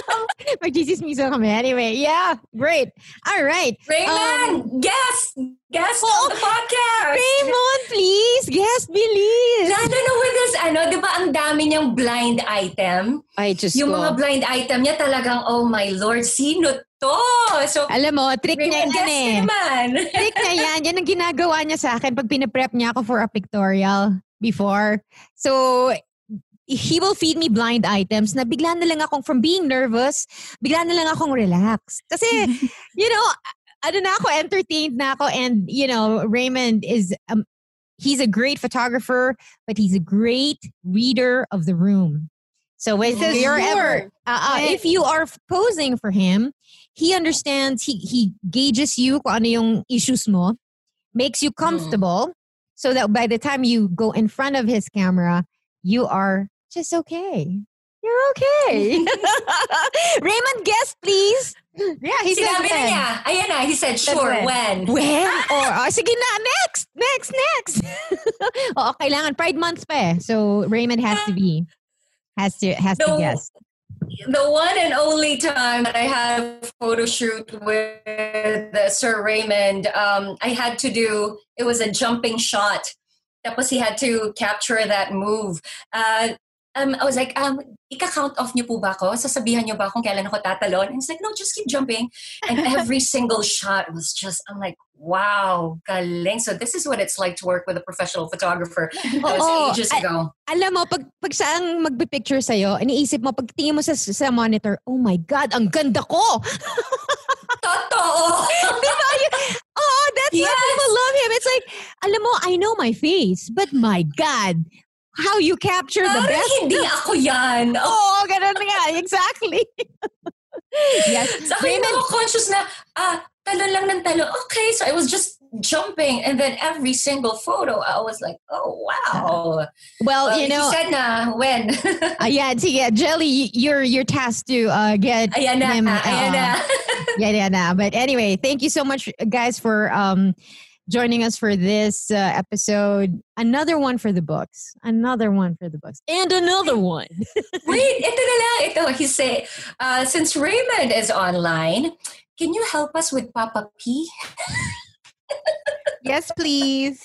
Magchichismisan kami. Anyway, yeah, great. All right. Raymond, guest, guest on the podcast. Raymond, please. Guest, bilis. Lalo na with this, ano, di ba ang dami niyang blind item? Ay, just Yung mga blind item niya talagang, oh my lord, sino to? So, Alam mo, trick niya yan eh. naman. Trick niya yan. Yan ang ginagawa niya sa akin pag pinaprep niya ako for a pictorial before. So, he will feed me blind items na bigla na lang akong, from being nervous, bigla na lang akong relax. Kasi, you know, ano na ako, entertained na ako and, you know, Raymond is, um, he's a great photographer, but he's a great reader of the room. So if This is you're ever, uh, uh, if you are posing for him, he understands, he, he gauges you kung ano yung issues mo, makes you comfortable, so that by the time you go in front of his camera, you are just okay. You're okay. Raymond, guess please. Yeah, he said Sinabi na when. niya. Ayan na, he said, sure, when. when? When? Or, oh, sige na, next, next, next. Oo, kailangan. Pride month pa eh. So, Raymond has to be, has to, has to No. guess. The one and only time that I had a photo shoot with uh, Sir Raymond, um, I had to do, it was a jumping shot. Tapos he had to capture that move. Uh, um, I was like, um, ika-count off niyo po ba ako? Sasabihan niyo ba kung kailan ako tatalon? And he's like, no, just keep jumping. And every single shot was just, I'm like, wow, galing. So this is what it's like to work with a professional photographer. That was Oo. ages ago. Alam mo, pag, pag saan magpipicture sa'yo, iniisip mo, pag tingin mo sa, sa monitor, oh my God, ang ganda ko! Totoo! You- oh, that's why Yes. people love him. It's like, alam mo, I know my face, but my God, how you capture the Parang best. hindi ako yan. Oh, ganun nga. Exactly. yes. Akin, Raymond, ako conscious na, ah, talon lang ng talon. Okay, so I was just jumping. And then every single photo, I was like, oh, wow. well, Well, you know, said na, when? uh, yeah, see, yeah, Jelly, you're, you're tasked to uh, get ayan na, him, ayan uh, na. yeah, yeah, nah. But anyway, thank you so much, guys, for um, joining us for this uh, episode. Another one for the books. Another one for the books. And another one. Wait, ito na lang. Ito, he say, uh, since Raymond is online, can you help us with Papa P? Yes, please.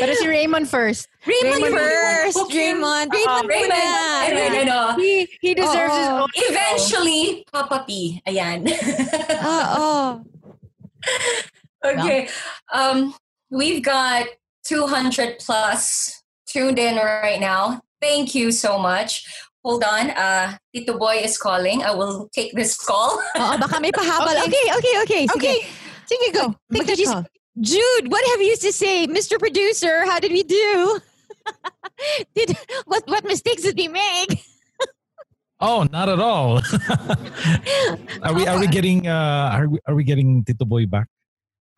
Pero si Raymond first. Raymond, Raymond, first. okay. Raymond. Uh, Raymond, Raymond, ano. He, he deserves his Oo. own. Eventually, Papa P. Ayan. Oo. Okay. Um, we've got 200 plus tuned in right now. Thank you so much. Hold on. Uh, Tito Boy is calling. I will take this call. Oo, baka may pahabol. Okay. Okay, okay, okay. Sige. Okay. Sige, go. Take the call. Jude, what have you to say? Mr. Producer, how did we do? did what what mistakes did we make? Oh, not at all. are we are we getting uh are we are we getting Tito Boy back?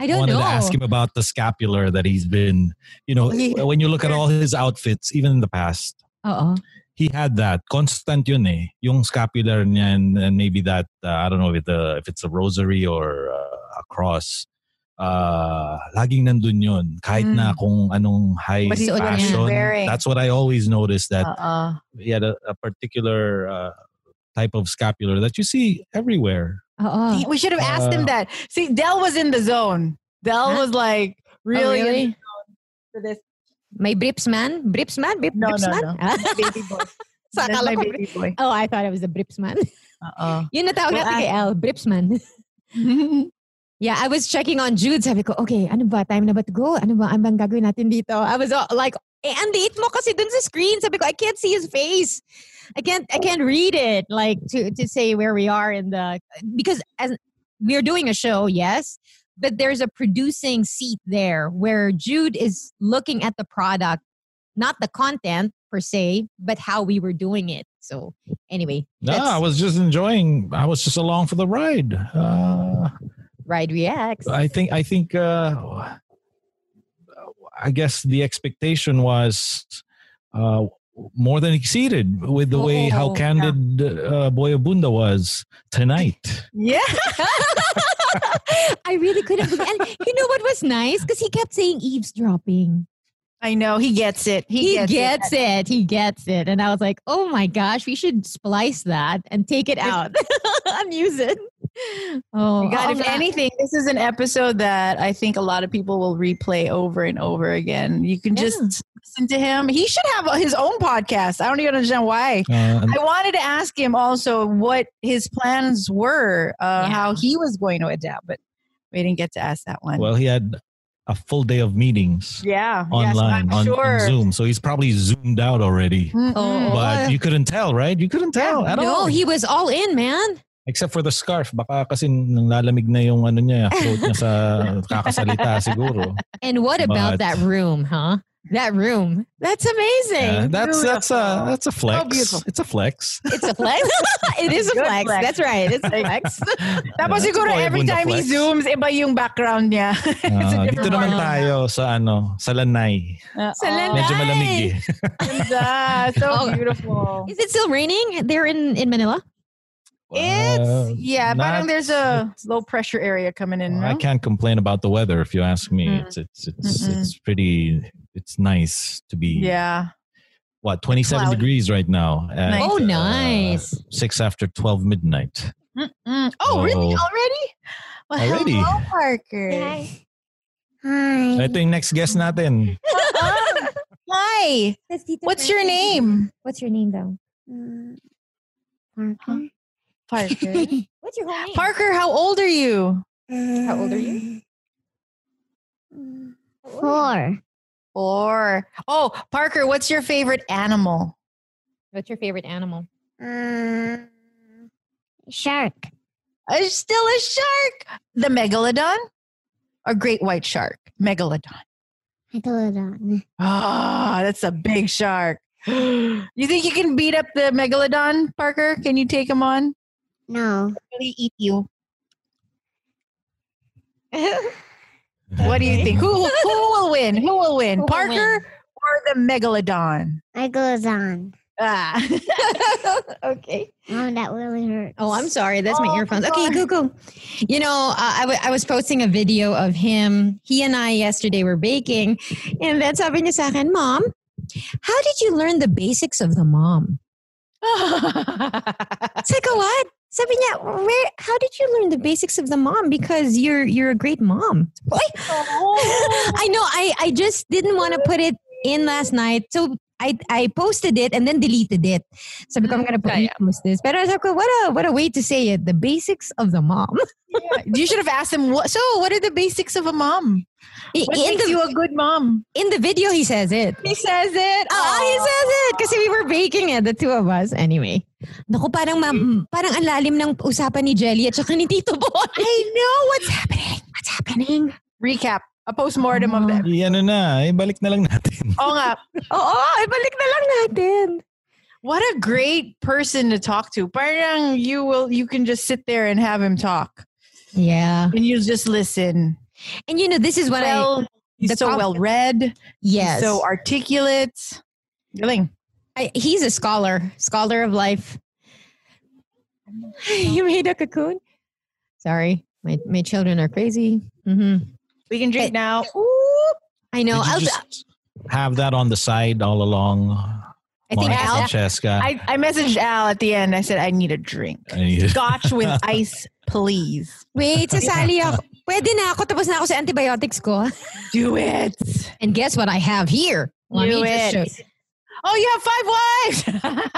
I don't wanted know. to ask him about the scapular that he's been, you know, He- when you look at all his outfits, even in the past, Oo. he had that constant yun eh, yung scapular niya and, and maybe that uh, I don't know if it, uh, if it's a rosary or uh, a cross. Uh, laging nandun yun. Kahit na kung anong high What he's fashion. wearing. That's what I always noticed that Uh-uh. he had a, a particular uh, type of scapular that you see everywhere. Oo. He- we should have asked him Uh, that. See, Dell was in the zone. Dell Huh? was like really, Oh, really? in the zone for this May Brips man? Brips man? Brip, No, Brips no, man? no. Ah, baby boy. sa That's my baby boy. oh, I thought it was the Brips man. Uh-uh. Yun na tawag Well, natin kay I- Al, Brips man. Yeah, I was checking on Jude. Sabi ko, okay, ano ba? Time na ba to go? Ano ba? Ano bang gagawin natin dito? I was all, like, eh, ang liit mo kasi dun sa screen. Sabi ko, I can't see his face. I can't, I can't read it. Like, to, to say where we are in the, because as we're doing a show, yes, but there's a producing seat there where Jude is looking at the product, not the content per se, but how we were doing it. So anyway, No, I was just enjoying. I was just along for the ride. Uh, ride reacts. I think. I think. Uh, I guess the expectation was uh, more than exceeded with the way how Oh, candid uh, Boy Abunda was tonight. Yeah. I really couldn't believe And you know what was nice? Because he kept saying eavesdropping. I know. He gets it. He, He, gets, gets, it. it. He gets it. And I was like, oh my gosh, we should splice that and take it out and use it. Oh, God, if nga. anything, this is an episode that I think a lot of people will replay over and over again. You can just listen to him. He should have his own podcast. I don't even understand why. Uh, I wanted to ask him also what his plans were, uh, Yeah. how he was going to adapt, but we didn't get to ask that one. well, he had a full day of meetings yeah, yes, online I'm on, on. Zoom, so he's probably zoomed out already. Mm-mm. Oh, But you couldn't tell, right? You couldn't tell at no, all. he was all in, man. Except for the scarf. Baka kasi nang lalamig na yung ano niya, throat niya sa kakasalita siguro. And what about But- that room, huh? That room. That's amazing. Yeah, that's that's a that's a flex. beautiful. It's a flex. It's a flex. it is a flex. flex. That's right. It's a flex. Tapos That's siguro every time he flex. zooms, iba yung background niya. It's a Ah, dito different naman tayo sa ano, sa Lanay. Uh, Sa Lanay. Medyo malamig eh. So Oh. beautiful. Is it still raining there in, in Manila? It's Uh, yeah, parang not- there's a low pressure area coming in. I No? can't complain about the weather if you ask me. Mm. It's it's it's Mm-mm. it's pretty it's nice to be Yeah. what 27 Cloudy. degrees right now. at, Nice. Oh, uh, nice. 6 after 12 midnight. Mm-mm. Oh, really? Oh. Already? Well, Already. hello, Parker. Hi. Ito yung next guest natin. Uh-uh. Hi. What's your name? What's your name though? Parker. Parker. What's your whole name? Parker, how old are you? How old are you? Four. Four. Oh, Parker, what's your favorite animal? What's your favorite animal? Um, shark. Uh, still a shark. The megalodon or great white shark? Megalodon. Megalodon. Ah, that's a big shark. you think you can beat up the megalodon, Parker? Can you take him on? No. Really eat you. What do you think? Who who will win? Who will win? Who will Parker win? or the megalodon? Megalodon. Ah. okay. Oh, that really hurt. Oh, I'm sorry. That's Oh, my earphones. Okay, go, go. You know, uh, I, w- I was posting a video of him. He and I yesterday were baking. And then sabi niya sa akin, Mom, how did you learn the basics of the mom? It's like, a what? Sabi niya, where, how did you learn the basics of the mom? Because you're you're a great mom. Ay, oh. I know. I, I just didn't want to put it in last night. So I, I posted it and then deleted it. Sabi ko, I'm gonna put, Kaya. post this. Pero sabi ko, what a, what a way to say it. The basics of the mom. you should have asked him. What, so, what are the basics of a mom? What in, makes the, you a good mom? in the video, he says it. He says it. Ah, he says it. Kasi we were baking it, the two of us. Anyway. Naku, parang, ma- parang ang lalim ng usapan ni Jelly at saka ni Tito Boy. I know. What's happening? What's happening? Recap. A postmortem of them. Eh, ano na, eh, balik na lang natin. Oo nga. Oo, ibalik na lang natin. What a great person to talk to. Parang you will you can just sit there and have him talk. Yeah. And you just listen. And you know, this is what I... well, he's so com- well read. Yes. So articulate. Galing. I, he's a scholar, scholar of life. you made a cocoon? Sorry, my, my children are crazy. hmm We can drink now. I know. Did you I'll, just have that on the side all along? I think Monica Al, Francesca. I, I messaged Al at the end. I said, I need a drink. I need- Scotch with ice, please. wait, sasali ako. Pwede na ako. Tapos na ako sa antibiotics ko. Do it. And guess what I have here? Let Do me just it. Show- Oh, you have five wives.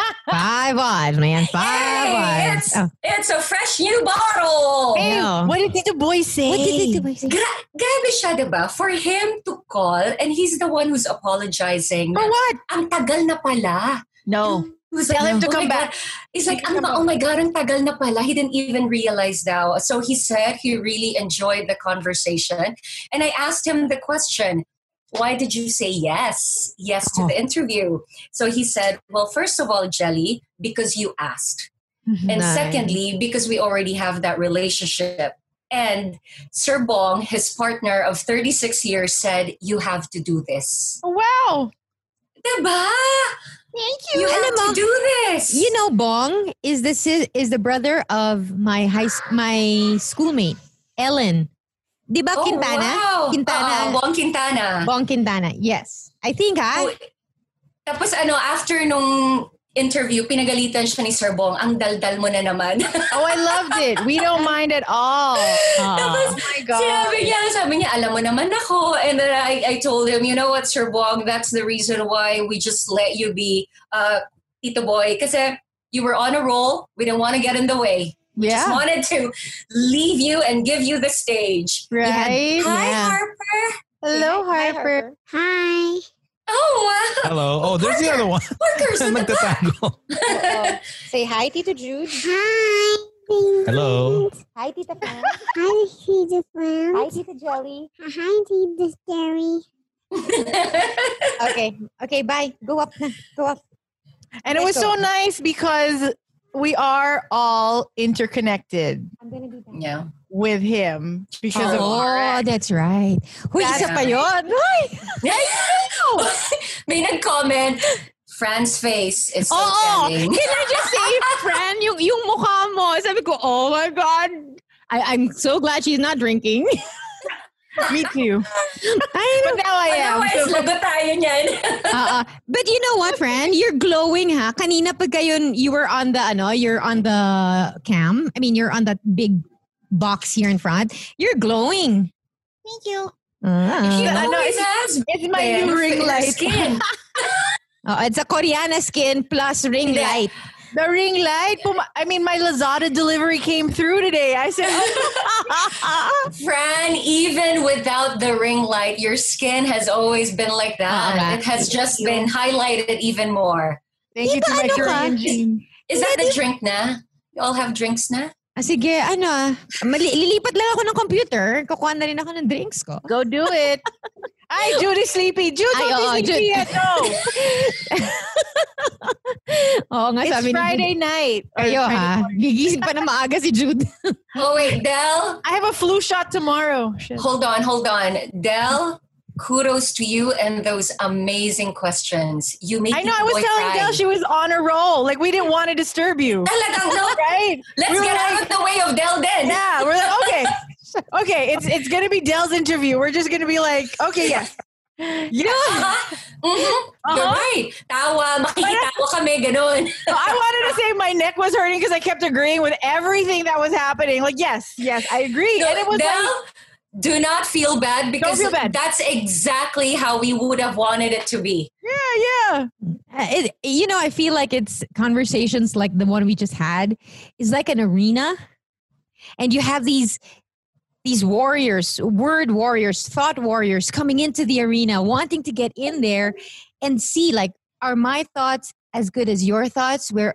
Five wives, man. Five Hey, wives. it's, Oh, it's a fresh new bottle. hey, Yeah. what did the boy say? what did the boy say? Gra- grabe siya, diba? For him to call, and he's the one who's apologizing. For what? Ang tagal na pala. No. He was Tell him to "Oh come back." God." He's like, Come ang, back. oh my God, ang tagal na pala. He didn't even realize now. So he said he really enjoyed the conversation. And I asked him the question, why did you say yes? Yes to oh. the interview. So he said, well, first of all, Jelly, because you asked. Mm-hmm. And Nice. secondly, because we already have that relationship. And Sir Bong, his partner of 36 years, said, You have to do this. Oh, wow. Diba? Thank You have Alam mo, to do this. You know, Bong is the si- is the brother of my high my schoolmate Ellen. Di ba oh, Quintana? Wow. Quintana. Uh, Bong Quintana. Bong Quintana. Yes. I think ha. Oh, tapos ano, after nung interview, pinagalitan siya ni Sir Bong, ang daldal mo na naman. Oh, I loved it. We don't mind at all. Tapos, oh my God. Sinabi niya, sabi niya, alam mo naman ako. And then I, I told him, you know what, Sir Bong, that's the reason why we just let you be uh, Tito Boy. Kasi you were on a roll. We didn't want to get in the way. We just Yeah. wanted to leave you and give you the stage. Right? Hi, Yeah. Harper. Hello, Harper. Hi. Oh, wow. Hello. Oh, there's the other one. Workers in the back. Nagtatango. Say hi, Tito Jude. Hi. Hello. Hi, Tita Fran. Hi, Tita Fran. Hi, Tita Jelly. Hi, Tita Scary. Okay. Okay. Bye. Go up. Go up. And it was Let's so nice because we are all interconnected I'm gonna be back. yeah. with him because of Oh, that's right. Huy, That's isa pa yun. Huy. May nag-comment, Fran's face is so Oo. telling. Can I just say, Fran, yung, yung mukha mo, sabi ko, oh my God. I, I'm so glad she's not drinking. Me too. I But now I am. Otherwise, So- lagot tayo niyan. Uh, but you know what, friend? You're glowing, ha? Kanina pag kayo, you were on the, ano, you're on the cam. I mean, you're on that big box here in front. You're glowing. Thank you. Ah. He I it's- has it's my new ring light. Skin. Oh, it's a Koreana skin plus ring Yeah. light. The ring light. pum- I mean, my Lazada delivery came through today. I said, oh, Fran, even without the ring light, your skin has always been like that. Ah, it has just been highlighted even more. thank you to my ano? Korean gene. Is that the drink na? You all have drinks na? Ah, sige, ano. Mali- lilipat lang ako ng computer. Kukuha na rin ako ng drinks ko. Go do it. Ay, Judy sleepy. Jude, Ay, don't oo, be sleepy Jude. No. Oo nga, It's sabi ni Friday Jude. night. Or Kayo ha. Ah, morning. Gigising pa na maaga si Jude. Oh, wait, Del, I have a flu shot tomorrow. Shit. hold on, hold on. Del, kudos to you and those amazing questions. You made I know. I was telling cry. Del she was on a roll. Like we didn't want to disturb you, Talagang no. right? Let's We were get like- out of the way of Del then. Yeah, we're like, okay, okay. It's it's gonna be Del's interview. We're just gonna be like, okay, yes, yeah. You're Uh-huh. right. Tawa, makikitawa kami, ganun. I wanted to say my neck was hurting because I kept agreeing with everything that was happening. Like, yes, yes, I agree. No, and it was Del, like, do not feel bad because feel bad. that's exactly how we would have wanted it to be. yeah, yeah. Uh, it, you know, I feel like it's conversations like the one we just had is like an arena, and you have these these warriors, word warriors, thought warriors coming into the arena, wanting to get in there and see like, are my thoughts as good as your thoughts? Where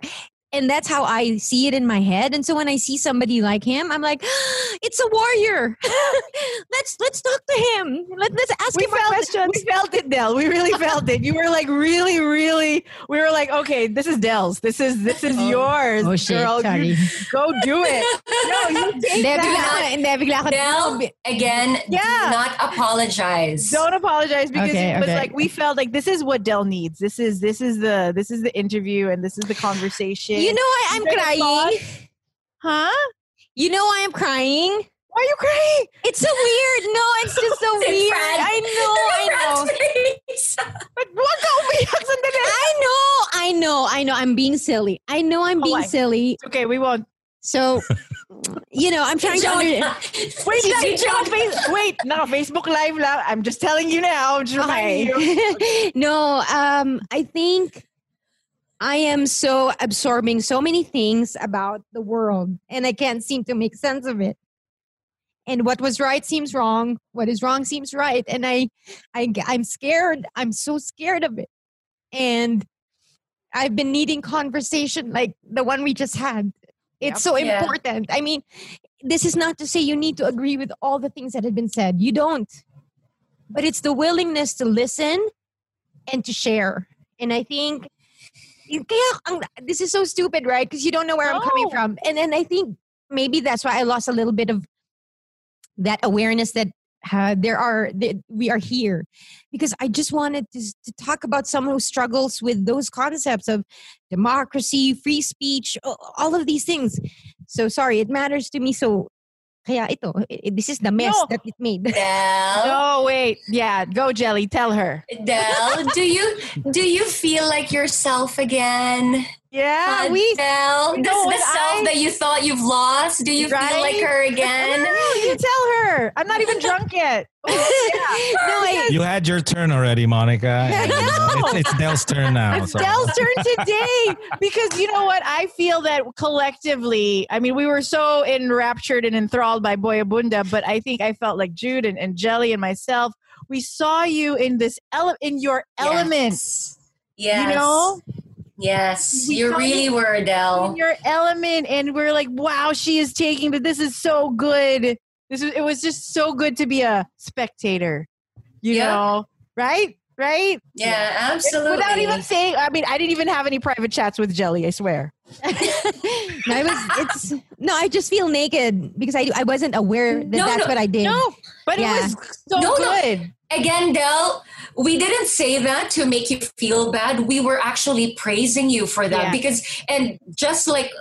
and that's how I see it in my head. And so when I see somebody like him, I'm like, it's a warrior. let's let's talk to him. Let, let's ask We him felt, questions. we felt it, Del. We really felt it. You were like really, really. We were like, okay, this is Del's. This is this is oh. yours, oh shit, girl. sorry. You go do it. No, you take Hindi, that. ako, hindi. Del, again, Yeah. do not apologize. Don't apologize because Okay, it was okay. like we felt like this is what Del needs. This is this is the this is the interview and this is the conversation. You know why I'm Is there a crying? huh? You know why I'm crying? Why are you crying? It's so weird. No, it's just so Say weird. I know, I know. But wag ka umiyak sandali. I know, I know, I know. I'm being silly. I know I'm Oh, being why? silly. Okay, we won't. So, you know, I'm trying to under- Wait, na, Joe. face- wait, no, Facebook Live lang. I'm just telling you now. Reminding you. No, um, I think I am so absorbing so many things about the world, and I can't seem to make sense of it. And what was right seems wrong. What is wrong seems right, and I, I, I'm scared. I'm so scared of it, and I've been needing conversation like the one we just had. It's so Yeah. important. I mean, this is not to say you need to agree with all the things that have been said. You don't but it's the willingness to listen and to share. And I think kaya ang, this is so stupid, right? Because you don't know where I'm coming from. And then I think maybe that's why I lost a little bit of that awareness that uh, there are that we are here because I just wanted to, to talk about someone who struggles with those concepts of democracy, free speech, all of these things. So sorry, it matters to me. So kaya ito, i- i- this is the mess No. that it made. Del, No, wait. Yeah, go Jelly. Tell her. Del, do you do you feel like yourself again? Yeah, we. Del, this No, the and self I- that you thought you've lost. Do you feel like her again? No, you tell her. I'm not even drunk yet. no, I, You had your turn already, Monica. and, uh, it's, it's Del's turn now. It's so. Del's turn today because you know what? I feel that collectively, I mean, we were so enraptured and enthralled by Boy Abunda, but I think I felt like Jude and, and Jelly and myself, we saw you in this ele- in your element. Yes. Yes. You know, Yes. We You saw really you were, in your element, and we're like, wow, she is taking. But this is so good. This is. It was just so good to be a spectator. You Yeah. know, right? Right? Yeah, absolutely. Without even saying, I mean, I didn't even have any private chats with Jelly. I swear. no, I was. It's no. I just feel naked because I I wasn't aware that No, that's no, what I did. No, but Yeah. it was so No, no. good. Again, Del, we didn't say that to make you feel bad. We were actually praising you for that Yeah. because, and just like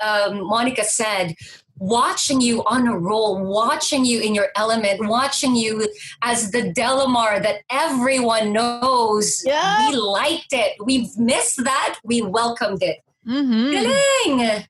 um, Monica said, watching you on a roll, watching you in your element, watching you as the Delamar that everyone knows. Yeah. We liked it. We missed that. We welcomed it. Mm-hmm. Galing!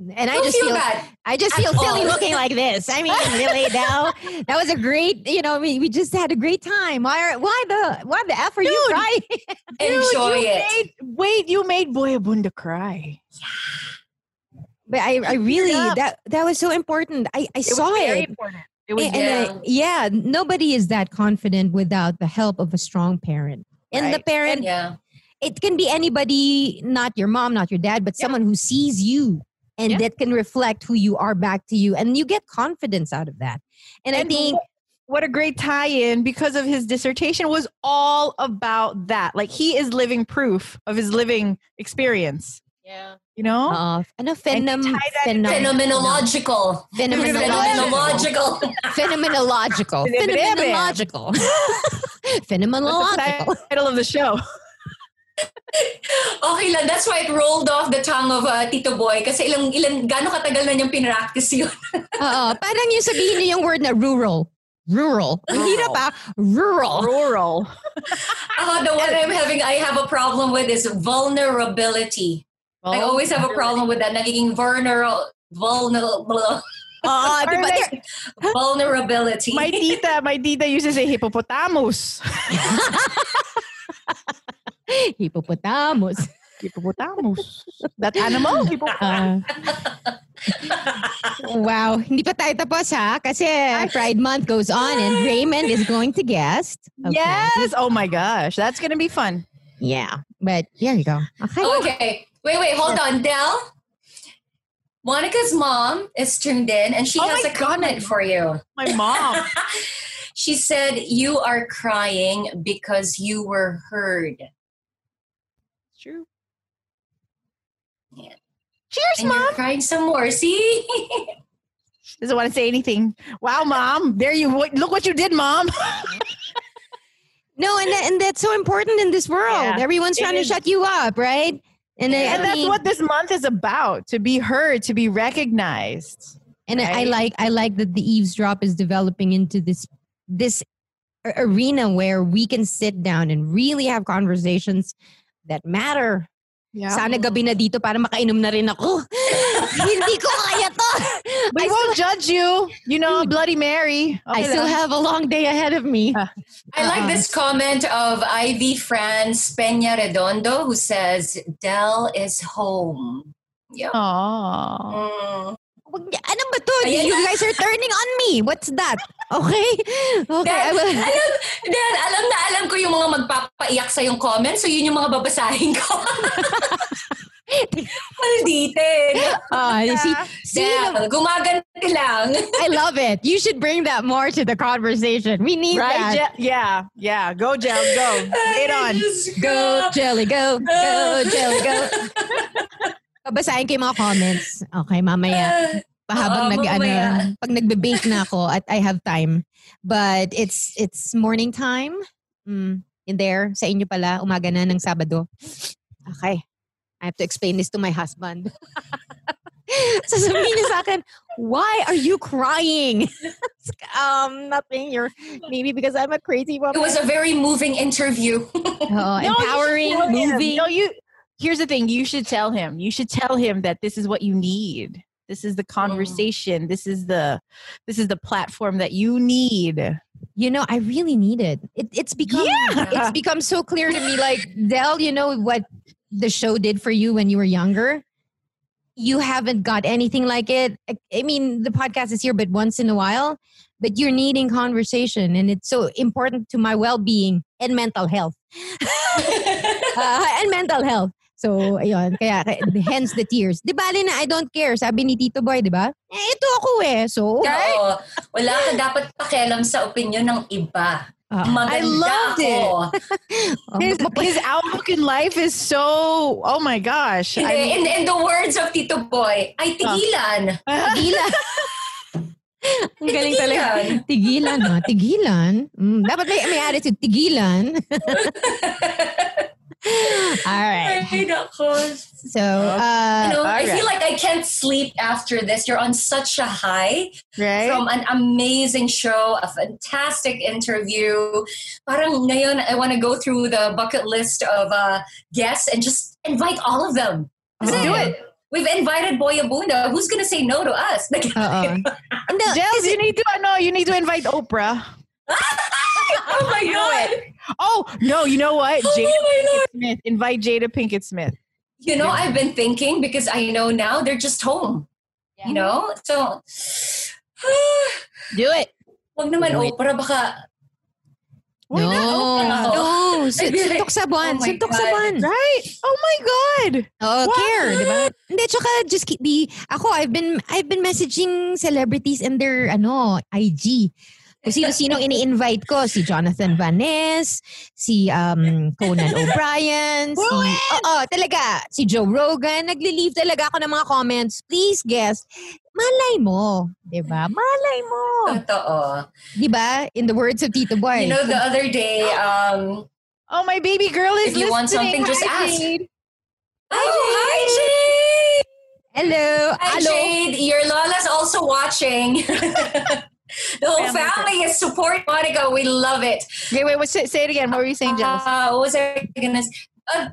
And I Don't just feel bad. I just at feel silly all. looking like this. I mean, really now that was a great, you know, we, we just had a great time. Why are why the why the F are you Dude. crying? Enjoy you it. Made, wait, you made Boy Abunda cry. Yeah. But I, I really that that was so important. I, I It saw was very it. important. It was And, and I- yeah, nobody is that confident without the help of a strong parent. And the Right. parent, Yeah. it can be anybody, not your mom, not your dad, but Yeah. someone who sees you and Yeah. that can reflect who you are back to you. And you get confidence out of that. And, I think what a great tie-in because of his dissertation was all about that. Like he is living proof of his living experience. Yeah. You know? uh, ano, And phenom, tie that phenom, Phenomenological. phenomenological. Phenomenological. Phenomenological. Phenomenological. That's title of the show. Okay lang. That's why it rolled off the tongue of uh, Tito Boy. Kasi ilang, ilang, gano'ng katagal na niyang pinractice yun. Oo, parang yung sabihin niyo yung word na rural. Rural. Ang hirap ah. Rural. Rural. Uh, the one I'm having, I have a problem with is vulnerability. I always have a problem with that. Nagiging vulnerable. Vulnerable. Oo, di ba? like, Vulnerability. my tita, my tita uses a hippopotamus. Hippopotamus. Hippopotamus. That animal? Ah. wow. Hindi pa tayo tapos ha? Kasi Pride Month goes on and Raymond is going to guest. Okay. Yes. Oh my gosh. That's going to be fun. Yeah. But here you go. Okay. Okay. Wait, wait, hold on. Del? Monica's mom is tuned in and she Oh has a comment for you. My mom. She said, You are crying because you were heard. True. Yeah. Cheers, And mom. you're crying some more. See? Doesn't want to say anything. Wow, mom. There you look what you did, mom. No, and, that, and that's so important in this world. Yeah, Everyone's it trying to shut you up, right? And, I- I and that's mean- what this month is about to be heard, to be recognized. And I- I like I like that the eavesdrop is developing into this this arena where we can sit down and really have conversations that matter. Yeah. Sana gabi na dito para makainom na rin ako. Hindi ko kaya to. We I won't judge you. You know, Bloody Mary. I still lang. have a long day ahead of me. I like Uh-uh. this comment of Ivy France Peña Redondo who says, Del is home. Yep. Aww. Mm. Wag niya- Ano ba to? Ayan You guys are turning on me. What's that? Okay? Okay. I will. alam, Dad, alam na alam ko yung mga magpapaiyak sa yung comments, so yun yung mga babasahin ko. Malditin. Ah, see, see, Dad, gumaganti lang. I love it. You should bring that more to the conversation. We need Right? that. Je- yeah. Yeah. Go, Jel. Go. Lay it on. Go, Jelly, go. Go, Jelly, go. Babasahin ko yung mga comments. Okay, mamaya. Pahabang Oo, nag, ano, pag nagbe-bake na ako at I have time. But it's it's morning time. Mm, in there, sa inyo pala, umaga na ng Sabado. Okay. I have to explain this to my husband. Sasabihin niya sa akin, why are you crying? um, nothing. You're maybe because I'm a crazy woman. It was a very moving interview. Oo, No, empowering, moving. No, you. Here's the thing. You should tell him. You should tell him that this is what you need. This is the conversation. This is the this is the platform that you need. You know, I really need it. it it's become Yeah. it's become so clear to me. Like Dell, you know what the show did for you when you were younger. You haven't got anything like it. I, I mean, the podcast is here, but once in a while. But you're needing conversation, and it's so important to my well-being and mental health. Uh, and mental health. So, ayun. Kaya, kaya- hence the tears. Di bali na I don't care. Sabi ni Tito Boy, di ba? Eh, ito ako eh. So, Oo. Wala ka dapat pakialam sa opinion ng iba. Ah. Maganda I loved ako. His, his outlook in life is so. Oh my gosh. Hindi, I mean- in, in the words of Tito Boy, ay tigilan. Tigilan. Ang galing talaga. Tigilan. Tigilan, ha? Tigilan. Mm, dapat may, may attitude. Tigilan. All right. Ay, nako. So, uh, You know, I alright. feel like I can't sleep after this. You're on such a high right? from an amazing show, a fantastic interview. Parang ngayon, I want to go through the bucket list of uh, guests and just invite all of them. Let's Kasi do it. We've invited Boy Abunda. Who's gonna say no to us? Like, Oo. No, Jels, you need to no, you need to invite Oprah. Oh my god! Oh no, you know what? Oh Jada my lord! Pinkett Smith. Invite Jada Pinkett Smith. You know, I've been thinking because I know now they're just home. You know, so Do it. wag naman Do it. Oprah baka Why no. not Oprah? No. Sun- like- Suntok sa buwan. Oh my Suntok sa God. buwan. Right? Oh my god. Oh, Why? care, di ba? Hindi, tsaka just keep be, ako, I've been, I've been messaging celebrities and their, ano, IG. Kung sino-sino ini-invite ko. Si Jonathan Van Ness, si um, Conan O'Brien, si, oo, talaga, si Joe Rogan. Nagli-leave talaga ako ng mga comments. Please, guest, malay mo. Ba? Malay mo. totoo. Di ba? In the words of Tito Boy. You know, the other day, um, Oh my baby girl is If you want listening. something, just Hi, ask. Jade. oh, hi Jade! Hello. Hi Hello. Jade, your Lola's also watching. the whole Family family is supporting Monica. We love it. Okay, wait, wait, say, say it again. What were you saying, Jels? Uh, what was I gonna? s- Uh,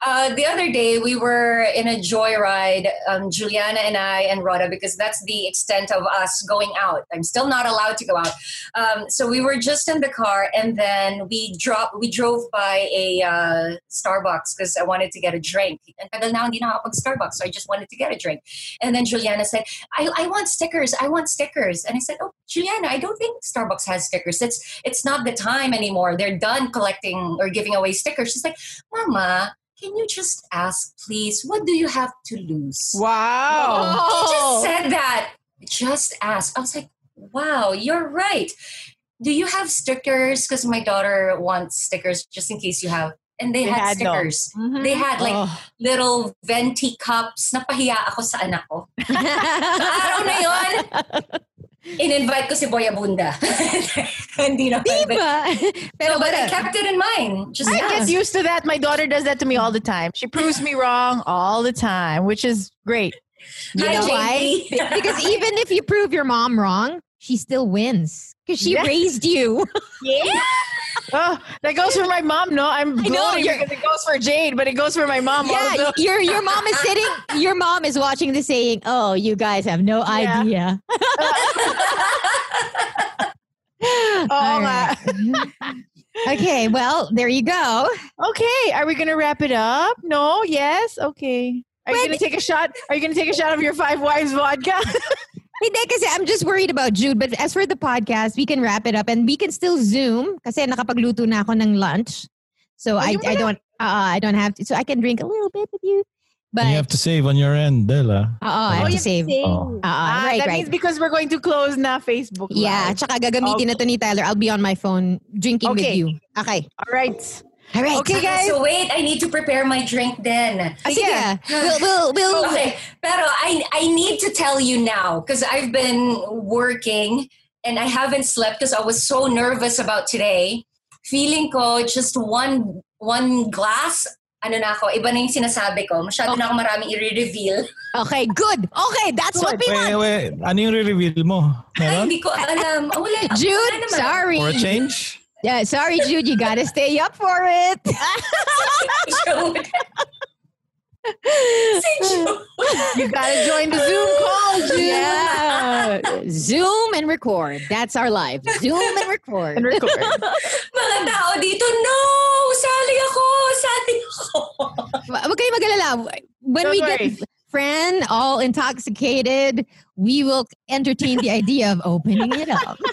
uh, the other day we were in a joyride, um, Juliana and I and Rhoda, because that's the extent of us going out. I'm still not allowed to go out. Um, so we were just in the car, and then we drove. We drove by a uh, Starbucks because I wanted to get a drink. And tagal na hindi nakakapag Starbucks, so I just wanted to get a drink. And then Juliana said, I, "I want stickers. I want stickers." And I said, "Oh, Juliana, I don't think Starbucks has stickers. It's it's not the time anymore. They're done collecting or giving away stickers." She's like, "Mama." Can you just ask, please? What do you have to lose? Wow. He just Oh. said that. Just ask. I was like, wow, you're right. Do you have stickers? Because my daughter wants stickers just in case you have. And they, They had, had, no. stickers. Mhm. They had like Oh. little venti cups. Napahiya ako sa anak ko. Araw na yon, in-invite ko si Boy Abunda. Hindi na. Diba? Pero No, but I kept it in mind. Just I get used to that. My daughter does that to me all the time. She proves me wrong all the time, which is great. you Hi, know why? Because even if you prove your mom wrong, she still wins because she Yeah. raised you. Yeah. Oh, that goes for my mom. No, I'm I know, because it goes for Jade, but it goes for my mom yeah, also. your your mom is sitting. Your mom is watching this, saying, "Oh, you guys have no Yeah. idea." Oo All right. okay, well, there you go. Okay, are we gonna wrap it up? No, yes, okay. Are you gonna take a shot? Are you gonna take a shot of your five wives vodka? Hindi kasi I'm just worried about Jude. But as for the podcast, we can wrap it up and we can still Zoom kasi nakapagluto na ako ng lunch. So I, yun I pala. don't uh, I don't have to. So I can drink a little bit with you. But you have to save on your end, Dela. Oo, I have Oh, to you save. Oh. Uh, Ah, right, that right. means because we're going to close na Facebook. Yeah, Live. tsaka gagamitin na to ni Tyler. I'll be on my phone drinking with Okay. you. Okay. All right. All right. Okay, guys. So wait, I need to prepare my drink then. Ah, sige. We'll, we'll, we'll, Okay, pero I I need to tell you now because I've been working and I haven't slept because I was so nervous about today. Feeling ko just one one glass, ano na ako, iba na yung sinasabi ko. Masyado na ako maraming i-reveal. Okay, good. Okay, that's what we Wait, want. wait. Ano yung re-reveal mo? Ay, Meron? hindi ko alam. Ah, Wala, Jude, wala sorry. For a change? Yeah, sorry, Jude. You gotta stay up for it. Jude. You gotta join the Zoom call, Jude. Yeah. Zoom and record. That's our life. Zoom and record. And record. Mga tao dito, no! Sali ako! Sali ako! Huwag kayo mag-alala. When Don't we worry. get friend all intoxicated, we will entertain the idea of opening it up.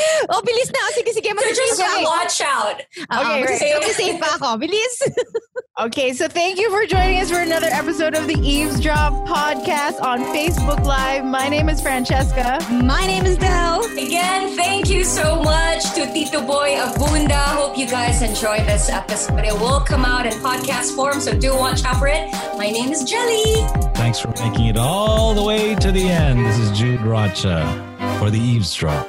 oh, bilis na. Oh, sige, sige. So just Mag-save watch out. Ah, okay, Okay, mag-save pa ako. Bilis. Okay, so thank you for joining us for another episode of the Eavesdrop podcast on Facebook Live. My name is Francesca. My name is Del. Again, thank you so much to Tito Boy Abunda. Hope you guys enjoyed this episode. It will come out in podcast form, so do watch out for it. My name is Jelly. Thanks for making it all the way to the end. This is Jude Rocha for the eavesdrop.